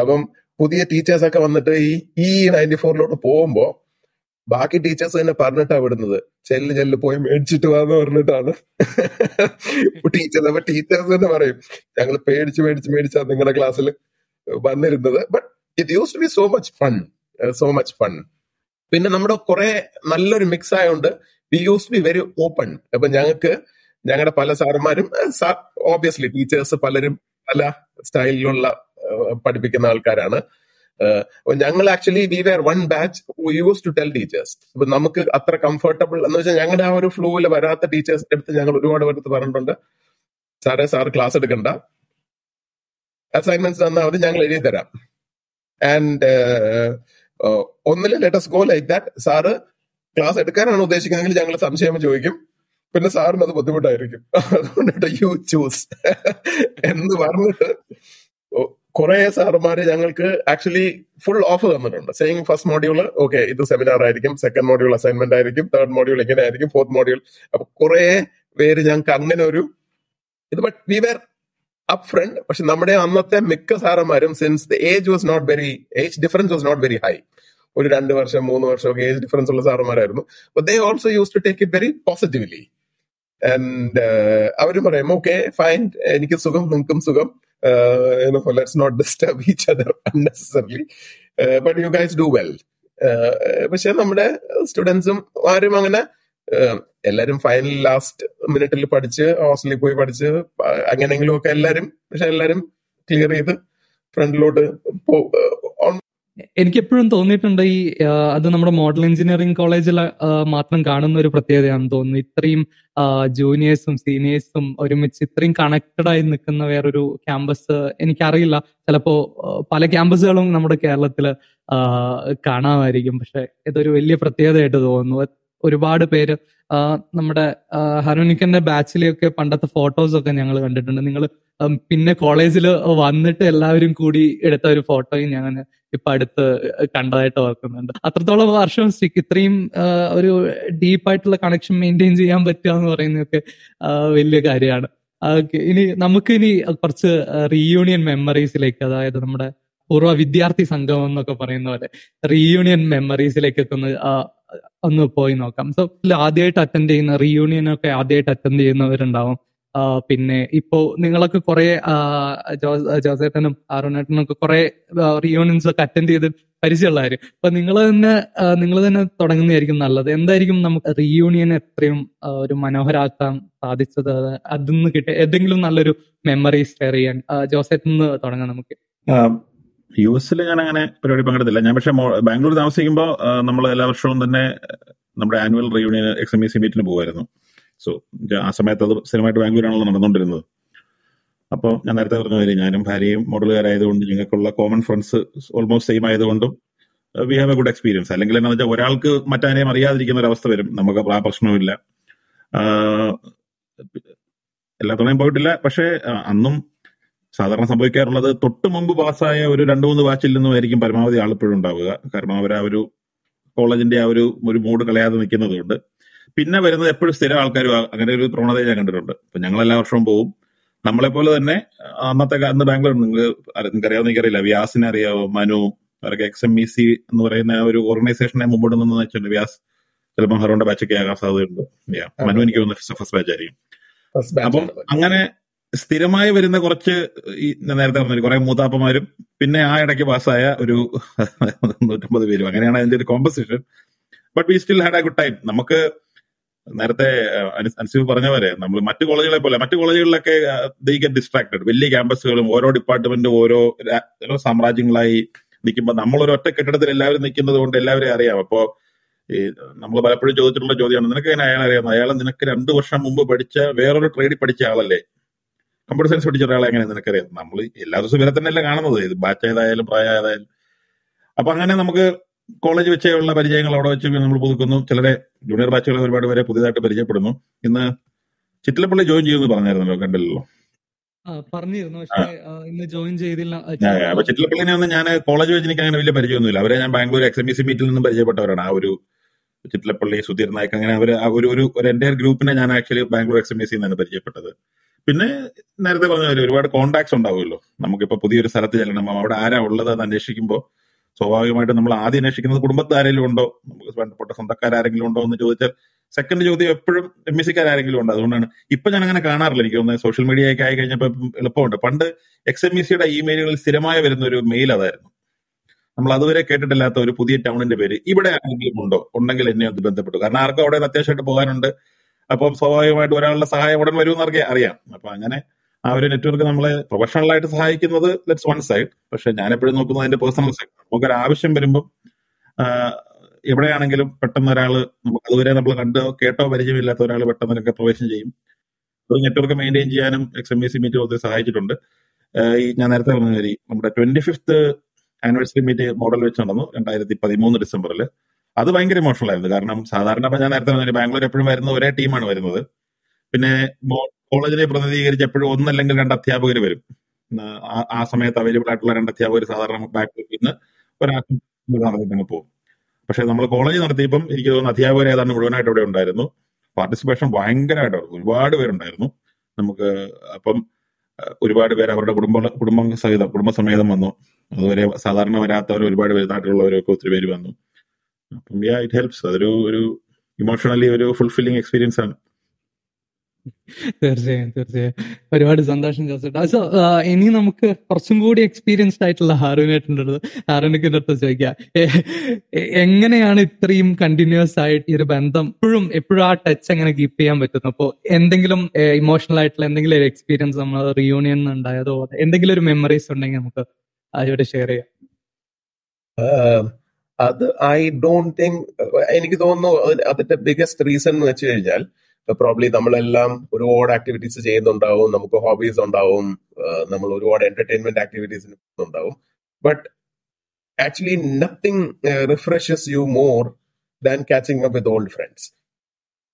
അപ്പം പുതിയ ടീച്ചേഴ്സ് ഒക്കെ വന്നിട്ട് ഈ ഈ നയന്റി ഫോറിലോട്ട് പോകുമ്പോ ബാക്കി ടീച്ചേഴ്സ് തന്നെ പറഞ്ഞിട്ടാ വിടുന്നത്. ചെല്ല് ചെല്ല് പോയി മേടിച്ചിട്ട് വാന്ന് പറഞ്ഞിട്ടാണ്. ടീച്ചേഴ്സ് അപ്പൊ ടീച്ചേഴ്സ് തന്നെ പറയും ഞങ്ങൾ പേടിച്ച് മേടിച്ച് മേടിച്ചാ നിങ്ങളുടെ ക്ലാസ്സിൽ വന്നിരുന്നത്. But it use to be so much fun so much fun പിന്നെ നമ്മുടെ കുറെ നല്ലൊരു മിക്സ് ആയതുകൊണ്ട് we use to be very open അപ്പൊ ഞങ്ങൾക്ക് ഞങ്ങളുടെ പല സാറന്മാരും ഓബിയസ്ലി ടീച്ചേഴ്സ് പലരും പല സ്റ്റൈലിലുള്ള പഠിപ്പിക്കുന്ന ആൾക്കാരാണ്. ഞങ്ങൾ actually we were one batch use to tell teachers അപ്പൊ നമുക്ക് അത്ര കംഫർട്ടബിൾ എന്ന് വെച്ചാൽ ഞങ്ങളുടെ ആ ഒരു ഫ്ലോയിൽ വരാത്ത ടീച്ചേഴ്സിന്റെ അടുത്ത് ഞങ്ങൾ ഒരുപാട് പേർക്ക് പറഞ്ഞിട്ടുണ്ട്. സാറേ സാർ ക്ലാസ് എടുക്കണ്ട. അസൈൻമെന്റ്സ് തന്നാൽ മതി ഞങ്ങൾ എഴുതി തരാം. ആൻഡ് ഒന്നിൽ let's go like that sir class എടുക്കാനാണ് ഉദ്ദേശിക്കുന്നതെങ്കിൽ ഞങ്ങൾ സംശയം ചോദിക്കും. പിന്നെ സാറിന് അത് ബുദ്ധിമുട്ടായിരിക്കും. അതുകൊണ്ടിട്ട് യു ചൂസ് എന്ന് പറഞ്ഞിട്ട് കുറെ സാറുമാര് ഞങ്ങൾക്ക് ആക്ച്വലി ഫുൾ ഓഫ് തന്നിട്ടുണ്ട്. സെയിം ഫസ്റ്റ് മോഡ്യൂൾ ഓക്കെ ഇത് സെമിനാർ ആയിരിക്കും സെക്കൻഡ് മോഡ്യൂൾ അസൈൻമെന്റ് ആയിരിക്കും തേർഡ് മോഡ്യൂൾ ഇങ്ങനെ ആയിരിക്കും ഫോർത്ത് മോഡ്യൂൾ അപ്പൊ കുറെ പേര് ഞങ്ങൾക്ക് അങ്ങനെ ഒരു ഇത് but we were up front പക്ഷെ നമ്മുടെ അന്നത്തെ മിക്ക സാറന്മാരും since the age was not very age difference was not very high ഒരു രണ്ട് വർഷം മൂന്ന് വർഷം ഒക്കെ ഏജ് ഡിഫറൻസ് ഉള്ള സാറന്മാരായിരുന്നു. They also use to take it very positively and അവരും പറയും ഓക്കെ ഫൈൻ എനിക്ക് സുഖം നിങ്ങൾക്കും സുഖം. Let's not disturb each other unnecessarily but you guys do well പക്ഷെ നമ്മുടെ സ്റ്റുഡൻസും ആരും അങ്ങനെ ഏഹ്, എല്ലാരും ഫൈനൽ ലാസ്റ്റ് മിനിറ്റിൽ പഠിച്ച് ഹോസ്റ്റലിൽ പോയി പഠിച്ച് അങ്ങനെങ്കിലും ഒക്കെ എല്ലാരും പക്ഷെ എല്ലാരും ക്ലിയർ ചെയ്ത് ഫ്രണ്ടിലോട്ട് എനിക്ക് എപ്പോഴും തോന്നിയിട്ടുണ്ട് ഈ അത് നമ്മുടെ മോഡൽ എഞ്ചിനീയറിംഗ് കോളേജിൽ മാത്രം കാണുന്ന ഒരു പ്രത്യേകതയാണെന്ന് തോന്നുന്നു. ഇത്രയും ജൂനിയേഴ്സും സീനിയേഴ്സും ഒരുമിച്ച് ഇത്രയും കണക്റ്റഡ് ആയി നിൽക്കുന്ന വേറൊരു ക്യാമ്പസ് എനിക്കറിയില്ല. ചിലപ്പോ പല ക്യാമ്പസുകളും നമ്മുടെ കേരളത്തിൽ കാണാമായിരിക്കും. പക്ഷെ ഇതൊരു വലിയ പ്രത്യേകതയായിട്ട് തോന്നുന്നു. ഒരുപാട് പേര് നമ്മുടെ ഹരോനിക്കന്റെ ബാച്ചിലെയൊക്കെ പണ്ടത്തെ ഫോട്ടോസ് ഒക്കെ ഞങ്ങൾ കണ്ടിട്ടുണ്ട്. നിങ്ങൾ പിന്നെ കോളേജിൽ വന്നിട്ട് എല്ലാവരും കൂടി എടുത്ത ഒരു ഫോട്ടോയും ഞാൻ ഇപ്പൊ അടുത്ത് കണ്ടതായിട്ട് ഓർക്കുന്നുണ്ട്. അത്രത്തോളം വർഷം സ്റ്റിക്ക് ഇത്രയും ഒരു ഡീപ്പായിട്ടുള്ള കണക്ഷൻ മെയിന്റെയിൻ ചെയ്യാൻ പറ്റുക എന്ന് പറയുന്നതൊക്കെ വലിയ കാര്യമാണ്. ഇനി നമുക്ക് ഇനി കുറച്ച് റീയൂണിയൻ മെമ്മറീസിലേക്ക് അതായത് നമ്മുടെ പൂർവ വിദ്യാർത്ഥി സംഘം എന്നൊക്കെ പറയുന്ന പോലെ റീയൂണിയൻ മെമ്മറീസിലേക്കൊക്കെ ഒന്ന് ഒന്ന് പോയി നോക്കാം. സോ ആദ്യമായിട്ട് അറ്റൻഡ് ചെയ്യുന്ന റീയൂണിയൻ ഒക്കെ ആദ്യമായിട്ട് അറ്റൻഡ് ചെയ്യുന്നവരുണ്ടാവും. പിന്നെ ഇപ്പോ നിങ്ങളൊക്കെ കുറെ ജോസേട്ടനും അരുണേട്ടനും ഒക്കെ കുറെ റിയൂണിയൻസ് ഒക്കെ അറ്റൻഡ് ചെയ്ത് പരിചയമുള്ളവര് അപ്പൊ നിങ്ങൾ തന്നെ നിങ്ങൾ തന്നെ തുടങ്ങുന്നതായിരിക്കും നല്ലത്. എന്തായിരിക്കും നമുക്ക് റിയൂണിയൻ എത്രയും ഒരു മനോഹരാക്കാൻ സാധിച്ചത്? അതിൽ നിന്ന് കിട്ടിയ ഏതെങ്കിലും നല്ലൊരു മെമ്മറി ഷെയർ ചെയ്യാൻ ജോസേട്ടൻ തുടങ്ങാം നമുക്ക്. യു എസിൽ ഞാൻ അങ്ങനെ പരിപാടി പങ്കെടുത്തില്ല. ഞാൻ പക്ഷേ ബാംഗ്ലൂർ താമസിക്കുമ്പോൾ നമ്മൾ എല്ലാ വർഷവും തന്നെ നമ്മുടെ annual reunion ex M E C മീറ്റിന് പോകുമായിരുന്നു സോ ആ സമയത്ത് അത് സ്ഥിരമായിട്ട് ബാംഗ്ലൂരാണല്ലോ നടന്നുകൊണ്ടിരുന്നത്. അപ്പോൾ ഞാൻ നേരത്തെ പറഞ്ഞ മാതിരി ഞാനും ഭാര്യയും മോഡലുകാരായതുകൊണ്ട് ഞങ്ങൾക്കുള്ള കോമൺ ഫ്രണ്ട്സ് ഓൾമോസ്റ്റ് സെയിം ആയതുകൊണ്ടും we have a good experience അല്ലെങ്കിൽ എന്താണെന്ന് വെച്ചാൽ ഒരാൾക്ക് മറ്റാരെയും അറിയാതിരിക്കുന്ന ഒരു അവസ്ഥ വരും. നമുക്ക് ആ പ്രശ്നവുമില്ല എല്ലാ എല്ലാത്തവണയും പോയിട്ടില്ല. പക്ഷേ അന്നും സാധാരണ സംഭവിക്കാറുള്ളത് തൊട്ട് മുമ്പ് പാസ്സായ ഒരു രണ്ട് മൂന്ന് ബാച്ചിൽ നിന്നും ആയിരിക്കും പരമാവധി ആളിപ്പോഴും ഉണ്ടാവുക. കാരണം അവർ ആ ഒരു കോളേജിന്റെ ആ ഒരു ഒരു മൂഡ് കളയാതെ നിൽക്കുന്നത് കൊണ്ട് പിന്നെ വരുന്നത് എപ്പോഴും സ്ഥിരം ആൾക്കാരും അങ്ങനെ ഒരു പ്രവണത ഞാൻ കണ്ടിട്ടുണ്ട്. അപ്പൊ ഞങ്ങൾ എല്ലാ വർഷവും പോവും. നമ്മളെ പോലെ തന്നെ അന്നത്തെ അന്ന് ബാംഗ്ലൂർ നിങ്ങൾ നിങ്ങൾക്ക് അറിയാവുന്ന എനിക്കറിയില്ല വ്യാസിനെ അറിയാവോ മനു അവരൊക്കെ എക്സ് എം ഇ സി എന്ന് പറയുന്ന ഒരു ഓർഗനൈസേഷനെ മുമ്പോട്ട് നിന്ന് വെച്ചിട്ടുണ്ട്. വ്യാസ് ചിലപ്പോൾ ഹെറോണ്ട ബാച്ചൊക്കെ ആകാൻ സാധ്യതയുണ്ട്. മനു എനിക്ക് തോന്നുന്നു ഫസ്റ്റ് ബാച്ച് ആയിരിക്കും. അപ്പം അങ്ങനെ സ്ഥിരമായി വരുന്ന കുറച്ച് ഈ നേരത്തെ പറഞ്ഞു കുറെ മൂത്താപ്പന്മാരും പിന്നെ ആ ഇടയ്ക്ക് പാസ്സായ ഒരു നൂറ്റമ്പത് പേരും. അങ്ങനെയാണ് അതിന്റെ ഒരു composition but we still had a good time നമുക്ക് നേരത്തെ അനുസരിച്ച് പറഞ്ഞ പോലെ നമ്മൾ മറ്റു കോളേജുകളെ പോലെ മറ്റു കോളേജുകളിലൊക്കെ ദേ ഗെറ്റ് ഡിസ്ട്രാക്ടഡ് വലിയ ക്യാമ്പസുകളും ഓരോ ഡിപ്പാർട്ട്മെന്റും ഓരോ സാമ്രാജ്യങ്ങളായി നിൽക്കുമ്പോൾ നമ്മൾ ഒരു ഒറ്റ കെട്ടിടത്തിൽ എല്ലാവരും നിൽക്കുന്നത് കൊണ്ട് എല്ലാവരെയും അറിയാം. അപ്പോ ഈ നമ്മൾ പലപ്പോഴും ചോദിച്ചിട്ടുള്ള ചോദ്യമാണ് നിനക്ക് എങ്ങനെ അയാളെ അറിയാം അയാൾ നിനക്ക് രണ്ടു വർഷം മുമ്പ് പഠിച്ച വേറൊരു ട്രേഡിൽ പഠിച്ച ആളല്ലേ? കമ്പ്യൂട്ടർ സയൻസ് പഠിച്ച ഒരാളെ എങ്ങനെ നിനക്കറിയാം? നമ്മൾ എല്ലാ ദിവസവും ഇവരെ കാണുന്നത്. ഇത് ബാച്ച് ഏതായാലും അപ്പൊ അങ്ങനെ നമുക്ക് കോളേജ് വെച്ചുള്ള പരിചയങ്ങൾ അവിടെ വെച്ച് നമ്മൾ പുതുക്കുന്നു. ചിലരെ ജൂനിയർ ബാച്ചുകളെ ഒരുപാട് പേരെ പുതിയതായിട്ട് പരിചയപ്പെടുന്നു. ഇന്ന് ചിറ്റിലപ്പള്ളി ജോയിൻ ചെയ്യുമെന്ന് പറഞ്ഞായിരുന്നല്ലോ കണ്ടില്ലല്ലോ? ആ പറഞ്ഞിരുന്നു പക്ഷേ ഇന്ന് ജോയിൻ ചെയ്തില്ല. അപ്പൊ ചിറ്റിലപ്പള്ളിനെ ഒന്നും ഞാൻ കോളേജ് വെച്ച് എനിക്ക് അങ്ങനെ വലിയ പരിചയമൊന്നുമില്ല. അവരെ ഞാൻ Bangalore ex M B C മീറ്റിൽ നിന്നും പരിചയപ്പെട്ടവരാണ്. ആ ഒരു ചിറ്റിലപ്പള്ളി സുധീർ നായക് അങ്ങനെ അവർ ഒരു ഒരു ഒരു എന്റെ ഗ്രൂപ്പിനെ ഞാൻ actually Bangalore ex M B C നിന്നാണ് പരിചയപ്പെട്ടത്. പിന്നെ നേരത്തെ പറഞ്ഞ ഒരുപാട് കോണ്ടാക്ട്സ് ഉണ്ടാവുമല്ലോ. നമുക്കിപ്പോ പുതിയൊരു സ്ഥലത്ത് ചെല്ലണം. അവിടെ ആരാ ഉള്ളത് എന്ന് അന്വേഷിക്കുമ്പോൾ സ്വാഭാവികമായിട്ടും നമ്മൾ ആദ്യം അന്വേഷിക്കുന്നത് കുടുംബത്തിൽ ആരെങ്കിലും ഉണ്ടോ? നമുക്ക് ബന്ധപ്പെട്ട സ്വന്തക്കാരെങ്കിലും ഉണ്ടോ എന്ന് ചോദിച്ചാൽ സെക്കൻഡ് ചോദ്യം എപ്പോഴും എം എസ് സിക്കാരെങ്കിലും ഉണ്ട്. അതുകൊണ്ടാണ് ഇപ്പൊ ഞാൻ അങ്ങനെ കാണാറില്ല. എനിക്ക് തോന്നുന്നത് സോഷ്യൽ മീഡിയ ഒക്കെ ആയി കഴിഞ്ഞപ്പോൾ എളുപ്പമുണ്ട്. പണ്ട് എക്സ് എം ഇ സിയുടെ ഇമെയിലുകളിൽ സ്ഥിരമായി വരുന്ന ഒരു മെയിൽ അതായിരുന്നു. നമ്മൾ അതുവരെ കേട്ടിട്ടില്ലാത്ത ഒരു പുതിയ ടൗണിന്റെ പേര് ഇവിടെ ആരെങ്കിലും ഉണ്ടോ? ഉണ്ടെങ്കിൽ എന്നെ ഒന്ന് ബന്ധപ്പെട്ടു. കാരണം ആർക്കും അവിടെ അത്യാവശ്യമായിട്ട് പോകാനുണ്ട്. അപ്പം സ്വാഭാവികമായിട്ട് ഒരാളുടെ സഹായം ഉടൻ വരുമെന്ന് അറിയാം. അപ്പൊ അങ്ങനെ ആ ഒരു നെറ്റ്വർക്ക് നമ്മളെ പ്രൊഫഷണൽ ആയിട്ട് സഹായിക്കുന്നത് ലെറ്റ്സ് വൺ സൈഡ്. പക്ഷെ ഞാൻ എപ്പോഴും നോക്കുന്നത് അതിന്റെ പേഴ്സണൽ സൈഡ്. നമുക്കൊരു ആവശ്യം വരുമ്പം എവിടെയാണെങ്കിലും പെട്ടെന്ന് ഒരാൾ നമുക്ക് അതുവരെ നമ്മൾ കണ്ടോ കേട്ടോ പരിചയമില്ലാത്ത ഒരാൾ പെട്ടെന്ന് ഒക്കെ പ്രവേശനം ചെയ്യും. ഒരു നെറ്റ്വർക്ക് മെയിന്റെയിൻ ചെയ്യാനും ex M B C meet ഒത്തിരി സഹായിച്ചിട്ടുണ്ട്. ഈ ഞാൻ നേരത്തെ പറഞ്ഞ മാതിരി നമ്മുടെ twenty fifth anniversary meet model വെച്ച് നടന്നു രണ്ടായിരത്തി പതിമൂന്ന് ഡിസംബറിൽ അത് ഭയങ്കര ഇമോഷണൽ ആയിരുന്നു. കാരണം സാധാരണ ഞാൻ നേരത്തെ പറഞ്ഞ ബാംഗ്ലൂർ എപ്പോഴും വരുന്ന ഒരേ ടീമാണ് വരുന്നത്. പിന്നെ കോളേജിനെ പ്രതിനിധീകരിച്ച് എപ്പോഴും ഒന്നല്ലെങ്കിൽ രണ്ട് അധ്യാപകർ വരും. ആ- സമയത്ത് അവൈലബിൾ ആയിട്ടുള്ള രണ്ട് അധ്യാപകർ സാധാരണ ബാംഗ്ലൂരിൽ നിന്ന് ഒരാൾക്ക് പോകും. പക്ഷെ നമ്മൾ കോളേജ് നടത്തിയപ്പം എനിക്ക് തോന്നുന്നു അധ്യാപകർ ഏതാണ്ട് മുഴുവനായിട്ട് അവിടെ ഉണ്ടായിരുന്നു. പാർട്ടിസിപ്പേഷൻ ഭയങ്കരമായിട്ടായിരുന്നു ഒരുപാട് പേരുണ്ടായിരുന്നു. നമുക്ക് അപ്പം ഒരുപാട് പേര് അവരുടെ കുടുംബ കുടുംബം സഹിതം കുടുംബസമേതം വന്നു. അതുവരെ സാധാരണ വരാത്തവർ ഒരുപാട് പേര് നാട്ടിലുള്ളവരൊക്കെ ഒത്തിരി പേര് വന്നു. അപ്പം ഇറ്റ് ഹെൽപ്സ് അതൊരു ഒരു ഇമോഷണലി ഒരു ഫുൾഫില്ലിംഗ് എക്സ്പീരിയൻസ് ആണ്. തീർച്ചയായും തീർച്ചയായും. ഒരുപാട് സന്തോഷം ജോസേട്ടാ. അസോ ഇനി നമുക്ക് കുറച്ചും കൂടി എക്സ്പീരിയൻസ്ഡ് ആയിട്ടുള്ള ഹാറൂനൊക്കെ അടുത്ത് ചോദിക്കാം. എ- എ- എങ്ങനെയാണ് ഇത്രയും കണ്ടിന്യൂസ് ആയിട്ട് ഈ ഒരു ബന്ധം എപ്പോഴും എപ്പോഴും ആ ടച്ച് എങ്ങനെ കീപ്പ് ചെയ്യാൻ പറ്റുന്നു? അപ്പോൾ എന്തെങ്കിലും ഇമോഷണൽ ആയിട്ടുള്ള എന്തെങ്കിലും ഒരു എക്സ്പീരിയൻസ് നമ്മൾ റിയൂണിയൻ ഉണ്ടായതോ? എന്തെങ്കിലും ഒരു മെമ്മറീസ് ഉണ്ടെങ്കിൽ നമുക്ക് അതിവിടെ ഷെയർ ചെയ്യാം. അത് ഐ ഡോണ്ട് തിങ്ക് എനിക്ക് തോന്നുന്നു അതിന്റെ ബിഗസ്റ്റ് റീസൺ എന്ന് വെച്ച് കഴിഞ്ഞാൽ പ്രോബ്ലി നമ്മളെല്ലാം ഒരുപാട് ആക്ടിവിറ്റീസ് ചെയ്യുന്നുണ്ടാവും നമുക്ക് ഹോബീസ് ഉണ്ടാവും നമ്മൾ ഒരുപാട് എന്റർടൈൻമെന്റ് ആക്ടിവിറ്റീസിന് ഉണ്ടാവും but actually nothing refreshes you more than catching up with old friends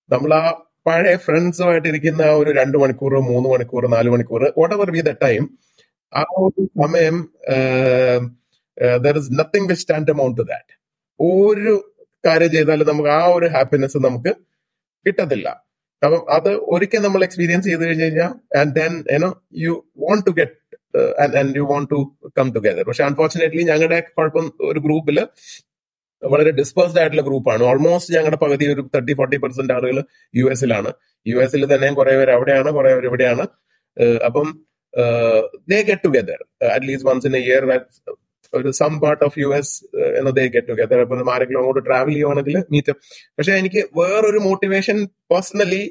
നമ്മൾ ആ പഴയ ഫ്രണ്ട്സുമായിട്ട് ആ ഒരു രണ്ട് മണിക്കൂർ മൂന്ന് മണിക്കൂർ നാല് മണിക്കൂർ whatever be the time ആ ഒരു സമയം there is nothing which stand amount to that ഒരു കാര്യം ചെയ്താലും നമുക്ക് ആ ഒരു ഹാപ്പിനെസ് നമുക്ക് കിട്ടത്തില്ല. അപ്പം അത് ഒരിക്കൽ നമ്മൾ എക്സ്പീരിയൻസ് ചെയ്ത് കഴിഞ്ഞ് കഴിഞ്ഞാൽ and then you know you want to get and you want to come together പക്ഷെ അൺഫോർച്ചുനേറ്റ്ലി ഞങ്ങളുടെ കുഴപ്പം ഒരു ഗ്രൂപ്പിൽ വളരെ ഡിസ്പേഴ്സ്ഡ് ആയിട്ടുള്ള ഗ്രൂപ്പാണ് ഓൾമോസ്റ്റ് ഞങ്ങളുടെ പകുതി ഒരു തേർട്ടി ഫോർട്ടി പെർസെന്റ് ആളുകൾ യു എസിലാണ് യു എസിൽ തന്നെയും കുറെ പേര് അവിടെയാണ് കുറെ പേര് ഇവിടെയാണ്. അപ്പം they get together at least once in a year ഒരു some part of U S എന്നതേ get together അപ്പൊ ആരെങ്കിലും അങ്ങോട്ട് ട്രാവൽ ചെയ്യുവാണെങ്കിൽ മീറ്റ് പക്ഷെ എനിക്ക് വേറൊരു motivation personally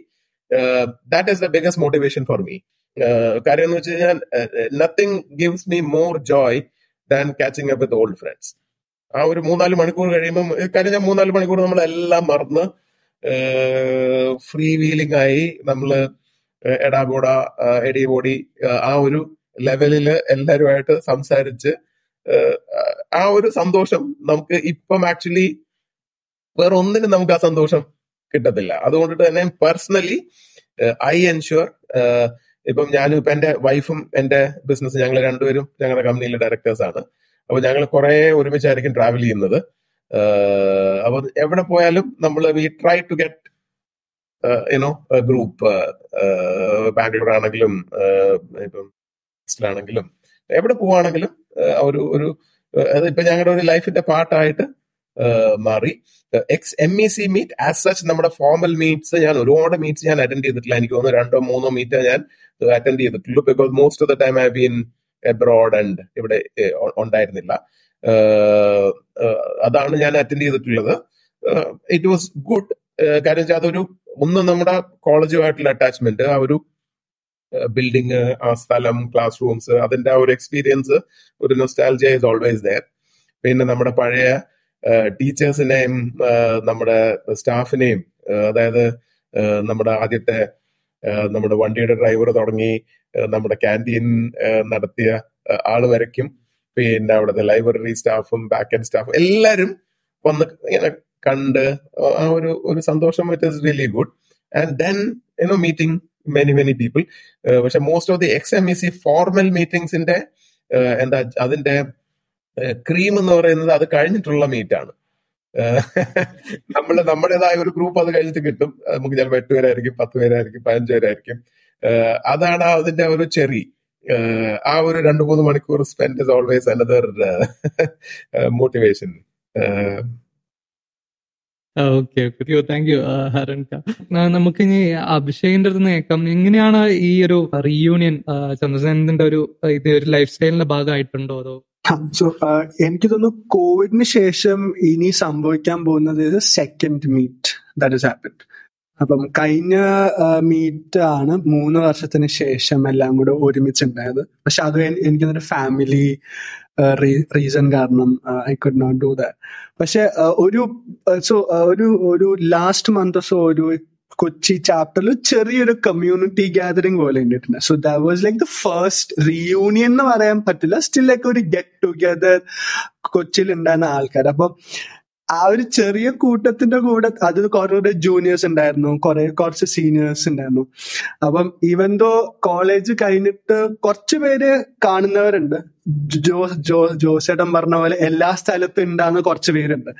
that is the biggest motivation for me കാര്യം എന്ന് വെച്ച് കഴിഞ്ഞാൽ nothing gives me more joy than catching up with old friends ആ ഒരു മൂന്നാൽ മണിക്കൂർ കഴിയുമ്പം കാര്യം ഞാൻ മൂന്നാൽ മണിക്കൂർ നമ്മളെല്ലാം മറന്ന് ഫ്രീ വീലിംഗ് ആയി നമ്മൾ എടാബോട എടി ഓടി ആ ഒരു ലെവലിൽ എല്ലാവരുമായിട്ട് സംസാരിച്ച് ആ ഒരു സന്തോഷം നമുക്ക് ഇപ്പം ആക്ച്വലി വേറെ ഒന്നിനും നമുക്ക് ആ സന്തോഷം കിട്ടത്തില്ല. അതുകൊണ്ട് തന്നെ പേഴ്സണലി ഐ എൻഷുർ ഇപ്പം ഞാനും ഇപ്പൊ എന്റെ വൈഫും എന്റെ ബിസിനസ് ഞങ്ങൾ രണ്ടുപേരും ഞങ്ങളുടെ കമ്പനിയിലെ ഡയറക്ടേഴ്സ് ആണ്. അപ്പൊ ഞങ്ങൾ കുറെ ഒരുമിച്ചായിരിക്കും ട്രാവൽ ചെയ്യുന്നത്. അപ്പൊ എവിടെ പോയാലും നമ്മൾ we try to get you know group Bangalore ആണെങ്കിലും ഇപ്പം ആണെങ്കിലും എവിടെ പോവാണെങ്കിലും ഒരു ഒരു ഇപ്പൊ ഞങ്ങളുടെ ഒരു ലൈഫിന്റെ പാർട്ടായിട്ട് മാറി. X M E C meet as such നമ്മുടെ ഫോർമൽ മീറ്റ്സ് ഞാൻ ഒരുപാട് മീറ്റ്സ് ഞാൻ അറ്റൻഡ് ചെയ്തിട്ടില്ല. എനിക്ക് തോന്നുന്നു രണ്ടോ മൂന്നോ മീറ്റ് ഞാൻ അറ്റൻഡ് ചെയ്തിട്ടുള്ളൂ. Because most of the time I been abroad and ഇവിടെ ഉണ്ടായിരുന്നില്ല. അതാണ് ഞാൻ അറ്റൻഡ് ചെയ്തിട്ടുള്ളത്. ഇറ്റ് വാസ് ഗുഡ് കാര്യം വെച്ചാൽ അതൊരു ഒന്ന് നമ്മുടെ കോളേജുമായിട്ടുള്ള അറ്റാച്ച്മെന്റ് ആ ഒരു ബിൽഡിങ് ആ സ്ഥലം ക്ലാസ് റൂംസ് അതിന്റെ ആ ഒരു എക്സ്പീരിയൻസ് ഒരു നൊസ്റ്റാലജിയ ഇസ് ഓൾവേസ് ദയർ പിന്നെ നമ്മുടെ പഴയ ടീച്ചേഴ്സിനെയും നമ്മുടെ സ്റ്റാഫിനെയും അതായത് നമ്മുടെ ആദ്യത്തെ നമ്മുടെ വണ്ടിയുടെ ഡ്രൈവർ തുടങ്ങി നമ്മുടെ ക്യാന്റീൻ നടത്തിയ ആൾ വരയ്ക്കും. പിന്നെ അവിടുത്തെ ലൈബ്രറി സ്റ്റാഫും ബാക്ക് എൻഡ് സ്റ്റാഫും എല്ലാവരും വന്ന് ഇങ്ങനെ കണ്ട് ആ ഒരു ഒരു സന്തോഷം it is really good and then you know meeting many many people പക്ഷെ most of the X M E C formal മീറ്റിംഗ്സിന്റെ എന്താ അതിന്റെ ക്രീം എന്ന് പറയുന്നത് അത് കഴിഞ്ഞിട്ടുള്ള മീറ്റ് ആണ് നമ്മൾ നമ്മുടേതായ ഒരു ഗ്രൂപ്പ് അത് കഴിഞ്ഞിട്ട് കിട്ടും. നമുക്ക് ചിലപ്പോൾ എട്ട് പേരായിരിക്കും പത്ത് പേരായിരിക്കും പതിനഞ്ച് പേരായിരിക്കും. ഏഹ് അതാണ് അതിന്റെ ഒരു ചെറി. ഏഹ് ആ ഒരു രണ്ട് മൂന്ന് മണിക്കൂർ spend always another motivation okay okay. Thank you Haran നമുക്ക് ഇനി അഭിഷേകിന്റെ അടുത്ത് കേൾക്കാം. എങ്ങനെയാണ് ഈ ഒരു റീയൂണിയൻ ചന്ദ്രസേനന്റെ ഒരു ഇത് ഒരു ലൈഫ് സ്റ്റൈലിന്റെ ഭാഗമായിട്ടുണ്ടോ അതോ? സോ എനിക്ക് തോന്നുന്നു കോവിഡിന് ശേഷം ഇനി സംഭവിക്കാൻ പോകുന്നത് second meet that is happen അപ്പം കഴിഞ്ഞ മീറ്റ് ആണ് മൂന്ന് വർഷത്തിന് ശേഷം എല്ലാം കൂടെ ഒരുമിച്ച് ഉണ്ടായത് പക്ഷെ അത് എനിക്ക് ഫാമിലി റീസൺ കാരണം I could not do that പക്ഷെ ഒരു സോ ഒരു ഒരു ലാസ്റ്റ് മന്ത് സോ ഒരു കൊച്ചി ചാപ്റ്ററിൽ ചെറിയൊരു കമ്മ്യൂണിറ്റി ഗ്യാതറിംഗ് പോലെ ഉണ്ടായിട്ടുണ്ട് so that was like the first reunion എന്ന് പറയാൻ പറ്റില്ല. സ്റ്റിൽ ലൈക്ക് ഒരു ഗെറ്റ് ടുഗെദർ കൊച്ചിയിൽ ഉണ്ടായിരുന്ന ആൾക്കാർ അപ്പം ആ ഒരു ചെറിയ കൂട്ടത്തിന്റെ കൂടെ അത് കുറെ ജൂനിയേഴ്സ് ഉണ്ടായിരുന്നു. കുറെ കുറച്ച് സീനിയേഴ്സ് ഉണ്ടായിരുന്നു. അപ്പം ഈവൻ ദോ കോളേജ് കഴിഞ്ഞിട്ട് കുറച്ച് പേര് കാണുന്നവരുണ്ട്. ജോ ജോ ജോസേട്ടൻ പറഞ്ഞ പോലെ എല്ലാ സ്ഥലത്തും ഉണ്ടാകുന്ന കുറച്ച് പേരുണ്ട്.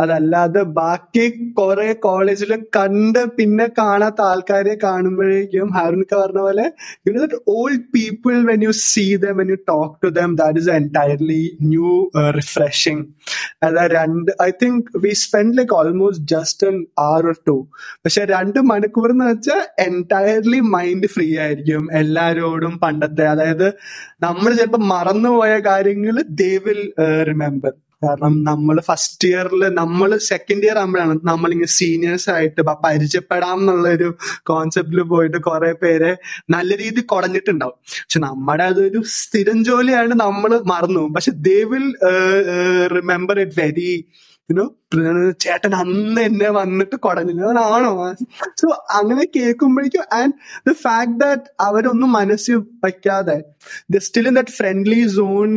അതല്ലാതെ ബാക്കി കുറെ കോളേജിൽ കണ്ട് പിന്നെ കാണാത്ത ആൾക്കാരെ കാണുമ്പോഴേക്കും ഹാരുനിക്ക പറഞ്ഞ പോലെ you know old people when you see them when you talk to them that is entirely new refreshing അതാ രണ്ട് I think we spend like almost just an hour or two പക്ഷെ രണ്ട് മണിക്കൂർ എന്ന് വെച്ചാൽ എന്റയർലി മൈൻഡ് ഫ്രീ ആയിരിക്കും എല്ലാരോടും പണ്ടത്തെ. അതായത് നമ്മൾ ചിലപ്പോൾ മറന്നുപോയ കാര്യങ്ങൾ ദേ വിൽ റിമെമ്പർ കാരണം നമ്മൾ ഫസ്റ്റ് ഇയറിൽ നമ്മൾ സെക്കൻഡ് ഇയർ ആകുമ്പോഴാണ് നമ്മളിങ്ങനെ സീനിയേഴ്സ് ആയിട്ട് പരിചയപ്പെടാം എന്നുള്ള ഒരു കോൺസെപ്റ്റിൽ പോയിട്ട് കുറെ പേരെ നല്ല രീതിയിൽ കുടഞ്ഞിട്ടുണ്ടാവും. പക്ഷെ നമ്മുടെ അതൊരു സ്ഥിരം ജോലിയാണ് നമ്മൾ മറന്നു പക്ഷെ they will remember it very ചേട്ടൻ അന്ന് എന്നെ വന്നിട്ട് കുടഞ്ഞില്ല അതാണോ? സോ അങ്ങനെ കേൾക്കുമ്പോഴേക്കും ആൻഡ് ദ ഫാക്ട് ദാറ്റ് അവരൊന്നും മനസ്സിൽ വയ്ക്കാതെ still in that friendly zone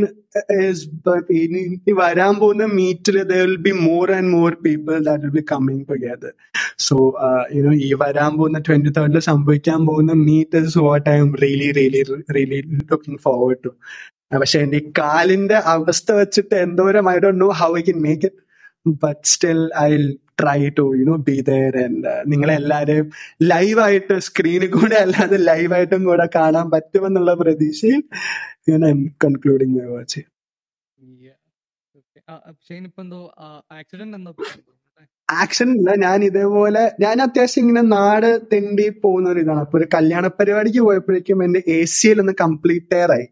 ഇനി വരാൻ പോകുന്ന മീറ്റിൽ there will be more and more people that will be coming together so you know ഈ വരാൻ പോകുന്ന ട്വന്റി തേർഡിൽ സംഭവിക്കാൻ പോകുന്ന meet is what I'm really really really looking forward to പക്ഷെ എന്റെ കാലിന്റെ അവസ്ഥ വെച്ചിട്ട് എന്തോരം I don't know how I can make it but still I try to you know be there and നിങ്ങളെല്ലാരെയും ലൈവായിട്ട് സ്ക്രീനിൽ കൂടെ അല്ലാതെ ലൈവായിട്ടും കൂടെ കാണാൻ പറ്റുമെന്നുള്ള പ്രതീക്ഷയിൽ ഞാൻ കൺക്ലൂഡിങ് മൈ വാച്ച് ആക്ഷൻ ഇല്ല ഞാൻ ഇതേപോലെ ഞാൻ അത്യാവശ്യം ഇങ്ങനെ നാട് തെണ്ടി പോകുന്ന ഒരു ഇതാണ്. അപ്പൊ ഒരു കല്യാണ പരിപാടിക്ക് പോയപ്പോഴേക്കും എന്റെ എ സി എൽ ഒന്ന് കംപ്ലീറ്റ് ടയർ ആയി.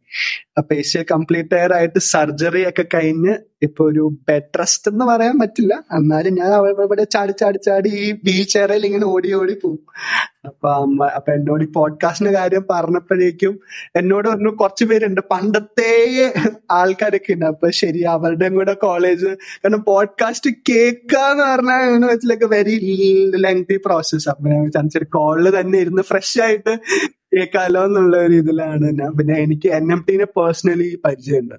അപ്പൊ A C L complete tear ആയിട്ട് സർജറി ഒക്കെ കഴിഞ്ഞ് ഇപ്പൊ ഒരു ബെഡ് റെസ്റ്റ് എന്ന് പറയാൻ പറ്റില്ല. എന്നാലും ഞാൻ അവിടെ ചാടി ചാടി ചാടി ഈ വീൽ ചെയറിൽ ഇങ്ങനെ ഓടി ഓടി പോകും. അപ്പൊ അമ്മ അപ്പൊ എന്നോട് ഈ പോഡ്കാസ്റ്റിന്റെ കാര്യം പറഞ്ഞപ്പോഴേക്കും എന്നോട് പറഞ്ഞു കുറച്ച് പേരുണ്ട്. പണ്ടത്തെ ആൾക്കാരൊക്കെ ഉണ്ട്. അപ്പൊ ശരി അവരുടെയും കൂടെ കോളേജ് കാരണം പോഡ്കാസ്റ്റ് കേൾക്കാന്ന് പറഞ്ഞാൽ ലൈക്ക് വെരി ലെങ്തി പ്രോസസ് അപ്പൊ ഞാൻ വിചാരിച്ചൊരു കോളിൽ തന്നെ ഇരുന്ന് ഫ്രഷ് ആയിട്ട് കേൾക്കാലോ എന്നുള്ള ഒരു ഇതിലാണ്. ഞാൻ പിന്നെ എനിക്ക് എൻ എം ടിനെ പേഴ്സണലി പരിചയമുണ്ട്.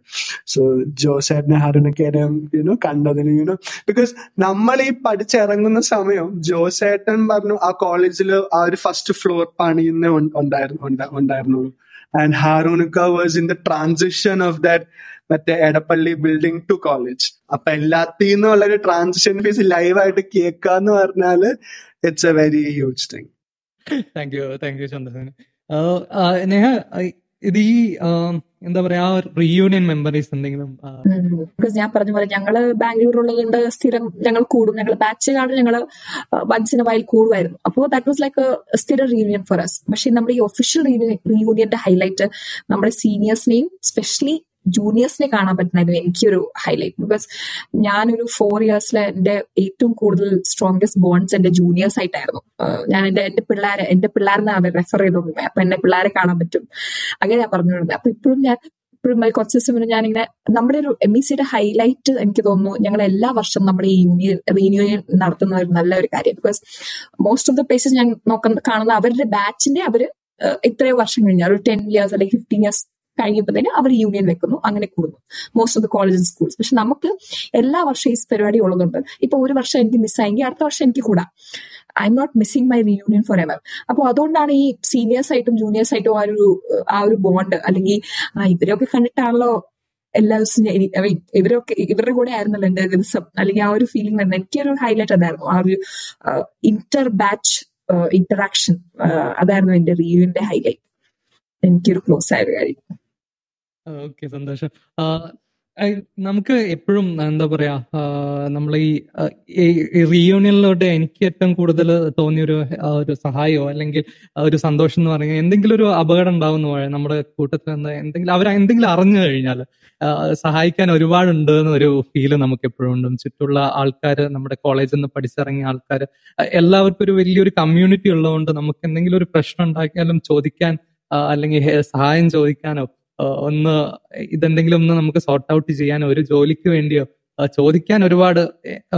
സോ ജോസേട്ടനെ ഹാരനൊക്കെ യുനോ കണ്ടതിന് യുനോ ബിക്കോസ് നമ്മൾ ഈ പഠിച്ചിറങ്ങുന്ന സമയം ജോസേട്ടൻ പറഞ്ഞു ആ കോളേജിൽ ആ ഒരു ഫസ്റ്റ് ഫ്ലോർ പണിയുന്ന ഉണ്ടായിരുന്നു ഉണ്ടാ- ഉണ്ടായിരുന്നുള്ളൂ. And ഹാറൂനക്ക was in the transition of that മറ്റേ എടപ്പള്ളി ബിൽഡിംഗ് ടു കോളേജ് അപ്പൊ എല്ലാത്തിൽ നിന്നുള്ള ഒരു ട്രാൻസിഷൻ ഫേസ് ലൈവായിട്ട് കേൾക്കാന്ന് പറഞ്ഞാൽ it's a very huge thing thank you thank you Chandrasena എന്താ പറയാ റീയൂണിയൻ മെമ്മറീസ് എന്തെങ്കിലും ബിക്കോസ് ഞാൻ പറഞ്ഞ പോലെ ഞങ്ങൾ ബാംഗ്ലൂർ ഉള്ളതുകൊണ്ട് സ്ഥിരം ഞങ്ങൾ കൂടും. ഞങ്ങൾ ബാച്ച് കാർഡ് ഞങ്ങൾ വൺസിന് വയൽ കൂടുമായിരുന്നു. അപ്പോൾ ദാറ്റ് വാസ് ലൈക്ക് സ്ഥിര റീയൂണിയൻ ഫോർ അസ് പക്ഷെ നമ്മുടെ ഈ ഒഫീഷ്യൽ റീയൂണിയന്റെ ഹൈലൈറ്റ് നമ്മുടെ സീനിയേഴ്സിനെയും സ്പെഷ്യലി ജൂനിയേഴ്സിനെ കാണാൻ പറ്റുന്നതായിരുന്നു എനിക്കൊരു ഹൈലൈറ്റ് ബിക്കോസ് ഞാനൊരു ഫോർ ഇയേഴ്സിലെ എന്റെ ഏറ്റവും കൂടുതൽ സ്ട്രോങ്സ്റ്റ് ബോൺസ് എന്റെ ജൂനിയേഴ്സ് ആയിട്ടായിരുന്നു. ഞാൻ എന്റെ എന്റെ പിള്ളേരെ എന്റെ പിള്ളേരെന്ന് അവർ റെഫർ ചെയ്തോണ്ടിരുന്നത് അപ്പൊ എന്റെ പിള്ളേരെ കാണാൻ പറ്റും. അങ്ങനെ ഞാൻ പറഞ്ഞുകൊണ്ടിരുന്നത് അപ്പൊ ഇപ്പോഴും ഞാൻ ഇപ്പോഴും കുറച്ച് ദിവസം മുന്നേ ഞാനിങ്ങനെ നമ്മുടെ ഒരു എം ഇ സിയുടെ ഹൈലൈറ്റ് എനിക്ക് തോന്നുന്നു ഞങ്ങൾ എല്ലാ വർഷവും നമ്മുടെ ഈ യൂണിയൻ റീയൂണിയൻ നടത്തുന്ന ഒരു നല്ല ഒരു കാര്യം. Because most of the places ഞാൻ നോക്കുന്ന കാണുന്ന അവരുടെ ബാച്ചിന്റെ അവർ ഇത്രയോ വർഷം കഴിഞ്ഞാൽ ഒരു ടെൻ ഇയേഴ്സ് അല്ലെങ്കിൽ ഫിഫ്റ്റീൻ ഇയേഴ്സ് കഴിയുമ്പോഴത്തേന് അവർ യൂണിയൻ വെക്കുന്നു. അങ്ങനെ കൂടുന്നു. Most of the college schools പക്ഷെ നമുക്ക് എല്ലാ വർഷവും ഈ പരിപാടി ഉള്ളതുകൊണ്ട് ഇപ്പൊ ഒരു വർഷം എനിക്ക് മിസ്സായെങ്കിൽ അടുത്ത വർഷം എനിക്ക് കൂടാം. I'm not missing my reunion forever അപ്പോൾ അതുകൊണ്ടാണ് ഈ സീനിയേഴ്സ് ആയിട്ടും ജൂനിയേഴ്സ് ആയിട്ടും ആ ഒരു ആ ഒരു ബോണ്ട് അല്ലെങ്കിൽ ആ ഇവരൊക്കെ കണ്ടിട്ടാണല്ലോ എല്ലാ ദിവസവും ഇവരൊക്കെ ഇവരുടെ കൂടെ ആയിരുന്നല്ലോ എന്റെ ദിവസം. അല്ലെങ്കിൽ ആ ഒരു ഫീലിംഗ് തന്നെ എനിക്കൊരു ഹൈലൈറ്റ് അതായിരുന്നു. ആ ഒരു ഇന്റർ ബാച്ച് ഇന്ററാക്ഷൻ അതായിരുന്നു എന്റെ റിയൂവിന്റെ ഹൈലൈറ്റ് എനിക്കൊരു ക്ലോസ് ആയ ഒരു കാര്യം. ഓക്കെ സന്തോഷം. നമുക്ക് എപ്പോഴും എന്താ പറയാ നമ്മൾ ഈ റീയൂണിയനിലോട്ട് എനിക്ക് ഏറ്റവും കൂടുതൽ തോന്നിയൊരു ആ, ഒരു സഹായമോ അല്ലെങ്കിൽ ഒരു സന്തോഷം എന്ന് പറഞ്ഞാൽ എന്തെങ്കിലും ഒരു അപകടം ഉണ്ടാവുന്ന പോലെ നമ്മുടെ കൂട്ടത്തിൽ നിന്ന് എന്തെങ്കിലും അവർ എന്തെങ്കിലും അറിഞ്ഞു കഴിഞ്ഞാൽ സഹായിക്കാൻ ഒരുപാടുണ്ട് എന്നൊരു ഫീൽ നമുക്ക് എപ്പോഴും ഉണ്ട്. ചുറ്റുള്ള ആൾക്കാർ നമ്മുടെ കോളേജിൽ നിന്ന് പഠിച്ചിറങ്ങിയ ആൾക്കാർ എല്ലാവർക്കും ഒരു വലിയൊരു കമ്മ്യൂണിറ്റി ഉള്ളതുകൊണ്ട് നമുക്ക് എന്തെങ്കിലും ഒരു പ്രശ്നം ഉണ്ടാക്കിയാലും ചോദിക്കാൻ അല്ലെങ്കിൽ സഹായം ചോദിക്കാനോ ഒന്ന് ഇതെന്തെങ്കിലും ഒന്ന് നമുക്ക് സോർട്ട് ഔട്ട് ചെയ്യാൻ ഒരു ജോലിക്ക് വേണ്ടിയോ ചോദിക്കാൻ ഒരുപാട്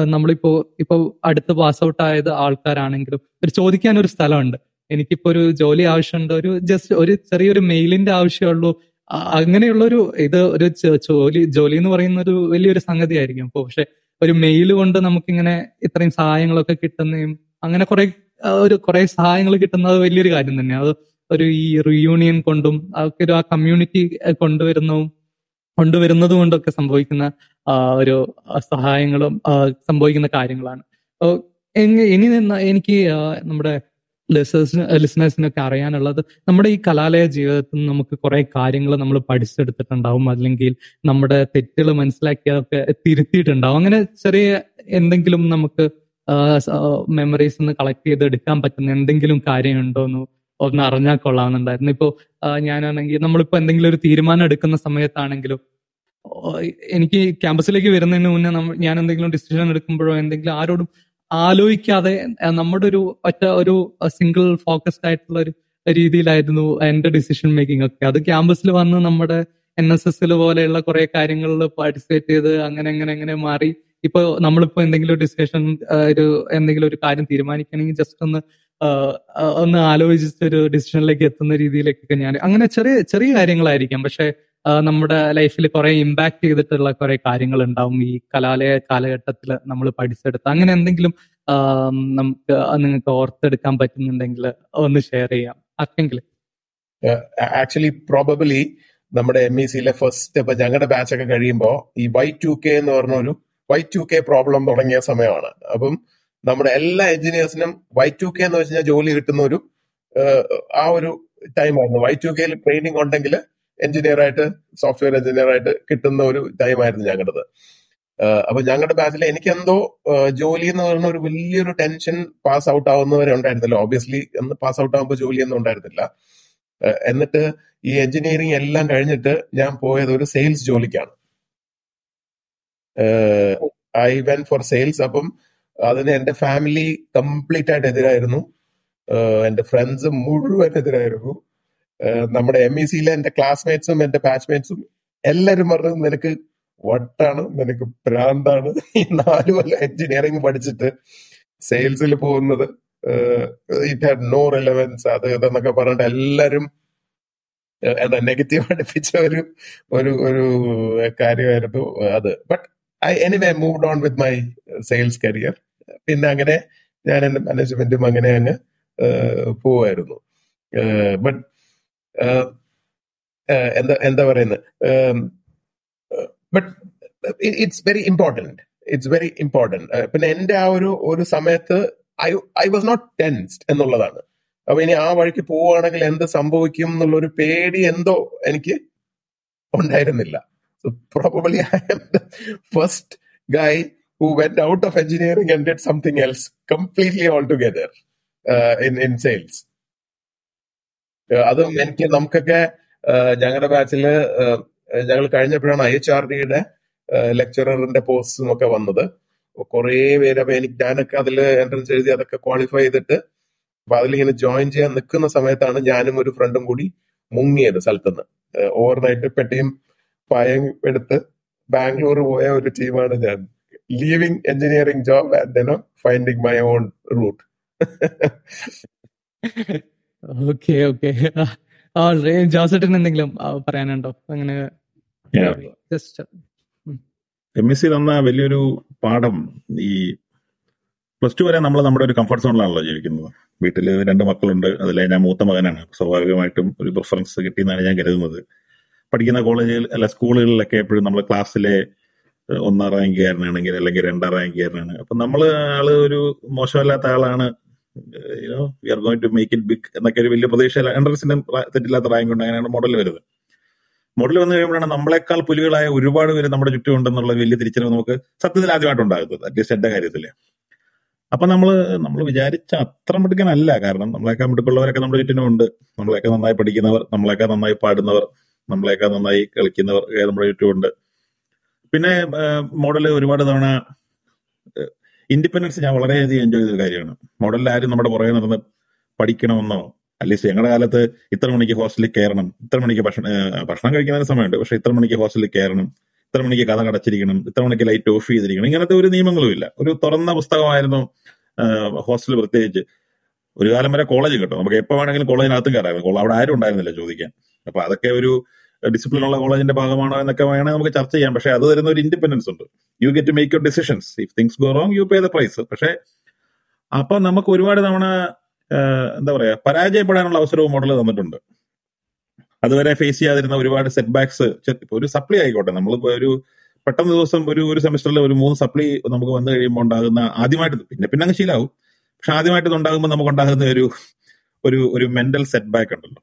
നമ്മളിപ്പോ ഇപ്പൊ അടുത്ത് പാസ് ഔട്ട് ആയത് ആൾക്കാരാണെങ്കിലും ഒരു ചോദിക്കാൻ ഒരു സ്ഥലമുണ്ട്. എനിക്കിപ്പോ ഒരു ജോലി ആവശ്യമുണ്ട് ഒരു ജസ്റ്റ് ഒരു ചെറിയൊരു മെയിലിന്റെ ആവശ്യമുള്ളൂ അങ്ങനെയുള്ള ഒരു ഇത് ഒരു ജോലി ജോലി എന്ന് പറയുന്ന ഒരു വലിയൊരു സംഗതി ആയിരിക്കും അപ്പൊ പക്ഷെ ഒരു മെയിൽ കൊണ്ട് നമുക്കിങ്ങനെ ഇത്രയും സഹായങ്ങളൊക്കെ കിട്ടുന്നതും അങ്ങനെ കുറെ ഒരു കുറെ സഹായങ്ങൾ കിട്ടുന്നത് വലിയൊരു കാര്യം തന്നെയാണ് അത് ഒരു ഈ റിയൂണിയൻ കൊണ്ടും അതൊക്കെ ഒരു ആ കമ്മ്യൂണിറ്റി കൊണ്ടുവരുന്നതും കൊണ്ടുവരുന്നത് കൊണ്ടൊക്കെ സംഭവിക്കുന്ന ഒരു സഹായങ്ങളും സംഭവിക്കുന്ന കാര്യങ്ങളാണ്. ഇനി നിന്ന് എനിക്ക് നമ്മുടെ ലിസേഴ്സിന് ലിസണേഴ്സിനൊക്കെ അറിയാനുള്ളത് നമ്മുടെ ഈ കലാലയ ജീവിതത്തിൽ നമുക്ക് കുറെ കാര്യങ്ങൾ നമ്മൾ പഠിച്ചെടുത്തിട്ടുണ്ടാവും അല്ലെങ്കിൽ നമ്മുടെ തെറ്റുകൾ മനസ്സിലാക്കിയതൊക്കെ തിരുത്തിയിട്ടുണ്ടാവും. അങ്ങനെ ചെറിയ എന്തെങ്കിലും നമുക്ക് മെമ്മറീസ് ഒന്ന് കളക്ട് ചെയ്ത് എടുക്കാൻ പറ്റുന്ന എന്തെങ്കിലും കാര്യമുണ്ടോ എന്ന് ഒന്ന് അറിഞ്ഞാൽ കൊള്ളാമെന്നുണ്ടായിരുന്നു. ഇപ്പോ ആ, ഞാനാണെങ്കിൽ നമ്മളിപ്പോ എന്തെങ്കിലും ഒരു തീരുമാനം എടുക്കുന്ന സമയത്താണെങ്കിലും എനിക്ക് ക്യാമ്പസിലേക്ക് വരുന്നതിന് മുന്നേ നമ്മൾ ഞാൻ എന്തെങ്കിലും ഡിസിഷൻ എടുക്കുമ്പോഴോ എന്തെങ്കിലും ആരോടും ആലോചിക്കാതെ നമ്മുടെ ഒരു ഒറ്റ ഒരു സിംഗിൾ ഫോക്കസ്ഡ് ആയിട്ടുള്ള ഒരു രീതിയിലായിരുന്നു എന്റെ ഡിസിഷൻ മേക്കിംഗ് ഒക്കെ അത് ക്യാമ്പസിൽ വന്ന് നമ്മുടെ എൻ എസ് എസിൽ പോലെയുള്ള കുറെ കാര്യങ്ങളിൽ പാർട്ടിസിപ്പേറ്റ് ചെയ്ത് അങ്ങനെ അങ്ങനെ അങ്ങനെ മാറി. ഇപ്പൊ നമ്മളിപ്പോ എന്തെങ്കിലും ഡിസ്കഷൻ ഒരു എന്തെങ്കിലും ഒരു കാര്യം തീരുമാനിക്കണമെങ്കിൽ ജസ്റ്റ് ഒന്ന് ഒന്ന് ആലോചിച്ചൊരു ഡിസിഷനിലേക്ക് എത്തുന്ന രീതിയിലേക്കൊക്കെ ഞാൻ അങ്ങനെ ചെറിയ ചെറിയ കാര്യങ്ങളായിരിക്കാം. പക്ഷെ നമ്മുടെ ലൈഫിൽ കുറെ ഇമ്പാക്ട് ചെയ്തിട്ടുള്ള കുറെ കാര്യങ്ങൾ ഉണ്ടാവും ഈ കലാലയ കാലഘട്ടത്തിൽ നമ്മൾ പഠിച്ചെടുത്ത് അങ്ങനെ എന്തെങ്കിലും നമുക്ക് നിങ്ങൾക്ക് ഓർത്തെടുക്കാൻ പറ്റുന്നുണ്ടെങ്കിൽ ഒന്ന് ഷെയർ ചെയ്യാം. ആർക്കെങ്കിലും ആക്ച്വലി പ്രോബബ്ലി നമ്മുടെ എം ഇ സിയിലെ ഫസ്റ്റ് ഇപ്പൊ ഞങ്ങളുടെ ബാച്ച് ഒക്കെ കഴിയുമ്പോൾ ഈ വൈ ടു കെ എന്ന് പറഞ്ഞ ഒരു വൈ ടു കെ പ്രോബ്ലം തുടങ്ങിയ സമയമാണ്. അപ്പം നമ്മുടെ എല്ലാ എഞ്ചിനീയേഴ്സിനും വൈ ടു കെ എന്ന് വെച്ച് കഴിഞ്ഞാൽ ജോലി കിട്ടുന്ന ഒരു ആ ഒരു ടൈമായിരുന്നു വൈ ടു കെയിൽ ട്രെയിനിങ് ഉണ്ടെങ്കിൽ എഞ്ചിനീയർ ആയിട്ട് സോഫ്റ്റ്വെയർ എഞ്ചിനീയർ ആയിട്ട് കിട്ടുന്ന ഒരു ടൈമായിരുന്നു ഞങ്ങളുടേത് ഏഹ്, അപ്പൊ ഞങ്ങളുടെ ബാച്ചിൽ എനിക്ക് എന്തോ ജോലി എന്ന് പറയുന്ന ഒരു വലിയൊരു ടെൻഷൻ പാസ് ഔട്ട് ആവുന്നവരെ ഉണ്ടായിരുന്നില്ല. ഓബിയസ്ലി എന്ന് പാസ് ഔട്ട് ആകുമ്പോൾ ജോലിയൊന്നും ഉണ്ടായിരുന്നില്ല. എന്നിട്ട് ഈ എഞ്ചിനീയറിംഗ് എല്ലാം കഴിഞ്ഞിട്ട് ഞാൻ പോയത് ഒരു സെയിൽസ് ജോലിക്കാണ്. ഐ വെൻ ഫോർ സെയിൽസ് അപ്പം അതിന് എന്റെ ഫാമിലി കംപ്ലീറ്റ് ആയിട്ട് എതിരായിരുന്നു. എന്റെ ഫ്രണ്ട്സ് മുഴുവൻ എതിരായിരുന്നു. നമ്മുടെ എം ഇ സിയിലെ എന്റെ ക്ലാസ്മേറ്റ്സും എന്റെ ബാച്ച്മേറ്റ്സും എല്ലാരും പറഞ്ഞു നിനക്ക് വട്ടാണ് നിനക്ക് ഭ്രാന്താണ്. ഈ നാല് കൊല്ലം എഞ്ചിനീയറിംഗ് പഠിച്ചിട്ട് സെയിൽസിൽ പോകുന്നത്. ഇറ്റ് ഹാഡ് നോ റിലവൻസ് അത് ഇതെന്നൊക്കെ പറഞ്ഞിട്ട് എല്ലാരും ഏഹ് എന്താ നെഗറ്റീവ് അടുപ്പിച്ച ഒരു ഒരു ഒരു കാര്യമായിരുന്നു അത്. But I anyway move on with my sales career പിന്നെ അങ്ങനെ ഞാൻ എന്റെ മാനേജ്മെന്റും അങ്ങനെ അങ്ങ് പോവായിരുന്നു. ബട്ട് എന്താ എന്താ പറയുന്നത് but it's very important it's very important പിന്നെ എന്റെ ആ ഒരു ഒരു സമയത്ത് I I was not tensed എന്നുള്ളതാണ്. അപ്പൊ ഇനി ആ വഴിക്ക് പോവുകയാണെങ്കിൽ എന്ത് സംഭവിക്കും എന്നുള്ള ഒരു പേടി എന്തോ എനിക്ക് ഉണ്ടായിരുന്നില്ല. Probably I am the first guy who went out of engineering and did something else completely altogether uh, in in sales. അതും എനിക്ക് നമുക്കൊക്കെ ഞങ്ങളുടെ ബാച്ചിൽ ഞങ്ങൾ കഴിഞ്ഞപ്പോഴാണ് ഐ എച്ച് ആർ ഡിയുടെ ലെക്ചററിന്റെ പോസ്റ്റും ഒക്കെ വന്നത്. കുറെ പേര് അപ്പൊ എനിക്ക് ഞാനൊക്കെ അതിൽ എൻട്രൻസ് എഴുതി അതൊക്കെ ക്വാളിഫൈ ചെയ്തിട്ട് അപ്പൊ അതിലിങ്ങനെ ജോയിൻ ചെയ്യാൻ നിൽക്കുന്ന സമയത്താണ് ഞാനും ഒരു ഫ്രണ്ടും കൂടി മുങ്ങിയത് സ്ഥലത്തുനിന്ന്. ഓവർനൈറ്റ് പെട്ടിയും പായം എടുത്ത് ബാംഗ്ലൂർ പോയ ഒരു ടീമാണ് ഞാൻ. Leaving engineering job and finding my own route okay okay ജോസേട്ടൻ എന്തെങ്കിലും ആ, പറയാനുണ്ടോ? അങ്ങനെ എം എസ് സി തന്ന വലിയൊരു പാഠം ഈ പ്ലസ് ടു വരെ നമ്മൾ നമ്മുടെ ഒരു കംഫർട്ട് സോണിലാണല്ലോ ജീവിക്കുന്നത്. വീട്ടിൽ രണ്ട് മക്കളുണ്ട് അതിലെ ഞാൻ മൂത്ത മകനാണ്. സ്വാഭാവികമായിട്ടും ഒരു പ്രിഫറൻസ് കിട്ടിയെന്നാണ് ഞാൻ കരുതുന്നത്. പഠിക്കുന്ന കോളേജിൽ അല്ല സ്കൂളുകളിലൊക്കെ എപ്പോഴും നമ്മൾ ക്ലാസ്സിലെ ഒന്നാം റാങ്കുകാരനാണെങ്കിൽ അല്ലെങ്കിൽ രണ്ടാം റാങ്കുകാരനാണ്. അപ്പൊ നമ്മൾ ആൾ ഒരു മോശമല്ലാത്ത ആളാണ്. We are going to make it big എന്നൊക്കെ ഒരു വലിയ പ്രതീക്ഷ. എൻട്രൻസിന്റെ തെറ്റില്ലാത്ത റാങ്ക് ഉണ്ട്. അങ്ങനെയാണ് മോഡൽ വരുന്നത്. മോഡൽ വന്നു കഴിയുമ്പോഴാണ് നമ്മളെക്കാൾ പുലികളായ ഒരുപാട് പേര് നമ്മുടെ ചുറ്റും ഉണ്ടെന്നുള്ള വലിയ തിരിച്ചറിവ് നമുക്ക് സത്യത്തിൽ ആദ്യമായിട്ട് ഉണ്ടാകുന്നത് അറ്റ്ലീസ്റ്റ് എന്റെ കാര്യത്തിൽ. അപ്പൊ നമ്മൾ നമ്മൾ വിചാരിച്ച അത്ര മിടുക്കനല്ല. കാരണം നമ്മളെക്കാൾ മിടുക്കുള്ളവരൊക്കെ നമ്മുടെ ചുറ്റിനും ഉണ്ട്. നമ്മളെയൊക്കെ നന്നായി പഠിക്കുന്നവർ നമ്മളെയൊക്കെ നന്നായി പാടുന്നവർ നമ്മളെയൊക്കെ നന്നായി കളിക്കുന്നവർ നമ്മുടെ ചുറ്റുമുണ്ട്. പിന്നെ മോഡൽ ഒരുപാട് തവണ ഇൻഡിപെൻഡൻസ് ഞാൻ വളരെയധികം എൻജോയ് ചെയ്ത കാര്യമാണ്. മോഡലിൽ ആരും നമ്മുടെ പുറകെ നടന്ന് പഠിക്കണമെന്നോ അറ്റ്ലീസ്റ്റ് ഞങ്ങളുടെ കാലത്ത് ഇത്ര മണിക്ക് ഹോസ്റ്റലിൽ കയറണം ഇത്ര മണിക്ക് ഭക്ഷണം ഭക്ഷണം കഴിക്കുന്നതിന് സമയമുണ്ട് പക്ഷെ ഇത്ര മണിക്ക് ഹോസ്റ്റലിൽ കയറണം ഇത്ര മണിക്ക് കഥ കടച്ചിരിക്കണം ഇത്ര മണിക്ക് ലൈറ്റ് ഓഫ് ചെയ്തിരിക്കണം ഇങ്ങനത്തെ ഒരു നിയമങ്ങളുമില്ല. ഒരു തുറന്ന പുസ്തകമായിരുന്നു ഹോസ്റ്റൽ പ്രത്യേകിച്ച്. ഒരു കാലം വരെ കോളേജ് കിട്ടും. നമുക്ക് എപ്പോ വേണമെങ്കിലും കോളേജിനകത്തും കയറായിരുന്നു അവിടെ ആരും ഉണ്ടായിരുന്നില്ല ചോദിക്കാൻ. അപ്പൊ അതൊക്കെ ഒരു ഡിസിപ്ലിൻ ഉള്ള കോളേജിന്റെ ഭാഗമാണോ എന്നൊക്കെ വേണമെങ്കിൽ നമുക്ക് ചർച്ച ചെയ്യാം. പക്ഷെ അത് തരുന്ന ഒരു ഇൻഡിപെൻഡൻസ് ഉണ്ട്. You get to make your decisions if things go wrong you pay the price പക്ഷെ അപ്പൊ നമുക്ക് ഒരുപാട് തവണ എന്താ പറയാ പരാജയപ്പെടാനുള്ള അവസരവും മോഡൽ തന്നിട്ടുണ്ട്. അതുവരെ ഫേസ് ചെയ്യാതിരുന്ന ഒരുപാട് സെറ്റ് ബാക്സ് ഒരു സപ്ലൈ ആയിക്കോട്ടെ. നമ്മളിപ്പോ ഒരു പെട്ടെന്ന് ദിവസം ഒരു ഒരു സെമിസ്റ്ററിൽ ഒരു മൂന്ന് സപ്ലൈ നമുക്ക് വന്നു കഴിയുമ്പോൾ ഉണ്ടാകുന്ന ആദ്യമായിട്ട് പിന്നെ പിന്നെ അങ്ങ് ശീലാവും. പക്ഷെ ആദ്യമായിട്ട് ഉണ്ടാകുമ്പോൾ നമുക്ക് ഉണ്ടാകുന്ന ഒരു ഒരു ഒരു മെന്റൽ സെറ്റ് ബാക്ക് ഉണ്ടല്ലോ.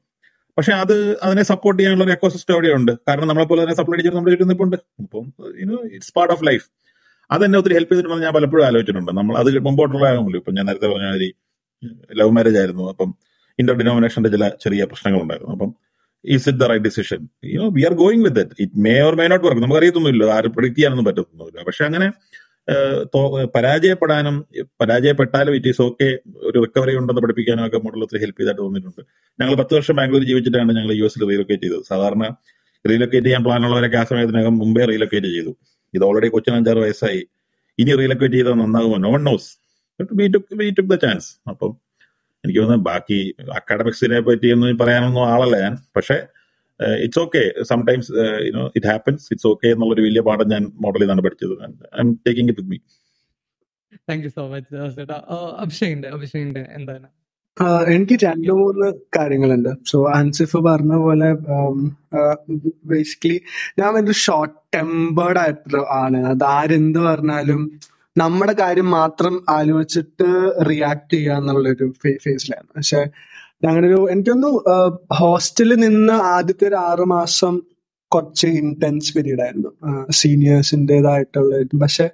പക്ഷെ അത് അതിനെ സപ്പോർട്ട് ചെയ്യാനുള്ള ഒരു എക്കോസിസ്റ്റം അവിടെ ഉണ്ട് കാരണം നമ്മളെ പോലെ തന്നെ സപ്ലൈ ചെയ്ത് നമ്മുടെ ചുറ്റും അപ്പം you know it's part of life അത് അതെന്നെ ഒത്തിരി ഹെൽപ്പ് ചെയ്തിട്ടുണ്ടെന്ന് ഞാൻ പലപ്പോഴും ആലോചിച്ചിട്ടുണ്ട്. നമ്മൾ അത് മുമ്പോട്ടുള്ള കാര്യമല്ലോ ഇപ്പൊ ഞാൻ നേരത്തെ പറഞ്ഞ മാതിരി ലവ് മാരേജ് ആയിരുന്നു. അപ്പം ഇന്റർ ഡിനോമിനേഷന്റെ ചില ചെറിയ പ്രശ്നങ്ങൾ ഉണ്ടായിരുന്നു അപ്പം is it the right decision you know we are going with it it may or may not work നമുക്ക് അറിയത്തൊന്നുമില്ല ആരും പ്രിഡിക്ട് ചെയ്യാനൊന്നും പറ്റത്തൊന്നുമില്ല. പക്ഷെ അങ്ങനെ പരാജയപ്പെടാനും പരാജയപ്പെട്ടാലും ഇറ്റ് ഈസ് ഓക്കെ ഒരു റിക്കവറി ഉണ്ടെന്ന് പഠിപ്പിക്കാനും ഒക്കെ മോഡൽ ഒത്തിരി ഹെൽപ്പ് ചെയ്തായിട്ട് തോന്നിയിട്ടുണ്ട്. ഞങ്ങൾ പത്ത് വർഷം ബാംഗ്ലൂർ ജീവിച്ചിട്ടാണ് ഞങ്ങൾ യു എസിൽ റീലൊക്കേറ്റ് ചെയ്തത്. സാധാരണ റീലൊക്കേറ്റ് ചെയ്യാൻ പ്ലാനുള്ളവരൊക്കെ ആ സമയത്തിനകം മുമ്പേ റീലൊക്കേറ്റ് ചെയ്തു. ഇത് ഓൾറെഡി കൊച്ചിന് അഞ്ചാറ് വയസ്സായി. ഇനി റീലൊക്കേറ്റ് ചെയ്താൽ നന്നാകുമോ? No one knows took the chance അപ്പം എനിക്ക് തോന്നുന്നു ബാക്കി അക്കാഡമിക്സിനെ പറ്റി ഒന്നും പറയാനൊന്നും ആളല്ല ഞാൻ. പക്ഷേ it's okay sometimes you know it happens it's okay എന്നുള്ളൊരു വലിയ പാഠം ഞാൻ മോഡലിൽ നിന്നാണ് പഠിച്ചത്. I'm taking it with me thank you so much അഭിഷേകിന്റെ അഭിഷേകിന്റെ എന്താണ്? എനിക്ക് രണ്ടു മൂന്ന് കാര്യങ്ങളുണ്ട്. സോ അൻസിഫ് പറഞ്ഞ പോലെ ബേസിക്കലി ഞാൻ ഒരു ഷോർട്ട് ടെമ്പേർഡ് ആയിട്ടുള്ള ആണ്. അത് ആരെന്ത് പറഞ്ഞാലും നമ്മുടെ കാര്യം മാത്രം ആലോചിച്ചിട്ട് റിയാക്ട് ചെയ്യുക എന്നുള്ളൊരു ഫേസിലാണ് പക്ഷെ ഞങ്ങളൊരു എനിക്കൊന്നു ഹോസ്റ്റലിൽ നിന്ന് ആദ്യത്തെ ഒരു ആറു മാസം കുറച്ച് ഇന്റൻസ് പീരീഡ് ആയിരുന്നു. സീനിയേഴ്സിന്റെതായിട്ടുള്ള പക്ഷെ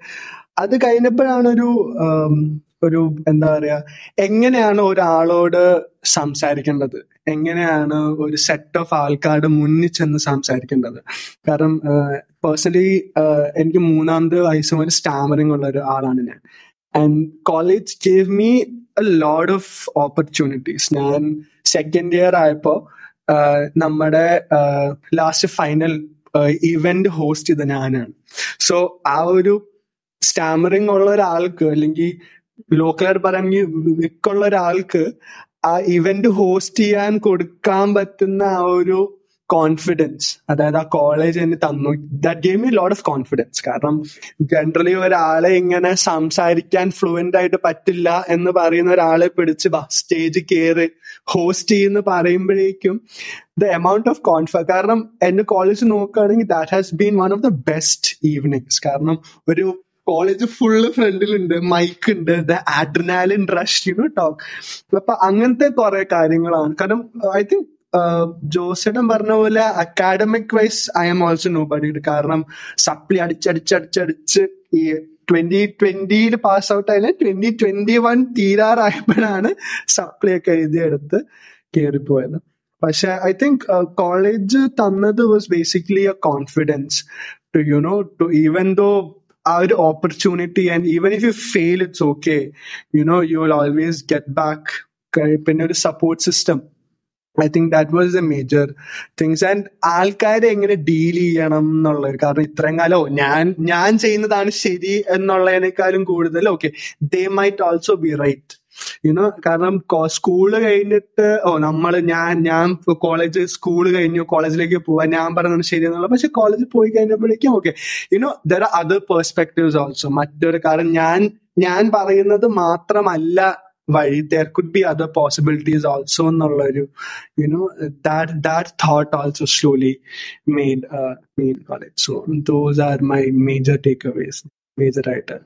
അത് കഴിഞ്ഞപ്പോഴാണ് ഒരു ഒരു എന്താ പറയാ എങ്ങനെയാണ് ഒരാളോട് സംസാരിക്കേണ്ടത്? എങ്ങനെയാണ് ഒരു സെറ്റ് ഓഫ് ആൾക്കാരുടെ മുന്നിൽ ചെന്ന് സംസാരിക്കേണ്ടത്? കാരണം പേഴ്സണലി എനിക്ക് മൂന്നാമത് വയസ്സും ഒരു സ്റ്റാമറിംഗ് ഉള്ള ഒരു ആളാണ് ഞാൻ. And college gave me load of opportunities ഞാൻ സെക്കൻഡ് ഇയർ ആയപ്പോ നമ്മുടെ ലാസ്റ്റ് ഫൈനൽ ഇവന്റ് ഹോസ്റ്റ് ചെയ്ത ഞാനാണ്. സോ ആ ഒരു സ്റ്റാമറിംഗ് ഉള്ള ഒരാൾക്ക് അല്ലെങ്കിൽ ലോക്കലായിട്ട് പറയുകയാണെങ്കിൽ വിക്കുള്ള ഒരാൾക്ക് ആ ഇവന്റ് ഹോസ്റ്റ് ചെയ്യാൻ കൊടുക്കാൻ പറ്റുന്ന ആ ഒരു കോൺഫിഡൻസ് അതായത് ആ കോളേജ് എനിക്ക് തന്നു. That game me lot of confidence കാരണം ജനറലി ഒരാളെ ഇങ്ങനെ സംസാരിക്കാൻ ഫ്ലുവന്റ് ആയിട്ട് പറ്റില്ല എന്ന് പറയുന്ന ഒരാളെ പിടിച്ച് സ്റ്റേജ് കയറി ഹോസ്റ്റ് ചെയ്യുന്ന പറയുമ്പോഴേക്കും ദ എമൗണ്ട് ഓഫ് കോൺഫ കാരണം എന്റെ കോളേജ് നോക്കുകയാണെങ്കിൽ that has been one of the best evenings കാരണം ഒരു കോളേജ് ഫുള്ള് ഫ്രണ്ടിലുണ്ട് മൈക്ക് ഉണ്ട് the adrenaline rush you know talk അപ്പൊ അങ്ങനത്തെ കുറെ കാര്യങ്ങളാണ്. കാരണം ഐ തിങ്ക് ജോസേട്ടൻ പറഞ്ഞ പോലെ academic wise I'm also nobody കാരണം സപ്ലി അടിച്ചടിച്ചടിച്ചടിച്ച് ഈ ട്വന്റി ട്വന്റിയിൽ പാസ് ഔട്ട് ആയാലും ട്വന്റി ട്വന്റി വൺ തീരാറായപ്പോഴാണ് സപ്ലി ഒക്കെ എഴുതിയെടുത്ത് കയറിപ്പോയത് പക്ഷെ ഐ തിങ്ക് കോളേജ് തന്നത് was basically a confidence to you know to even though ആ ഒരു opportunity and even if you fail it's okay you know you will always get back പിന്നെ ഒരു support system I think that was a major things and ആൾക്കാരെ എങ്ങനെ ഡീൽ ചെയ്യണം എന്നുള്ളത്. കാരണം ഇത്രയും കാലം ഞാൻ ഞാൻ ചെയ്യുന്നതാണ് ശരി എന്നുള്ളതിനേക്കാളും കൂടുതൽ okay they might also be right you know കാരണം സ്കൂൾ കഴിഞ്ഞിട്ട് ഓ നമ്മൾ ഞാൻ ഞാൻ കോളേജ് സ്കൂൾ കഴിഞ്ഞു കോളേജിലേക്ക് പോവാൻ ഞാൻ പറഞ്ഞത് ശരി എന്നുള്ള പക്ഷെ കോളേജിൽ പോയി കഴിഞ്ഞപ്പോഴേക്കും okay you know there are other perspectives also മറ്റൊരു കാരണം ഞാൻ ഞാൻ പറയുന്നത് മാത്രമല്ല വഴി there could be other possibilities also എന്നുള്ളൊരു you know that that thought also slowly made made college so those are my major takeaways major ആയിട്ട്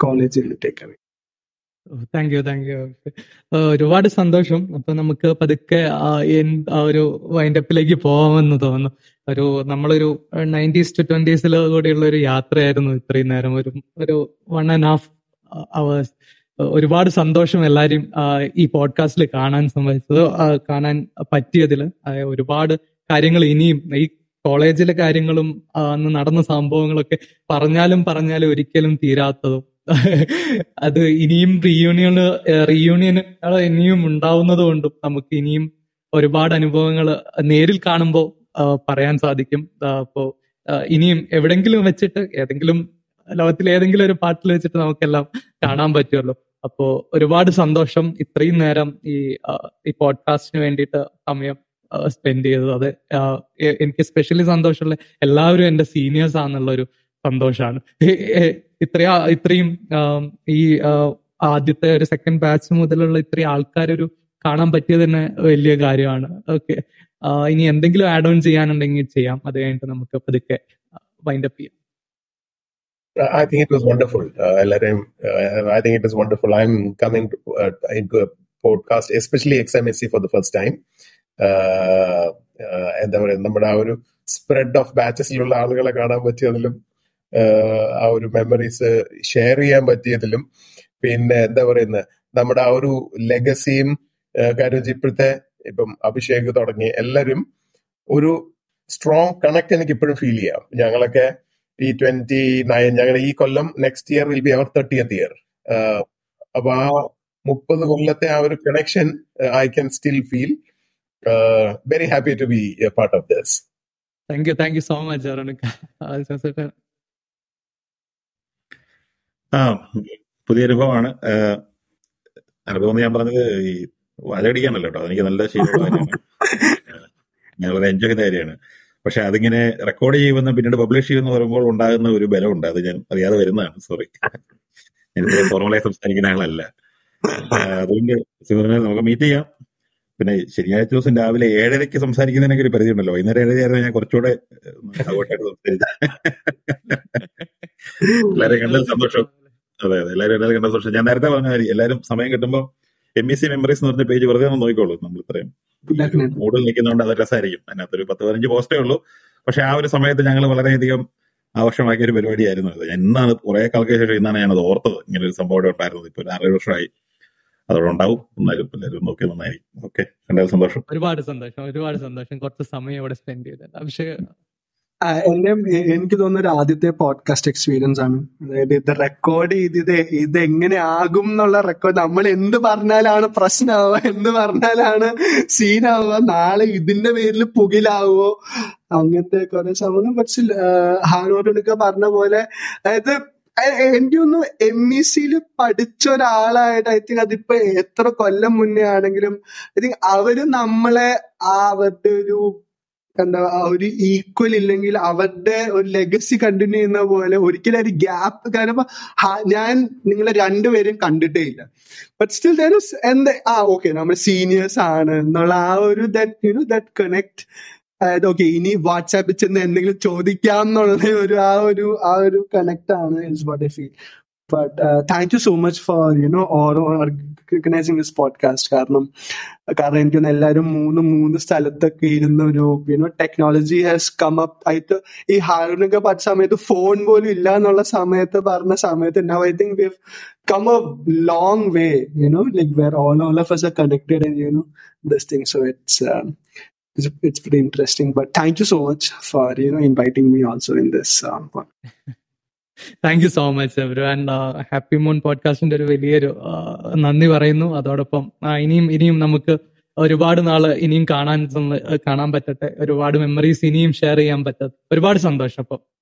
കോളേജിൽ takeaway thank you thank you ഒരുപാട് സന്തോഷം. അപ്പൊ നമുക്ക് പതുക്കെ ഒരു വൈൻഡപ്പിലേക്ക് പോവാമെന്ന് തോന്നുന്നു. ഒരു നമ്മളൊരു നയന്റീസ് ടു ട്വന്റീസിൽ കൂടിയുള്ള ഒരു യാത്രയായിരുന്നു ഇത്രയും നേരം. ഒരു ഒരു വൺ ആൻഡ് ഹാഫ് അവേഴ്സ് ഒരുപാട് സന്തോഷം എല്ലാരും ഈ പോഡ്കാസ്റ്റിൽ കാണാൻ ആ, കാണാൻ പറ്റിയതിൽ ഒരുപാട് കാര്യങ്ങൾ ഇനിയും ഈ കോളേജിലെ കാര്യങ്ങളും അന്ന് നടന്ന സംഭവങ്ങളൊക്കെ പറഞ്ഞാലും പറഞ്ഞാലും ഒരിക്കലും തീരാത്തതും. അത് ഇനിയും റീയൂണിയന് റീയൂണിയൻ ഇനിയും ഉണ്ടാവുന്നത് കൊണ്ടും നമുക്ക് ഇനിയും ഒരുപാട് അനുഭവങ്ങൾ നേരിൽ കാണുമ്പോൾ പറയാൻ സാധിക്കും. അപ്പോ ഇനിയും എവിടെങ്കിലും വെച്ചിട്ട് ഏതെങ്കിലും ലോകത്തിലെ ഏതെങ്കിലും ഒരു പാട്ടിൽ വെച്ചിട്ട് നമുക്കെല്ലാം കാണാൻ പറ്റുമല്ലോ അപ്പോ ഒരുപാട് സന്തോഷം ഇത്രയും നേരം ഈ ഈ പോഡ്കാസ്റ്റിന് വേണ്ടിയിട്ട് സമയം സ്പെൻഡ് ചെയ്തത്. അത് എനിക്ക് സ്പെഷ്യലി സന്തോഷമുള്ള എല്ലാവരും എന്റെ സീനിയേഴ്സ് ആണെന്നുള്ള ഒരു സന്തോഷമാണ് ഇത്രയും ഇത്രയും ഈ ആദ്യത്തെ ഒരു സെക്കൻഡ് ബാച്ച് മുതലുള്ള ഇത്രയും ആൾക്കാരൊരു കാണാൻ പറ്റിയത് തന്നെ വലിയ കാര്യമാണ്. ഓക്കെ. ഇനി എന്തെങ്കിലും ആഡ് ഓൺ ചെയ്യാനുണ്ടെങ്കിൽ ചെയ്യാം. അത് കഴിഞ്ഞിട്ട് നമുക്ക് പതുക്കെ വൈൻഡപ്പ് ചെയ്യാം. I think it was wonderful. Uh, എല്ലാവരെയും, uh, I think it was wonderful. I'm coming to, uh, into a podcast, especially XMSC for the first time. Uh, uh, എന്താ പറയുക നമ്മുടെ ആ ഒരു സ്പ്രെഡ് ഓഫ് ബാച്ചസിലുള്ള ആളുകളെ കാണാൻ പറ്റിയതിലും uh, ആ ഒരു മെമ്മറീസ് ഷെയർ ചെയ്യാൻ പറ്റിയതിലും പിന്നെ എന്താ പറയുന്നത് നമ്മുടെ ആ ഒരു ലെഗസിയും കാര്യം വെച്ചാൽ ഇപ്പോഴത്തെ ഇപ്പം അഭിഷേക് തുടങ്ങി എല്ലാവരും ഒരു സ്ട്രോങ് കണക്ട് എനിക്ക് ഇപ്പോഴും ഫീൽ ചെയ്യാം ഞങ്ങളൊക്കെ ഈ ട്വന്റി നയൻ അങ്ങനെ ഈ കൊല്ലം next year will be our thirtieth year അപ്പൊ ആ മുപ്പത് കൊല്ലത്തെ ആ ഒരു connection I can still feel very happy to be a part of this thank you thank you so much ആ പുതിയ അനുഭവമാണ്. അനുഭവം എന്ന് ഞാൻ പറഞ്ഞത് ഈ വലടിക്കാണല്ലോ കേട്ടോ. എനിക്ക് നല്ല ശീലമുള്ള കാര്യമാണ്. ഞാൻ വളരെ എൻജോയ് ചെയ്യുന്ന കാര്യമാണ്. പക്ഷെ അതിങ്ങനെ റെക്കോർഡ് ചെയ്യുമെന്ന് പിന്നീട് പബ്ലിഷ് ചെയ്യുമെന്ന് പറയുമ്പോൾ ഉണ്ടാകുന്ന ഒരു ബലമുണ്ട്. അത് ഞാൻ അറിയാതെ വരുന്നതാണ്. സോറി എനിക്ക് ഫോർമലായി സംസാരിക്കുന്ന ആളല്ല. അതുകൊണ്ട് സിമറിനെ നമുക്ക് മീറ്റ് ചെയ്യാം. പിന്നെ ശനിയാഴ്ച ദിവസം രാവിലെ ഏഴരയ്ക്ക് സംസാരിക്കുന്നതിനൊക്കെ ഒരു പരിധി ഉണ്ടല്ലോ വൈകുന്നേരം ഏഴരയായിരുന്നു ഞാൻ കുറച്ചുകൂടെ എല്ലാവരെയും കണ്ടതിൽ സന്തോഷം. അതെ അതെ. എല്ലാവരും എല്ലാവരും കണ്ട സന്തോഷം. ഞാൻ നേരത്തെ പറഞ്ഞ കാര്യം എല്ലാവരും സമയം കിട്ടുമ്പോൾ എം എസ് സി മെമ്മറീസ് എന്ന് പറഞ്ഞ പേജ് വെറുതെ ഒന്ന് നോക്കിക്കോളൂ. നമ്മൾ ഇത്രയും മൂഡിൽ നിൽക്കുന്നതുകൊണ്ട് അത് രസമായിരിക്കും അതിനകത്തൊരു പത്ത് പതിനഞ്ച് പോസ്റ്റേ ഉള്ളൂ. പക്ഷെ ആ ഒരു സമയത്ത് ഞങ്ങൾ വളരെയധികം ആവശ്യമാക്കിയ ഒരു പരിപാടിയായിരുന്നു അത് എന്നാണ് കുറെ കാലത്തിന് ശേഷം ഇന്നാണ് ഞാനത് ഓർത്തത്. ഇങ്ങനെ ഒരു സംഭവം ഇവിടെ ഉണ്ടായിരുന്നത്. ഇപ്പൊ ഒരു ആറേഴ് വർഷമായി. അതോടെ ഉണ്ടാവും എന്നാലും എല്ലാവരും നോക്കി നന്നായിരിക്കും. ഓക്കെ എന്തായാലും സന്തോഷം. ഒരുപാട് സന്തോഷം. ഒരുപാട് സന്തോഷം. കുറച്ച് സമയം ഇവിടെ സ്പെൻഡ് ചെയ്തത് അഭിഷേക് എന്റെ എനിക്ക് തോന്നുന്ന ഒരു ആദ്യത്തെ പോഡ്കാസ്റ്റ് എക്സ്പീരിയൻസ് ആണ്. അതായത് ഇത് റെക്കോർഡ് ചെയ്ത് ഇത് എങ്ങനെ ആകും എന്നുള്ള റെക്കോർഡ് നമ്മൾ എന്ത് പറഞ്ഞാലാണ് പ്രശ്നമാവുക എന്ത് പറഞ്ഞാലാണ് സീനാവുക നാളെ ഇതിന്റെ പേരിൽ പുകിലാവോ അങ്ങനത്തെ കുറെ സംഭവം പക്ഷെ ഹാനോടൊക്കെ പറഞ്ഞ പോലെ. അതായത് എനിക്ക് ഒന്ന് എം ഇ സിയിൽ പഠിച്ച ഒരാളായിട്ട് ഐ തിങ്ക് അതിപ്പോ എത്ര കൊല്ലം മുന്നേ ആണെങ്കിലും ഐ തിങ്ക് അവർ നമ്മളെ ആ അവരുടെ ഒരു എന്താ ഒരു ഈക്വൽ ഇല്ലെങ്കിൽ അവരുടെ ഒരു ലെഗസി കണ്ടിന്യൂ ചെയ്യുന്ന പോലെ ഒരിക്കലും ഒരു ഗ്യാപ്പ് കാരണം ഞാൻ നിങ്ങളെ രണ്ടുപേരും കണ്ടിട്ടേ ഇല്ല. ബട്ട് സ്റ്റിൽ ദർ ഇസ് എന്ത് ആ ഓക്കെ നമ്മൾ സീനിയേഴ്സ് ആണ് എന്നുള്ള ആ ഒരു that you know that connect അതായത് ഓക്കെ ഇനി വാട്സാപ്പിൽ ചെന്ന് എന്തെങ്കിലും ചോദിക്കാം എന്നുള്ള ഒരു ആ ഒരു ആ ഒരു കണക്ട് ആണ് is what I feel but thank you so much for you know organising this podcast കാരണം കാരണം എനിക്ക് തോന്നുന്നു എല്ലാവരും മൂന്ന് മൂന്ന് സ്ഥലത്തൊക്കെ ഇരുന്ന ഒരു you know technology has come up ആയിട്ട് ഈ ഹാരൂനൊക്കെ പഠിച്ച സമയത്ത് ഫോൺ പോലും ഇല്ല എന്നുള്ള സമയത്ത് പറഞ്ഞ സമയത്ത് now I think we come a long way you know like where all all of us are connected and you know this thing so it's it's it's, pretty interesting. But thank you so much for you know inviting me also in this um, podcast. Thank you so much every and happy moon പോഡ്കാസ്റ്റിന്റെ ഒരു വലിയൊരു നന്ദി പറയുന്നു. അതോടൊപ്പം ഇനിയും ഇനിയും നമുക്ക് ഒരുപാട് നാൾ ഇനിയും കാണാൻ കാണാൻ പറ്റട്ടെ. ഒരുപാട് മെമ്മറീസ് ഇനിയും ഷെയർ ചെയ്യാൻ പറ്റട്ടെ. ഒരുപാട് സന്തോഷം അപ്പം.